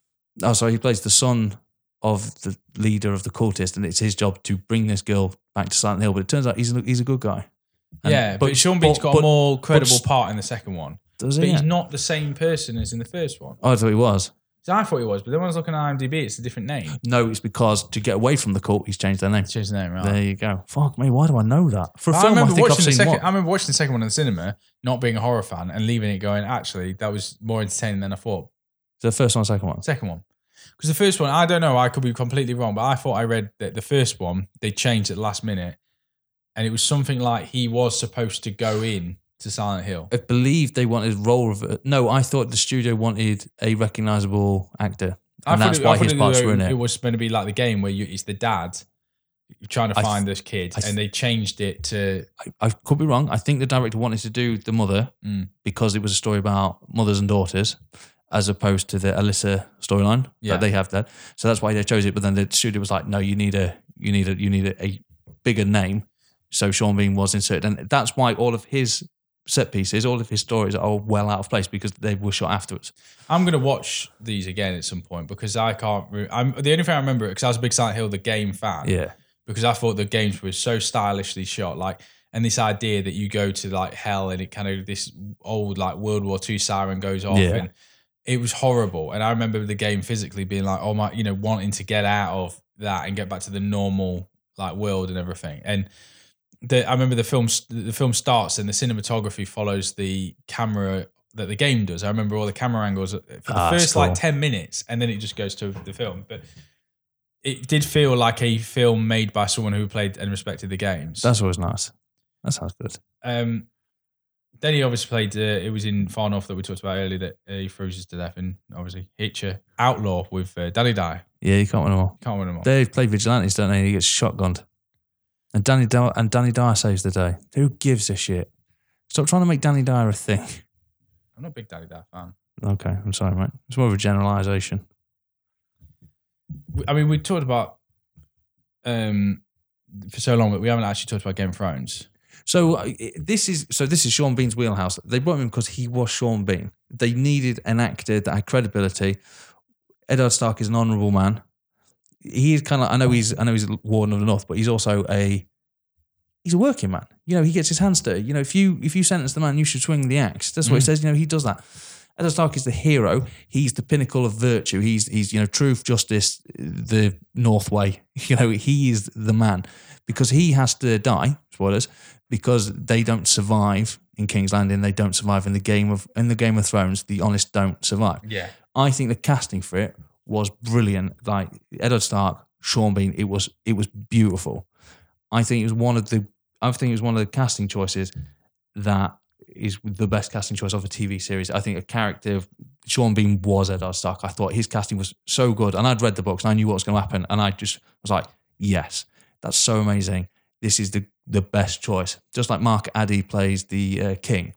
[SPEAKER 2] Oh, sorry, he plays the son of the leader of the cultist, and it's his job to bring this girl back to Silent Hill. But it turns out he's a, he's a good guy. And-
[SPEAKER 1] yeah, but, Sean Bean's got
[SPEAKER 2] but-
[SPEAKER 1] a more credible
[SPEAKER 2] but-
[SPEAKER 1] part in the second one.
[SPEAKER 2] Does he?
[SPEAKER 1] But he's not the same person as in the first one.
[SPEAKER 2] Oh, I thought he was.
[SPEAKER 1] So I thought he was, but then when I was looking at IMDb, it's a different name.
[SPEAKER 2] No, it's because to get away from the cult, he's changed their name.
[SPEAKER 1] Change the name, right?
[SPEAKER 2] There you go. Fuck me, why do I know that? For a
[SPEAKER 1] I
[SPEAKER 2] film, I,
[SPEAKER 1] remember
[SPEAKER 2] think I've
[SPEAKER 1] watching the
[SPEAKER 2] seen
[SPEAKER 1] second. I remember watching the second one in the cinema, not being a horror fan, and leaving it going. Actually, that was more entertaining than I thought.
[SPEAKER 2] the first one, or second one.
[SPEAKER 1] Second one, because the first one, I don't know. I could be completely wrong, but I thought I read that the first one they changed at the last minute, and it was something like he was supposed to go in to Silent Hill.
[SPEAKER 2] I believe they wanted role. Rever- no, I thought the studio wanted a recognizable actor,
[SPEAKER 1] I
[SPEAKER 2] and that's
[SPEAKER 1] it,
[SPEAKER 2] why his
[SPEAKER 1] it,
[SPEAKER 2] parts were in it.
[SPEAKER 1] it was going to be like the game where you, it's the dad trying to
[SPEAKER 2] I th-
[SPEAKER 1] find this kid,
[SPEAKER 2] th-
[SPEAKER 1] and they changed it to
[SPEAKER 2] I, I could be wrong. I think the director wanted to do the mother
[SPEAKER 1] Mm.
[SPEAKER 2] because it was a story about mothers and daughters, as opposed to the Alyssa storyline
[SPEAKER 1] Yeah.
[SPEAKER 2] that they have there. So that's why they chose it. But then the studio was like, no, you need a you need a you need a, a bigger name. So Sean Bean was inserted, and that's why all of his set pieces, all of his stories are well out of place because they were shot afterwards.
[SPEAKER 1] I'm gonna watch these again at some point because I can't. Re- I'm the only thing I remember because I was a big Silent Hill the game fan.
[SPEAKER 2] Yeah,
[SPEAKER 1] Because I thought the games were so stylishly shot, like, and this idea that you go to like hell and it kind of this old like World War II siren goes off
[SPEAKER 2] Yeah.
[SPEAKER 1] and it was horrible. And I remember the game physically being like, oh my, you know, wanting to get out of that and get back to the normal like world and everything. And the, I remember the film the film starts and the cinematography follows the camera that the game does. I remember all the camera angles for the
[SPEAKER 2] Ah,
[SPEAKER 1] first like ten minutes, and then it just goes to the film. But it did feel like a film made by someone who played and respected the games.
[SPEAKER 2] that's always nice. That sounds good.
[SPEAKER 1] um, then he obviously played. Uh, it was in Far North that we talked about earlier that uh, he freezes to death, and obviously Hitcher Outlaw with uh, Danny Dyer.
[SPEAKER 2] Yeah, you can't win them all.
[SPEAKER 1] Can't win them all.
[SPEAKER 2] They play vigilantes, don't they? He gets shotgunned. And Danny Dyer, and Danny Dyer saves the day. Who gives a shit? Stop trying to make Danny Dyer a thing.
[SPEAKER 1] I'm not a big Danny Dyer fan.
[SPEAKER 2] Okay, I'm sorry, mate. It's more of a generalisation.
[SPEAKER 1] I mean, we talked about um for so long, but we haven't actually talked about Game of Thrones.
[SPEAKER 2] So uh, this is so this is Sean Bean's wheelhouse. They brought him in because he was Sean Bean. They needed an actor that had credibility. Eddard Stark is an honourable man. He is kind of. I know he's. I know he's a Warden of the North, but he's also a. He's a working man. You know, he gets his hands dirty. You know, if you if you sentence the man, you should swing the axe. That's what he mm. says. You know, he does that. Eddard Stark is the hero. He's the pinnacle of virtue. He's he's you know truth, justice, the North way. <laughs> You know, he is the man because he has to die. Spoilers because they don't survive in King's Landing. They don't survive in the game of in the Game of Thrones. The honest don't survive.
[SPEAKER 1] Yeah,
[SPEAKER 2] I think the casting for it was brilliant. Like Eddard Stark, Sean Bean, it was it was beautiful. I think it was one of the I think it was one of the casting choices that is the best casting choice of a TV series. I think a character Sean Bean was Eddard Stark. I thought his casting was so good, and I'd read the books and I knew what was going to happen, and I just was like, yes, that's so amazing. This is the the best choice. Just like Mark Addy plays the uh, king,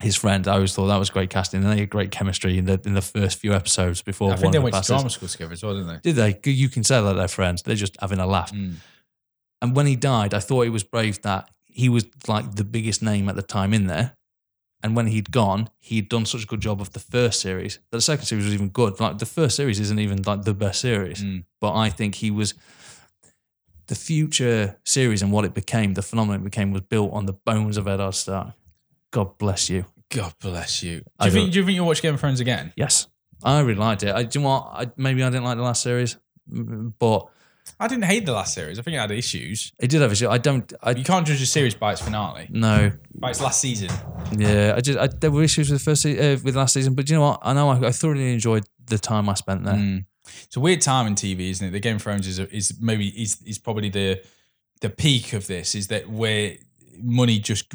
[SPEAKER 2] his friend. I always thought that was great casting, and they had great chemistry in the in the first few episodes before.
[SPEAKER 1] I
[SPEAKER 2] one
[SPEAKER 1] think they
[SPEAKER 2] of the
[SPEAKER 1] went to
[SPEAKER 2] passes.
[SPEAKER 1] drama school together as well, didn't they?
[SPEAKER 2] Did they? You can say that they're friends. They're just having a laugh.
[SPEAKER 1] Mm.
[SPEAKER 2] And when he died, I thought it was brave that he was like the biggest name at the time in there. And when he'd gone, he'd done such a good job of the first series that the second series was even good. Like the first series isn't even like the best series,
[SPEAKER 1] Mm.
[SPEAKER 2] but I think he was the future series and what it became, the phenomenon it became, was built on the bones of Eddard Stark. God bless you.
[SPEAKER 1] God bless you. Do you think?
[SPEAKER 2] don't-
[SPEAKER 1] you think you'll watch Game of Thrones again?
[SPEAKER 2] Yes, I really liked it. I, do you know what? I, maybe I didn't like the last series, but
[SPEAKER 1] I didn't hate the last series. I think it had issues.
[SPEAKER 2] it did have issues. I don't. I
[SPEAKER 1] You can't judge a series by its finale,
[SPEAKER 2] no.
[SPEAKER 1] by its last season.
[SPEAKER 2] Yeah, I just I, there were issues with the first se- uh, with last season, but you know what? I know I, I thoroughly enjoyed the time I spent there.
[SPEAKER 1] Mm. It's a weird time in TV, isn't it? The Game of Thrones is is maybe is is probably the the peak of this. Is that where money just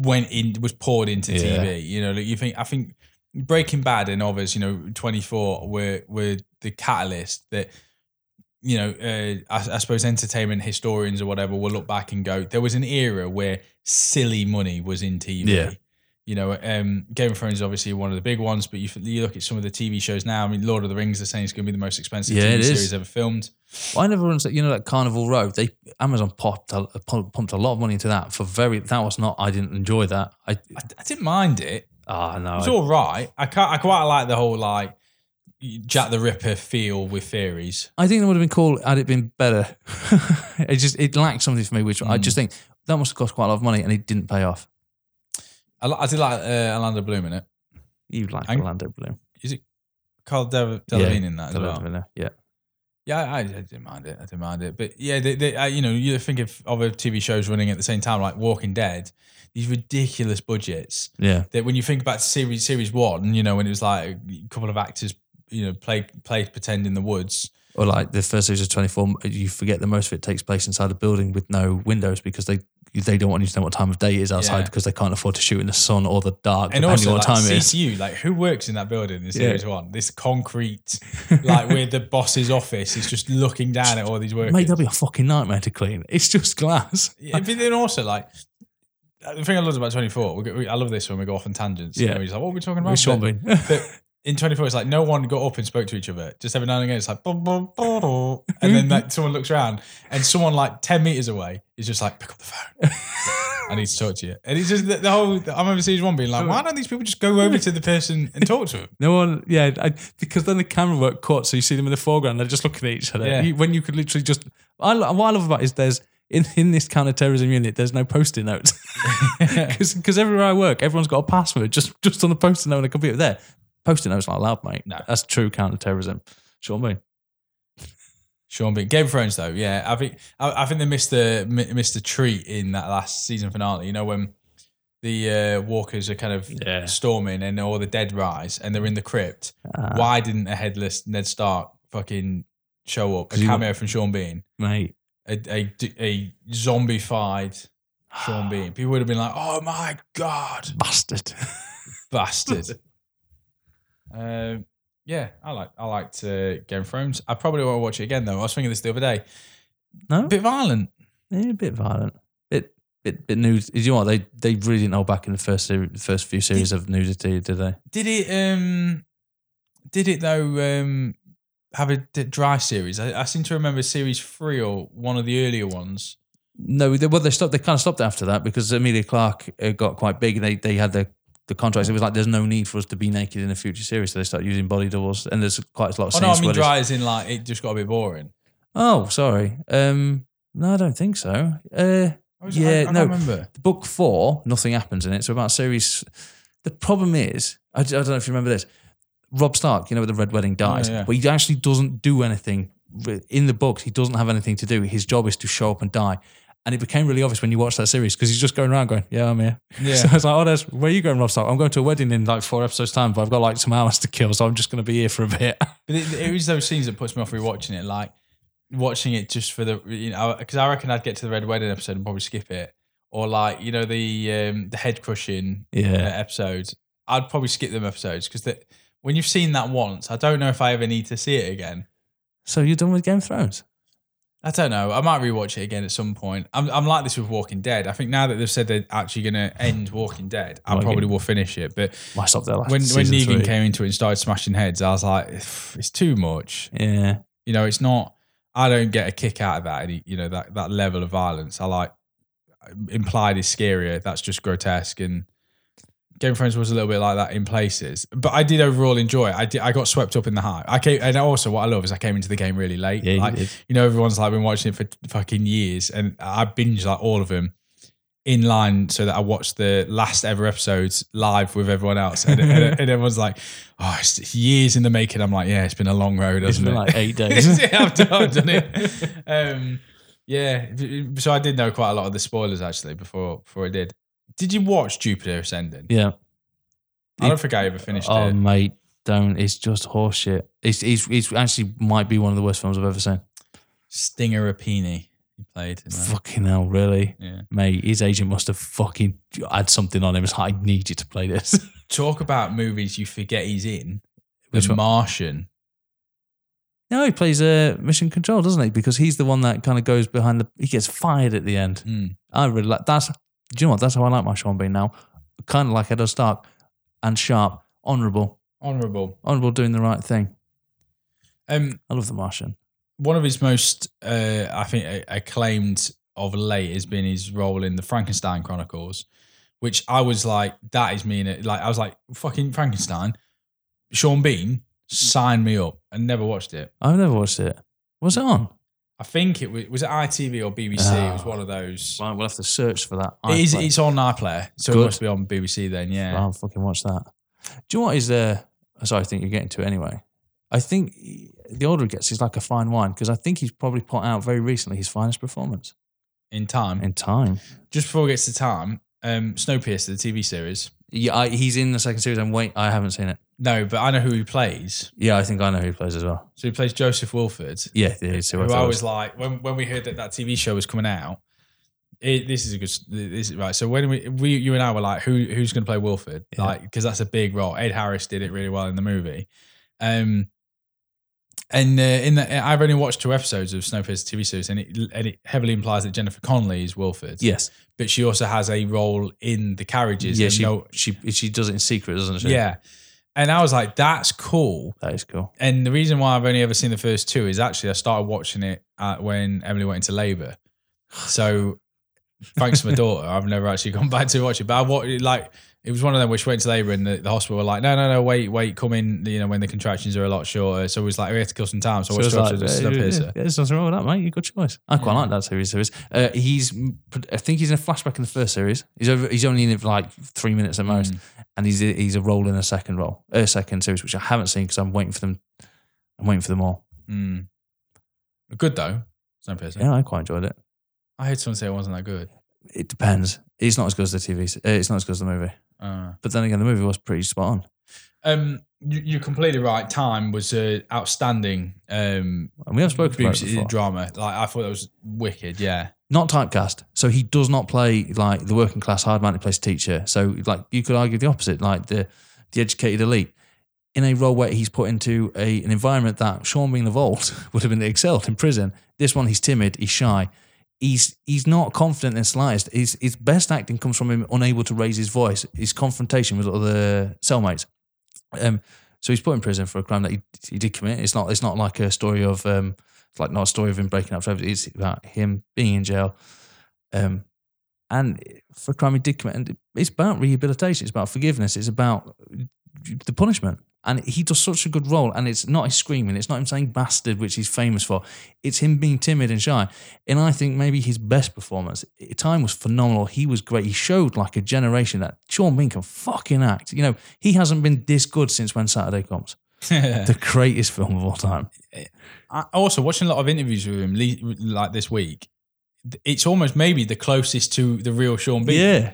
[SPEAKER 1] went in was poured into
[SPEAKER 2] Yeah.
[SPEAKER 1] TV. You know, like you think I think Breaking Bad and others, you know, Twenty Four were were the catalyst that. You know, uh, I, I suppose entertainment historians or whatever will look back and go, there was an era where silly money was in TV.
[SPEAKER 2] Yeah.
[SPEAKER 1] You know, um, Game of Thrones is obviously one of the big ones, but you, you look at some of the TV shows now. I mean, Lord of the Rings, they're saying it's going to be the most expensive
[SPEAKER 2] Yeah,
[SPEAKER 1] TV series ever filmed.
[SPEAKER 2] Well, I never understood. You know that Carnival Row. They Amazon popped a, pumped a lot of money into that for very. That was not. I didn't enjoy that. I
[SPEAKER 1] I, I didn't mind it.
[SPEAKER 2] ah no.
[SPEAKER 1] It's all right. I can't, I quite like the whole like Jack the Ripper feel with fairies.
[SPEAKER 2] I think it would have been cool had it been better. <laughs> it just it lacked something for me, which I
[SPEAKER 1] Mm.
[SPEAKER 2] just think that must have cost quite a lot of money and it didn't pay off.
[SPEAKER 1] I, I did like uh, Orlando Bloom in it.
[SPEAKER 2] You like
[SPEAKER 1] Ang-
[SPEAKER 2] Orlando Bloom?
[SPEAKER 1] Is it? Cara Del- Delevingne in that as well.
[SPEAKER 2] Yeah.
[SPEAKER 1] Yeah, I, I didn't mind it. I didn't mind it. But yeah, they, they, uh, you know, you think of other TV shows running at the same time, like Walking Dead, these ridiculous budgets
[SPEAKER 2] Yeah.
[SPEAKER 1] that when you think about series series one, you know, when it was like a couple of actors, you know, play play pretend in the woods.
[SPEAKER 2] Or like the first series of 24, you forget that most of it takes place inside a building with no windows because they they don't want you to know what time of day it is outside
[SPEAKER 1] Yeah.
[SPEAKER 2] because they can't afford to shoot in the sun or the dark,
[SPEAKER 1] And
[SPEAKER 2] depending
[SPEAKER 1] also, like,
[SPEAKER 2] time it is.
[SPEAKER 1] CTU, like who works in that building in series one? This concrete, like where the boss's office is just looking down at all these workers.
[SPEAKER 2] Mate, that'd be a fucking nightmare to clean. It's just glass.
[SPEAKER 1] Yeah, but then also like the thing I love about 24, we, we, I love this when we go off on tangents.
[SPEAKER 2] Yeah.
[SPEAKER 1] You know, he's like, what are we talking about?
[SPEAKER 2] With Sean
[SPEAKER 1] But-
[SPEAKER 2] Bean.
[SPEAKER 1] but in 24, it's like no one got up and spoke to each other. Just every now and again, it's like, "Bum, bum, bum, bum." and then like someone looks around and someone like 10 meters away is just like, pick up the phone. I need to talk to you. And it's just the, the whole, I remember season one being like, why don't these people just go over to the person and talk to them
[SPEAKER 2] No one, yeah, I, because then the camera work cut, so you see them in the foreground. They're just looking at each other.
[SPEAKER 1] Yeah.
[SPEAKER 2] You- when you could literally just, I, what I love about it is there's in in this counter-terrorism unit, there's no post-it notes <laughs> <laughs> because everywhere I work, everyone's got a password just just on the post-it note on the computer. There, post-it notes not allowed, mate.
[SPEAKER 1] No.
[SPEAKER 2] that's true counter-terrorism. Sean Bean. <laughs>
[SPEAKER 1] Sean Bean. Game of Thrones, though, yeah, I think I, I think they missed the missed a treat in that last season finale. You know when the uh, walkers are kind of
[SPEAKER 2] Yeah.
[SPEAKER 1] storming and all the dead rise and they're in the crypt.
[SPEAKER 2] Ah.
[SPEAKER 1] Why didn't a headless Ned Stark fucking show up? A cameo from Sean Bean,
[SPEAKER 2] mate.
[SPEAKER 1] a a, a zombified Sean <sighs> Bean. People would have been like, "Oh my god,
[SPEAKER 2] Bastard. <laughs>
[SPEAKER 1] bastard!" Um, yeah, I like I liked uh, Game of Thrones. I probably won't watch it again though. I was thinking this the other day.
[SPEAKER 2] No,
[SPEAKER 1] A bit violent.
[SPEAKER 2] Yeah, a bit violent. Bit bit bit news. You know what? They they really didn't hold back in the first seri- first few series of nudity, did they?
[SPEAKER 1] Did it? Um, did it though? Um, have a dry series? I, I seem to remember series three or one of the earlier ones.
[SPEAKER 2] No, they, well, they stopped. They kind of stopped after that because Emilia Clarke uh, got quite big. They they had the the contracts. It was like there's no need for us to be naked in a future series, so they start using body doubles. And there's quite a lot of
[SPEAKER 1] Oh no, I mean
[SPEAKER 2] where
[SPEAKER 1] dry as in like it just got a bit boring.
[SPEAKER 2] Oh, sorry. Um, no, I don't think so. Uh,
[SPEAKER 1] was-
[SPEAKER 2] Yeah,
[SPEAKER 1] I, I
[SPEAKER 2] no.
[SPEAKER 1] remember.
[SPEAKER 2] book four, nothing happens in it. So about series, the problem is, I don't know if you remember this. Rob Stark, you know, with the Red Wedding dies,
[SPEAKER 1] yeah.
[SPEAKER 2] but he actually doesn't do anything in the books. He doesn't have anything to do. His job is to show up and die. And it became really obvious when you watch that series because he's just going around going, "Yeah, I'm here." <laughs>
[SPEAKER 1] Yeah.
[SPEAKER 2] So I was like, "Oh, there's, where are you going, Rob Stark? I'm going to a wedding in like four episodes time, but I've got like some hours to kill, so I'm just going to be here for a bit." <laughs>
[SPEAKER 1] But it, it was those scenes that puts me off rewatching it, like watching it just for the you know because I reckon I'd get to the Red Wedding episode and probably skip it, or like you know the um, the head crushing uh,
[SPEAKER 2] Yeah.
[SPEAKER 1] episodes. I'd probably skip them episodes because that when you've seen that once, I don't know if I ever need to see it again.
[SPEAKER 2] so you're done with Game of Thrones?
[SPEAKER 1] I don't know. I might rewatch it again at some point. I'm, I'm like this with Walking Dead. I think now that they've said they're actually going to end Walking Dead, I probably will finish it. But
[SPEAKER 2] Why stop there? Last
[SPEAKER 1] when when
[SPEAKER 2] season
[SPEAKER 1] Negan
[SPEAKER 2] three?
[SPEAKER 1] came into it and started smashing heads, I was like, it's too much.
[SPEAKER 2] yeah,
[SPEAKER 1] You know, it's not. I don't get a kick out of that. Any, you know, that that level of violence. I like implied is scarier. That's just grotesque. And Game of Thrones was a little bit like that in places, but I did overall enjoy it. I did. I got swept up in the hype. I came, and also what I love is I came into the game really late.
[SPEAKER 2] Yeah, you
[SPEAKER 1] like,
[SPEAKER 2] did.
[SPEAKER 1] you know, everyone's like been watching it for fucking years, and I binged like all of them in line so that I watched the last ever episodes live with everyone else, and, and, <laughs> and everyone's like, "Oh, it's years in the making." I'm like, "Yeah, it's been a long road, hasn't
[SPEAKER 2] been
[SPEAKER 1] it?"
[SPEAKER 2] like eight <laughs> days.
[SPEAKER 1] yeah, I've done, I've done it. Um, yeah, so I did know quite a lot of the spoilers actually before before I did. Did you watch Jupiter Ascending?
[SPEAKER 2] yeah.
[SPEAKER 1] I don't think I ever finished it.
[SPEAKER 2] Oh
[SPEAKER 1] it.
[SPEAKER 2] mate, don't. It's just horseshit. It's, it's it's actually might be one of the worst films I've ever seen.
[SPEAKER 1] Stinger Apini, he played.
[SPEAKER 2] Fucking hell, really,
[SPEAKER 1] Yeah.
[SPEAKER 2] mate. His agent must have fucking had something on him. It's like, I need you to play this. <laughs>
[SPEAKER 1] Talk about movies you forget he's in.
[SPEAKER 2] Which
[SPEAKER 1] the
[SPEAKER 2] one?
[SPEAKER 1] Martian.
[SPEAKER 2] no, he plays uh, Mission Control, doesn't he? Because he's the one that kind of goes behind the. He gets fired at the end.
[SPEAKER 1] Mm.
[SPEAKER 2] I really like. That's. Do you know what? That's how I like my Sean Bean now. Kind of like Eddard Stark, and sharp, honourable,
[SPEAKER 1] Honorable.
[SPEAKER 2] honourable, doing the right thing.
[SPEAKER 1] Um,
[SPEAKER 2] I love The Martian.
[SPEAKER 1] one of his most, uh, I think, acclaimed of late has been his role in the Frankenstein Chronicles, which I was like, that is me it. Like, I was like, fucking Frankenstein. Sean Bean, sign me up. I never watched it.
[SPEAKER 2] I've never watched it. Was it on?
[SPEAKER 1] I think it was, was it ITV or BBC? It was
[SPEAKER 2] Oh.
[SPEAKER 1] one of those.
[SPEAKER 2] Well, we'll have to search for that.
[SPEAKER 1] It is, it's on iPlayer, so
[SPEAKER 2] Good.
[SPEAKER 1] it must be on BBC then, yeah.
[SPEAKER 2] I'll fucking watch that. Do you know what is uh sorry, I think you're getting to it anyway. I think the older he gets, he's like a fine wine because I think he's probably put out very recently his finest performance
[SPEAKER 1] In time.
[SPEAKER 2] in time.
[SPEAKER 1] Just before it gets to time, um, Snowpiercer, the TV series.
[SPEAKER 2] Yeah, I, he's in the second series. I'm wait. I haven't seen it.
[SPEAKER 1] No, but I know who he plays.
[SPEAKER 2] Yeah, I think I know who he plays as well.
[SPEAKER 1] So he plays Joseph Wilford.
[SPEAKER 2] Yeah, yeah he's who I
[SPEAKER 1] who I was like when when we heard that that TV show was coming out. It, this is a good. This is right. So when we, we you and I were like, who who's going to play Wilford?
[SPEAKER 2] Yeah.
[SPEAKER 1] Like because that's a big role. Ed Harris did it really well in the movie. Um, and uh, in the I've only watched two episodes of Snowpiercer TV series, and it and it heavily implies that Jennifer Connelly is Wilford.
[SPEAKER 2] Yes.
[SPEAKER 1] but she also has a role in the carriages.
[SPEAKER 2] Yeah,
[SPEAKER 1] and
[SPEAKER 2] she,
[SPEAKER 1] no-
[SPEAKER 2] she she does it in secret, doesn't she?
[SPEAKER 1] yeah. And I was like, that's cool.
[SPEAKER 2] that is cool.
[SPEAKER 1] And the reason why I've only ever seen the first two is actually I started watching it at when Emily went into labour. So thanks to my daughter, I've never actually gone back to watch it. But I watched like it was one of them which went to labour and the, the hospital were like, no, no, no, wait, wait, come in. You know when the contractions are a lot shorter. So it was like we had to kill some time. So I watched
[SPEAKER 2] So
[SPEAKER 1] so
[SPEAKER 2] it's
[SPEAKER 1] like,
[SPEAKER 2] uh,
[SPEAKER 1] Snowpiercer.
[SPEAKER 2] yeah, there's nothing wrong with that, mate. You good choice. I quite like that series. series. Uh, he's, I think he's in a flashback in the first series. He's over. He's only in it for like three minutes at most, and he's he's a role in a second role, a second series, which I haven't seen because I'm waiting for them. I'm waiting for them all.
[SPEAKER 1] Mm. Good though, Snowpiercer.
[SPEAKER 2] Yeah, I quite enjoyed it.
[SPEAKER 1] I heard someone say it wasn't that good.
[SPEAKER 2] It depends. It's not as good as the TV. Uh, it's not as good as the movie.
[SPEAKER 1] Uh,
[SPEAKER 2] But then again, the movie was pretty spot on.
[SPEAKER 1] Um, you, you're completely right. Time was uh, outstanding. Um,
[SPEAKER 2] And we have spoken about it before.
[SPEAKER 1] drama. Like I thought that was wicked. Yeah.
[SPEAKER 2] not typecast. So he does not play like the working class hard man. He plays teacher. So like you could argue the opposite, like the the educated elite, in a role where he's put into a an environment that Sean Bean the vault <laughs> would have been excelled in prison. This one, he's timid, he's shy. He's he's not confident in the slightest. His his best acting comes from him unable to raise his voice. His confrontation with other cellmates. Um, so he's put in prison for a crime that he, he did commit. It's not it's not like a story of um, it's like not a story of him breaking up forever. It's about him being in jail, um, and for a crime he did commit. And it's about rehabilitation. It's about forgiveness. It's about the punishment. And he does such a good role. And it's not his screaming. It's not him saying bastard, which he's famous for. It's him being timid and shy. And I think maybe his best performance. Eh, time was phenomenal. He was great. He showed like a generation that Sean Bean can fucking act. You know, he hasn't been this good since when Saturday comes. <laughs> The greatest film of all time.
[SPEAKER 1] Eh, I, also watching a lot of interviews with him like this week. It's almost maybe the closest to the real Sean Bean.
[SPEAKER 2] Yeah.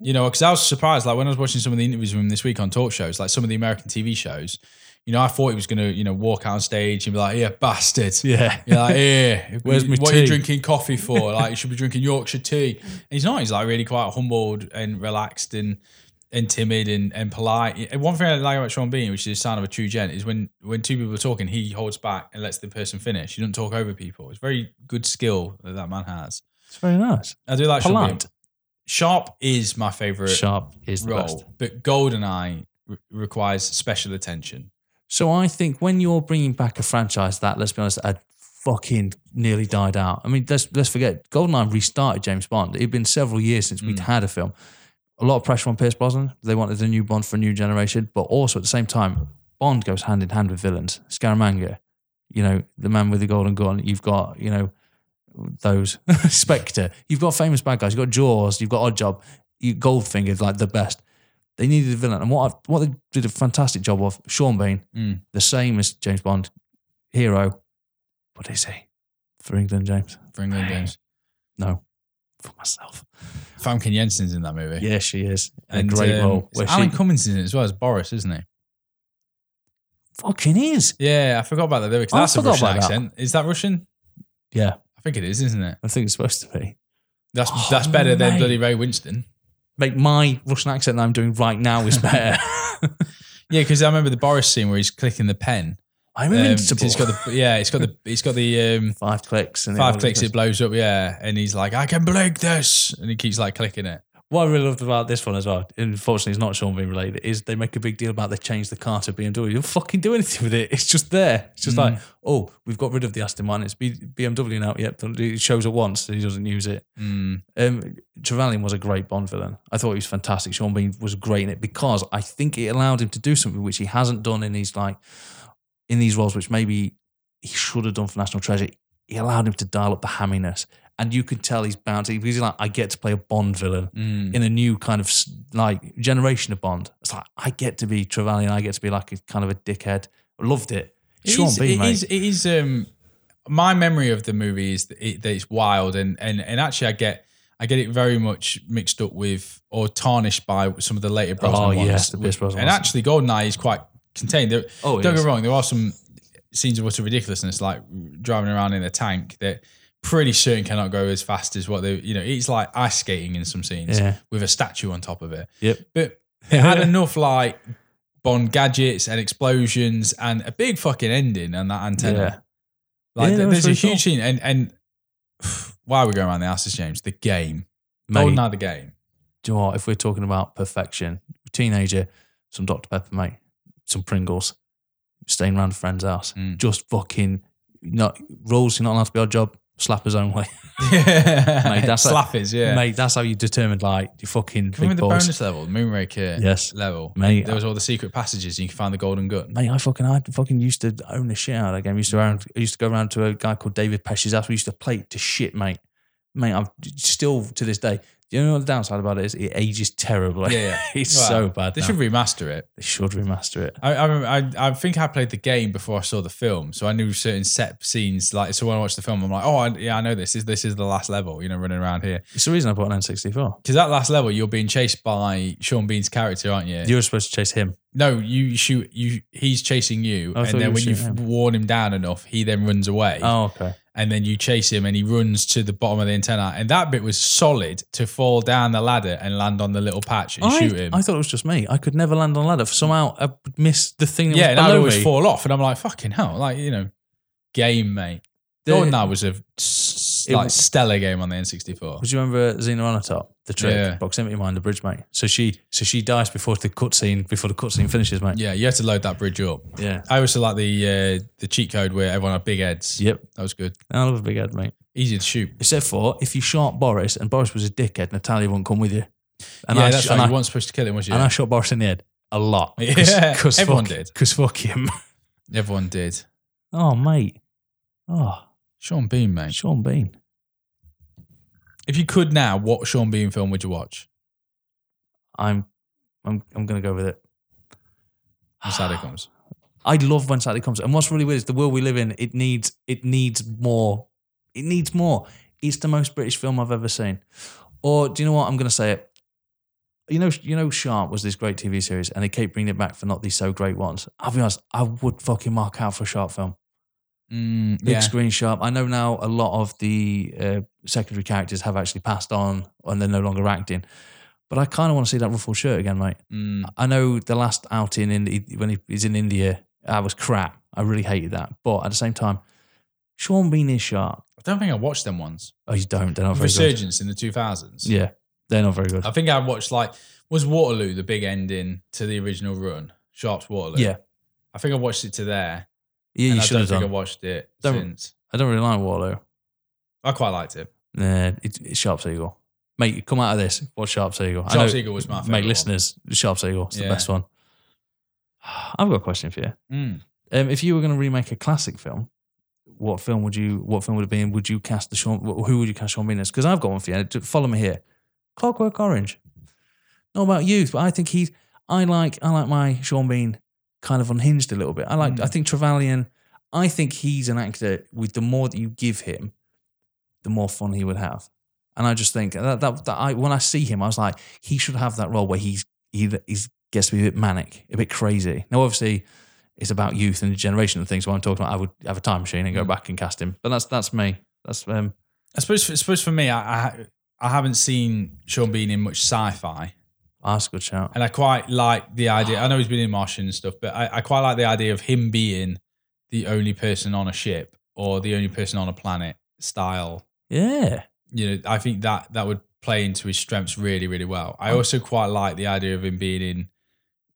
[SPEAKER 1] You know, because I was surprised. Like when I was watching some of the interviews with him this week on talk shows, like some of the American TV shows. You know, I thought he was going to, you know, walk out on stage and be like, "Yeah, bastard." <laughs>
[SPEAKER 2] Yeah.
[SPEAKER 1] You're like, yeah, <laughs>
[SPEAKER 2] Where's my
[SPEAKER 1] what are you drinking coffee <laughs> for? Like, you should be drinking Yorkshire tea. And he's not. He's like really quite humbled and relaxed and and timid and, and polite. And One thing I like about Sean Bean, which is a sign of a true gent, is when when two people are talking, he holds back and lets the person finish. He doesn't talk over people. It's a very good skill that that man has.
[SPEAKER 2] It's very nice.
[SPEAKER 1] I do like Sean Bean. Sharpe is my favorite
[SPEAKER 2] Sharpe is the
[SPEAKER 1] role,
[SPEAKER 2] best.
[SPEAKER 1] but Goldeneye re- requires special attention.
[SPEAKER 2] So I think when you're bringing back a franchise that, let's be honest, had fucking nearly died out. I mean, let's let's forget, GoldenEye restarted James Bond. It'd been several years since we'd mm. had a film. A lot of pressure on Pierce Brosnan. They wanted a new Bond for a new generation, but also at the same time, Bond goes hand in hand with villains. Scaramanga, you know, the man with the golden gun. You've got, you know, those <laughs> Spectre. You've got famous bad guys. You've got Jaws. You've got Oddjob. You Goldfinger's like the best. They needed a villain, and what what they did a fantastic job of. Sean Bean,
[SPEAKER 1] Mm.
[SPEAKER 2] the same as James Bond, hero. What is he? For England, James?
[SPEAKER 1] For England James.
[SPEAKER 2] No, for myself.
[SPEAKER 1] Famke Janssen's in that movie.
[SPEAKER 2] Yeah, she is. A great
[SPEAKER 1] um,
[SPEAKER 2] role. Where
[SPEAKER 1] Alan
[SPEAKER 2] she
[SPEAKER 1] in it as well as Boris, isn't he?
[SPEAKER 2] fucking is.
[SPEAKER 1] Yeah, I forgot about that lyrics. That's a Russian
[SPEAKER 2] that.
[SPEAKER 1] accent. Is that Russian?
[SPEAKER 2] Yeah,
[SPEAKER 1] think it is, isn't it?
[SPEAKER 2] I think it's supposed to be.
[SPEAKER 1] That's
[SPEAKER 2] Oh,
[SPEAKER 1] that's better than bloody Ray Winstone.
[SPEAKER 2] Mate, my Russian accent that I'm doing right now is better. <laughs> <laughs>
[SPEAKER 1] Yeah, because I remember the Boris scene where he's clicking the pen.
[SPEAKER 2] I'm
[SPEAKER 1] Um,
[SPEAKER 2] invincible.
[SPEAKER 1] it's got the yeah, it's got the <laughs> it's got the um,
[SPEAKER 2] five clicks and
[SPEAKER 1] five clicks. It blows up. Yeah, and he's like, I can break this, and he keeps like clicking it.
[SPEAKER 2] What I really loved about this one as well, unfortunately, it's not Sean Bean related, is they make a big deal about they changed the car to BMW. You don't fucking do anything with it. It's just there. It's just
[SPEAKER 1] Mm.
[SPEAKER 2] like, oh, we've got rid of the Aston Martin. It's BMW now. Yep, it shows it once. So he doesn't use it.
[SPEAKER 1] Mm.
[SPEAKER 2] Um, Trevelyan was a great Bond villain. I thought he was fantastic. Sean Bean was great in it because I think it allowed him to do something which he hasn't done in these like in these roles, which maybe he should have done for National Treasure. He allowed him to dial up the hamminess, and you could tell he's bouncing because he's like, I get to play a Bond villain
[SPEAKER 1] Mm.
[SPEAKER 2] in a new kind of like generation of Bond. It's like I get to be Trevelyan. I get to be like a kind of a dickhead. I loved it.
[SPEAKER 1] It
[SPEAKER 2] Sean
[SPEAKER 1] is-
[SPEAKER 2] Bean,
[SPEAKER 1] it
[SPEAKER 2] mate.
[SPEAKER 1] is- it is, um, my memory of the movie is that, it, that it's wild, and, and and actually, I get I get it very much mixed up with or tarnished by some of the later Brosnan
[SPEAKER 2] Oh,
[SPEAKER 1] ones.
[SPEAKER 2] yes, the Pierce Brosnan
[SPEAKER 1] And actually, Goldeneye is quite contained. There,
[SPEAKER 2] Oh,
[SPEAKER 1] don't get me wrong, there are some scenes of utter ridiculousness, like driving around in a tank that pretty certain cannot go as fast as what they. You know, it's like ice skating in some scenes
[SPEAKER 2] Yeah.
[SPEAKER 1] with a statue on top of it.
[SPEAKER 2] Yep.
[SPEAKER 1] But it had enough like Bond gadgets and explosions and a big fucking ending and that antenna.
[SPEAKER 2] Yeah.
[SPEAKER 1] Like
[SPEAKER 2] Yeah,
[SPEAKER 1] there's a huge scene and and why are we going around the asses, James? The game.
[SPEAKER 2] Mate,
[SPEAKER 1] Goldeneye the game.
[SPEAKER 2] do you know what? If we're talking about perfection, teenager, some Dr. Pepper, mate, some Pringles, staying around a friend's house,
[SPEAKER 1] Mm.
[SPEAKER 2] just fucking not rules. You're not allowed to be Oddjob. Slappers only, <laughs>
[SPEAKER 1] Mate,
[SPEAKER 2] that's like-
[SPEAKER 1] Slappers, yeah.
[SPEAKER 2] mate. That's how you determined like your fucking big
[SPEAKER 1] Remember the bonus level, the Moonraker uh,
[SPEAKER 2] Yes.
[SPEAKER 1] level?
[SPEAKER 2] Mate,
[SPEAKER 1] There was all the secret passages and you could find the golden gun.
[SPEAKER 2] Mate, I fucking, I fucking used to own the shit out of that game. I used to around, I used to go around to a guy called David Pesci's house. We used to play it to shit, mate. Mate, I'm still to this day. You know what the downside about it is? It ages terribly.
[SPEAKER 1] Yeah, yeah. <laughs>
[SPEAKER 2] it's
[SPEAKER 1] Well,
[SPEAKER 2] so bad.
[SPEAKER 1] They
[SPEAKER 2] now.
[SPEAKER 1] should remaster it.
[SPEAKER 2] they should remaster it.
[SPEAKER 1] I, I, remember- I I think I played the game before I saw the film, so I knew certain set scenes. Like, so when I watched the film, I'm like, oh, I, yeah, I know this. This is this is the last level. You know, running around here
[SPEAKER 2] It's the reason I bought an N64.
[SPEAKER 1] because that last level, you're being chased by Sean Bean's character, aren't you?
[SPEAKER 2] You're supposed to chase him.
[SPEAKER 1] no, you shoot. You he's chasing you,
[SPEAKER 2] oh, I
[SPEAKER 1] and then
[SPEAKER 2] were
[SPEAKER 1] when
[SPEAKER 2] you've him.
[SPEAKER 1] worn him down enough, he then runs away.
[SPEAKER 2] Oh, okay.
[SPEAKER 1] and then you chase him and he runs to the bottom of the antenna and that bit was solid to fall down the ladder and land on the little patch and
[SPEAKER 2] I,
[SPEAKER 1] shoot him
[SPEAKER 2] I thought it was just me. I could never land on a ladder. Somehow I missed the thing that
[SPEAKER 1] yeah and I'd always
[SPEAKER 2] me.
[SPEAKER 1] fall off and I'm like fucking hell like you know game mate
[SPEAKER 2] The-
[SPEAKER 1] that was a
[SPEAKER 2] It
[SPEAKER 1] like
[SPEAKER 2] was-
[SPEAKER 1] stellar game on the N64
[SPEAKER 2] Would you remember Xenia Onatopp? The trick,
[SPEAKER 1] Yeah.
[SPEAKER 2] proximity mine, the bridge, mate. So she, so she dies before the cutscene, before the cutscene finishes, mate.
[SPEAKER 1] yeah you had to load that bridge up
[SPEAKER 2] Yeah.
[SPEAKER 1] I also like the uh, the cheat code where everyone had big heads
[SPEAKER 2] Yep.
[SPEAKER 1] that was good
[SPEAKER 2] I love a big head, mate.
[SPEAKER 1] Easy to shoot
[SPEAKER 2] Except for if you shot Boris and Boris was a dickhead, Natalia wouldn't come with you. And
[SPEAKER 1] yeah
[SPEAKER 2] I,
[SPEAKER 1] that's
[SPEAKER 2] sh-
[SPEAKER 1] right you weren't supposed to kill him was you
[SPEAKER 2] and I shot Boris in the head a lot. <laughs>
[SPEAKER 1] Yeah, everyone
[SPEAKER 2] fuck,
[SPEAKER 1] did.
[SPEAKER 2] Because fuck him. <laughs>
[SPEAKER 1] everyone did
[SPEAKER 2] Oh, mate. Oh,
[SPEAKER 1] Sean Bean mate
[SPEAKER 2] Sean Bean.
[SPEAKER 1] if you could now what Sean Bean film would you watch
[SPEAKER 2] I'm, I'm, I'm going to go with it.
[SPEAKER 1] when Saturday comes <sighs>
[SPEAKER 2] I love when Saturday comes. And what's really weird is the world we live in. It needs it needs more. It needs more. It's the most British film I've ever seen. Or do you know what? I'm going to say it. You know, you know, Sharpe was this great TV series, and they keep bringing it back for not these so great ones. I'll be honest, I would fucking mark out for a Sharpe film.
[SPEAKER 1] Mm,
[SPEAKER 2] Big
[SPEAKER 1] yeah.
[SPEAKER 2] screen Sharpe. I know now a lot of the uh, secondary characters have actually passed on, and they're no longer acting. But I kind of want to see that ruffled shirt again, mate.
[SPEAKER 1] Mm,
[SPEAKER 2] I know the last outing in when he was in India, that was crap. I really hated that. But at the same time, Sean Bean is Sharpe.
[SPEAKER 1] I don't think I watched them once.
[SPEAKER 2] Oh, you don't. They're not very good.
[SPEAKER 1] Resurgence in the 2000s.
[SPEAKER 2] Yeah, they're not very good.
[SPEAKER 1] I think I watched like, was Waterloo the big ending to the original run? Sharpe's Waterloo.
[SPEAKER 2] Yeah,
[SPEAKER 1] I think I watched it to there.
[SPEAKER 2] yeah,
[SPEAKER 1] and
[SPEAKER 2] you
[SPEAKER 1] I
[SPEAKER 2] should
[SPEAKER 1] don't
[SPEAKER 2] have
[SPEAKER 1] think
[SPEAKER 2] done.
[SPEAKER 1] I watched it
[SPEAKER 2] Don't-
[SPEAKER 1] since.
[SPEAKER 2] I don't really like Waterloo.
[SPEAKER 1] I quite liked it.
[SPEAKER 2] Nah, it's, it's Sharpe's Eagle. Mate, come out of this. Watch Sharpe's Eagle. I
[SPEAKER 1] Sharpe's
[SPEAKER 2] know-
[SPEAKER 1] Eagle was my favourite
[SPEAKER 2] Mate, listeners, Sharpe's Eagle. It's the
[SPEAKER 1] Yeah.
[SPEAKER 2] best one. <sighs> I've got a question for you.
[SPEAKER 1] Mm.
[SPEAKER 2] Um, if you were going to remake a classic film, what film would you? What film would it be? And would you cast the Sean? Who would you cast Sean Bean as? Because I've got one for you. Follow me here. Clockwork Orange. Not about youth, but I think he's. I like. I like my Sean Bean kind of unhinged a little bit. I like.
[SPEAKER 1] Mm.
[SPEAKER 2] I think Trevelyan. I think he's an actor. With the more that you give him, the more fun he would have. And I just think that that, that I when I see him, I was like, he should have that role where he's he he's gets to be a bit manic, a bit crazy. Now, obviously, it's about youth and generation and things. What I'm talking about, I would have a time machine and go
[SPEAKER 1] Mm.
[SPEAKER 2] back and cast him. But that's that's me. That's um
[SPEAKER 1] I suppose, I suppose for me, I, I I haven't seen Sean Bean in much sci-fi,
[SPEAKER 2] that's a good shout.
[SPEAKER 1] and I quite like the idea. I know he's been in Martian and stuff, but I, I quite like the idea of him being the only person on a ship or the only person on a planet style
[SPEAKER 2] Yeah,
[SPEAKER 1] you know, I think that that would play into his strengths really, really well. I
[SPEAKER 2] Um,
[SPEAKER 1] also quite like the idea of him being in,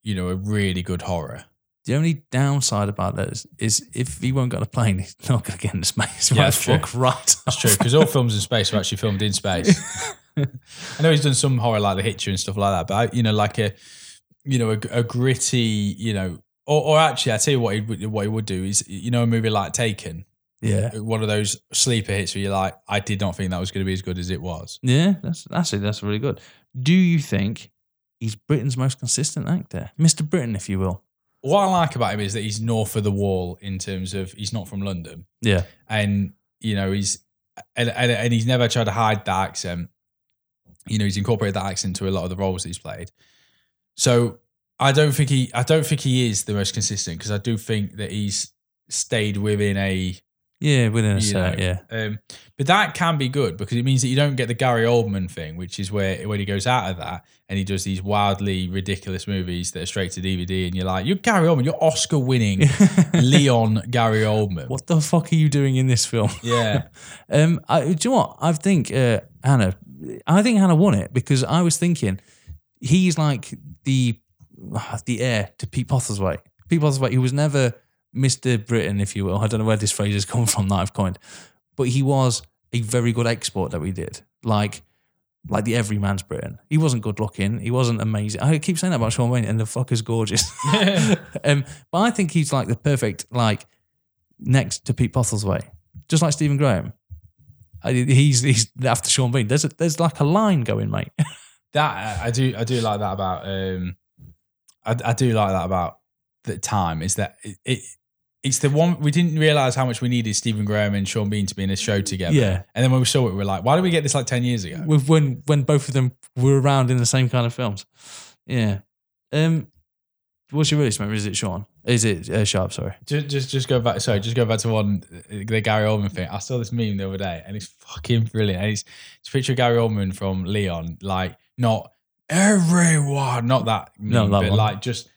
[SPEAKER 1] you know, a really good horror.
[SPEAKER 2] The only downside about that is, is if he won't get a plane, <laughs> he's not going to get into space.
[SPEAKER 1] Yeah,
[SPEAKER 2] right?
[SPEAKER 1] that's true.
[SPEAKER 2] Fuck right.
[SPEAKER 1] That's true because all films in space are actually filmed in space. <laughs> I know he's done some horror like The Hitcher and stuff like that, but I, you know, like a, you know, a, a gritty, you know, or, or actually, I tell you what he would what he would do is, you know, a movie like Taken,
[SPEAKER 2] Yeah, uh,
[SPEAKER 1] one of those sleeper hits where you're like, I did not think that was going to be as good as it was.
[SPEAKER 2] yeah. That's that's it. That's really good. Do you think he's Britain's most consistent actor, Mister Britain, if you will?
[SPEAKER 1] What I like about him is that he's north of the wall in terms of he's not from London,
[SPEAKER 2] Yeah.
[SPEAKER 1] and you know he's and, and, and he's never tried to hide that accent. You know, he's incorporated that accent to a lot of the roles he's played. So I don't think he, I don't think he is the most consistent because I do think that he's stayed within a
[SPEAKER 2] Yeah, within a set,
[SPEAKER 1] know,
[SPEAKER 2] yeah.
[SPEAKER 1] Um, but that can be good because it means that you don't get the Gary Oldman thing, which is where when he goes out of that and he does these wildly ridiculous movies that are straight to DVD, and you're like, you're Gary Oldman, you're Oscar winning <laughs> Leon Gary Oldman.
[SPEAKER 2] What the fuck are you doing in this film?
[SPEAKER 1] Yeah, <laughs>
[SPEAKER 2] Um, I, do you know what? I think uh, Hannah. I think Hannah won it because I was thinking he's like the the heir to Pete Postlethwaite. Pete Postlethwaite, he was never Mister Britain, if you will. I don't know where this phrase has come from that I've coined, but he was a very good export that we did. Like. Like the everyman's Britain. He wasn't good looking. He wasn't amazing. I keep saying that about Sean Bean, and the fucker's gorgeous. <laughs> <laughs> um, but I think he's like the perfect, like, next to Pete Postlethwaite, just like Stephen Graham. I, he's he's after Sean Bean. There's a, there's like a line going, mate. <laughs>
[SPEAKER 1] that I do, I do like that about. Um, I, I do like that about the time is that it, it it's the one we didn't realize how much we needed Stephen Graham and Sean Bean to be in a show together.
[SPEAKER 2] Yeah.
[SPEAKER 1] and then when we saw it, we were like, why did we get this like ten years ago?
[SPEAKER 2] With when when both of them were around in the same kind of films. Yeah. Um, what's your release memory? Is it Sean? Is it uh, Sharpe? Sorry.
[SPEAKER 1] Just, just, just go back. Sorry, just go back to one the Gary Oldman thing. I saw this meme the other day, and it's fucking brilliant. And it's, it's a picture of Gary Oldman from Leon, like not everyone, not that,
[SPEAKER 2] No,
[SPEAKER 1] meme,
[SPEAKER 2] that
[SPEAKER 1] but
[SPEAKER 2] one.
[SPEAKER 1] like just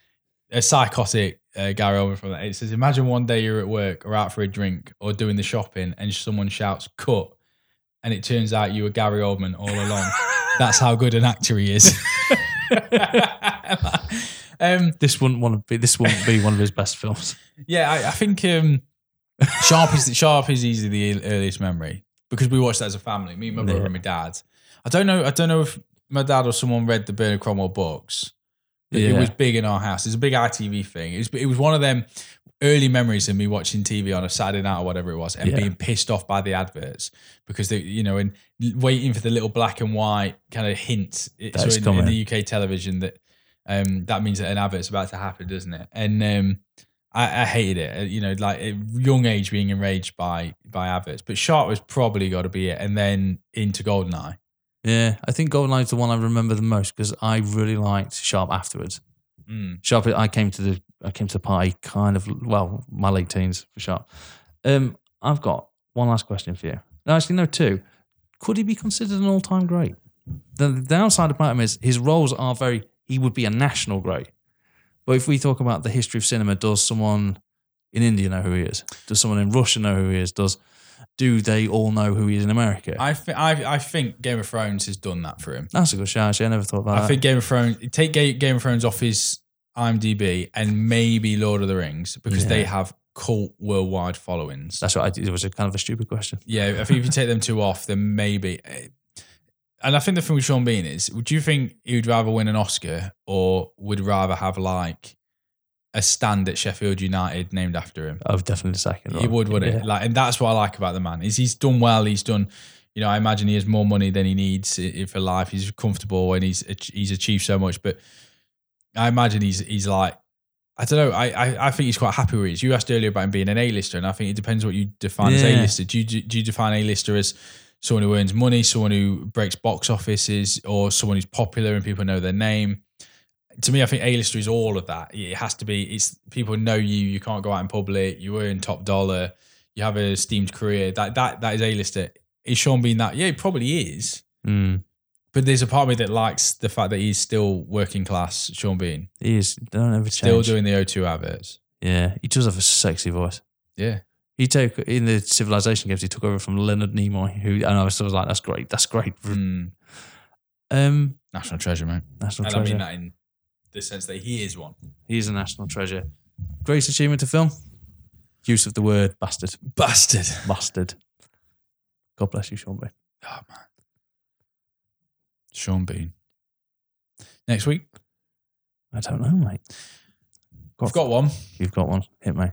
[SPEAKER 1] a psychotic uh, Gary Oldman from that. It says, "Imagine one day you're at work or out for a drink or doing the shopping, and someone shouts cut, and it turns out you were Gary Oldman all along. <laughs> That's how good an actor he is." <laughs> um,
[SPEAKER 2] This wouldn't want to be. This wouldn't be one of his best films.
[SPEAKER 1] Yeah, I, I think um, Sharpe is Sharpe is easily the earliest memory because we watched that as a family. Me, my brother,
[SPEAKER 2] Yeah.
[SPEAKER 1] and my dad. I don't know. I don't know if my dad or someone read the Bernard Cornwell books. But It was big in our house. It's a big ITV thing. It was, it was one of them early memories of me watching TV on a Saturday night or whatever it was, and
[SPEAKER 2] Yeah.
[SPEAKER 1] being pissed off by the adverts because they, you know, and waiting for the little black and white kind of hint. So in, in the UK television that um, that means that an advert's about to happen, doesn't it? And um, I, I hated it. You know, like at young age being enraged by by adverts. But Sharpe was probably got to be it, and then into GoldenEye.
[SPEAKER 2] Yeah, I think GoldenEye's the one I remember the most because I really liked Sharpe afterwards.
[SPEAKER 1] Mm.
[SPEAKER 2] Sharpe, I came to the I came to the party kind of well, my late teens for Sharpe. Um, I've got one last question for you. No, actually, no, two. Could he be considered an all-time great? The, the downside about him is his roles are very. He would be a national great, but if we talk about the history of cinema, does someone in India know who he is? Does someone in Russia know who he is? Does do they all know who he is in America?
[SPEAKER 1] I, th- I I think Game of Thrones has done that for him.
[SPEAKER 2] That's a good shout. Actually, I never thought about that.
[SPEAKER 1] I
[SPEAKER 2] that.
[SPEAKER 1] think Game of Thrones take Ga- Game of Thrones off his IMDb and maybe Lord of the Rings because they have cult worldwide followings.
[SPEAKER 2] That's what I did. It was a kind of a stupid question.
[SPEAKER 1] Yeah, I think if you take them two off, then maybe. Eh, and I think the thing with Sean Bean is, would you think he would rather win an Oscar or would rather have like a stand at Sheffield United named after him?
[SPEAKER 2] Would definitely the second.
[SPEAKER 1] He
[SPEAKER 2] one.
[SPEAKER 1] would, wouldn't
[SPEAKER 2] Yeah.
[SPEAKER 1] it? Like, and that's what I like about the man is he's done well. He's done. You know, I imagine he has more money than he needs for life. He's comfortable and he's he's achieved so much. But I imagine he's he's like. I don't know. I, I, I think he's quite happy where he is. You asked earlier about him being an A-lister, and I think it depends what you define as A-lister. Do you, do you define A-lister as someone who earns money, someone who breaks box offices, or someone who's popular and people know their name? To me, I think A-lister is all of that. It has to be. It's people know you. You can't go out in public. You earn top dollar. You have a esteemed career. That that that is A-lister. Is Sean Bean that? Yeah, he probably is.
[SPEAKER 2] Mm.
[SPEAKER 1] But there's a part of me that likes the fact that he's still working class. Sean Bean
[SPEAKER 2] He is. Don't ever change.
[SPEAKER 1] still doing the O2 adverts.
[SPEAKER 2] Yeah, he does have a sexy voice.
[SPEAKER 1] Yeah.
[SPEAKER 2] He took in the Civilization games. He took over from Leonard Nimoy, who and I was sort of like, "That's great. That's great."
[SPEAKER 1] Mm,
[SPEAKER 2] Um,
[SPEAKER 1] national treasure, mate.
[SPEAKER 2] national
[SPEAKER 1] And
[SPEAKER 2] treasure.
[SPEAKER 1] I mean that in the sense that he is one.
[SPEAKER 2] He's a national treasure. Greatest achievement to film. Use of the word bastard.
[SPEAKER 1] Bastard.
[SPEAKER 2] Bastard. God bless you, Sean Bean.
[SPEAKER 1] Oh man. Sean Bean. Next week,
[SPEAKER 2] I don't know, mate.
[SPEAKER 1] I've got one.
[SPEAKER 2] You've got one. Hit me.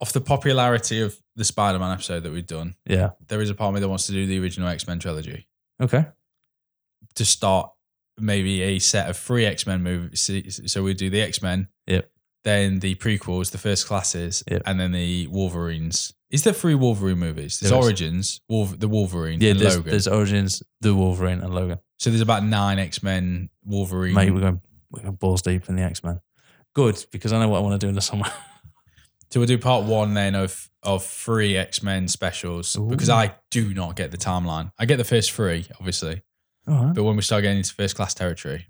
[SPEAKER 1] Off the popularity of the Spider-Man episode that we've done,
[SPEAKER 2] Yeah.
[SPEAKER 1] there is a part of me that wants to do the original X-Men trilogy
[SPEAKER 2] Okay.
[SPEAKER 1] to start maybe a set of three X-Men movies. So we do the X-Men,
[SPEAKER 2] Yep.
[SPEAKER 1] then the prequels, the first classes,
[SPEAKER 2] Yep.
[SPEAKER 1] and then the Wolverines. Is there three Wolverine movies? There's
[SPEAKER 2] There.
[SPEAKER 1] Origins, Wolver- the Wolverine,
[SPEAKER 2] Yeah, there's,
[SPEAKER 1] Logan.
[SPEAKER 2] there's Origins, the Wolverine, and Logan.
[SPEAKER 1] so there's about nine X Men Wolverine.
[SPEAKER 2] Mate, we're going, we're going balls deep in the X Men. Good, because I know what I want to do in the summer. <laughs>
[SPEAKER 1] So we'll do part one then of of three X Men specials because I do not get the timeline. I get the first three, obviously,
[SPEAKER 2] right.
[SPEAKER 1] but when we start getting into first class territory,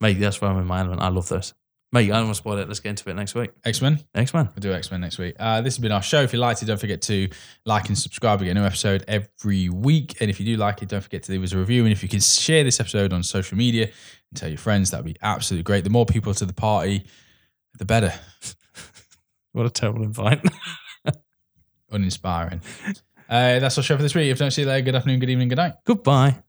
[SPEAKER 2] Mate, that's where I'm in my element. I love this. Mate, I don't want to spoil it. Let's get into it next week.
[SPEAKER 1] X Men.
[SPEAKER 2] X Men.
[SPEAKER 1] We'll do X Men next week. Uh, this has been our show. If you liked it, don't forget to like and subscribe. We get a new episode every week. And if you do like it, don't forget to leave us a review. And if you can share this episode on social media and tell your friends, that'd be absolutely great. The more people to the party, the better. <laughs>
[SPEAKER 2] What a terrible invite. <laughs>
[SPEAKER 1] Uninspiring. Uh, that's our show for this week. If you don't see you later, good afternoon, good evening, good night.
[SPEAKER 2] Goodbye.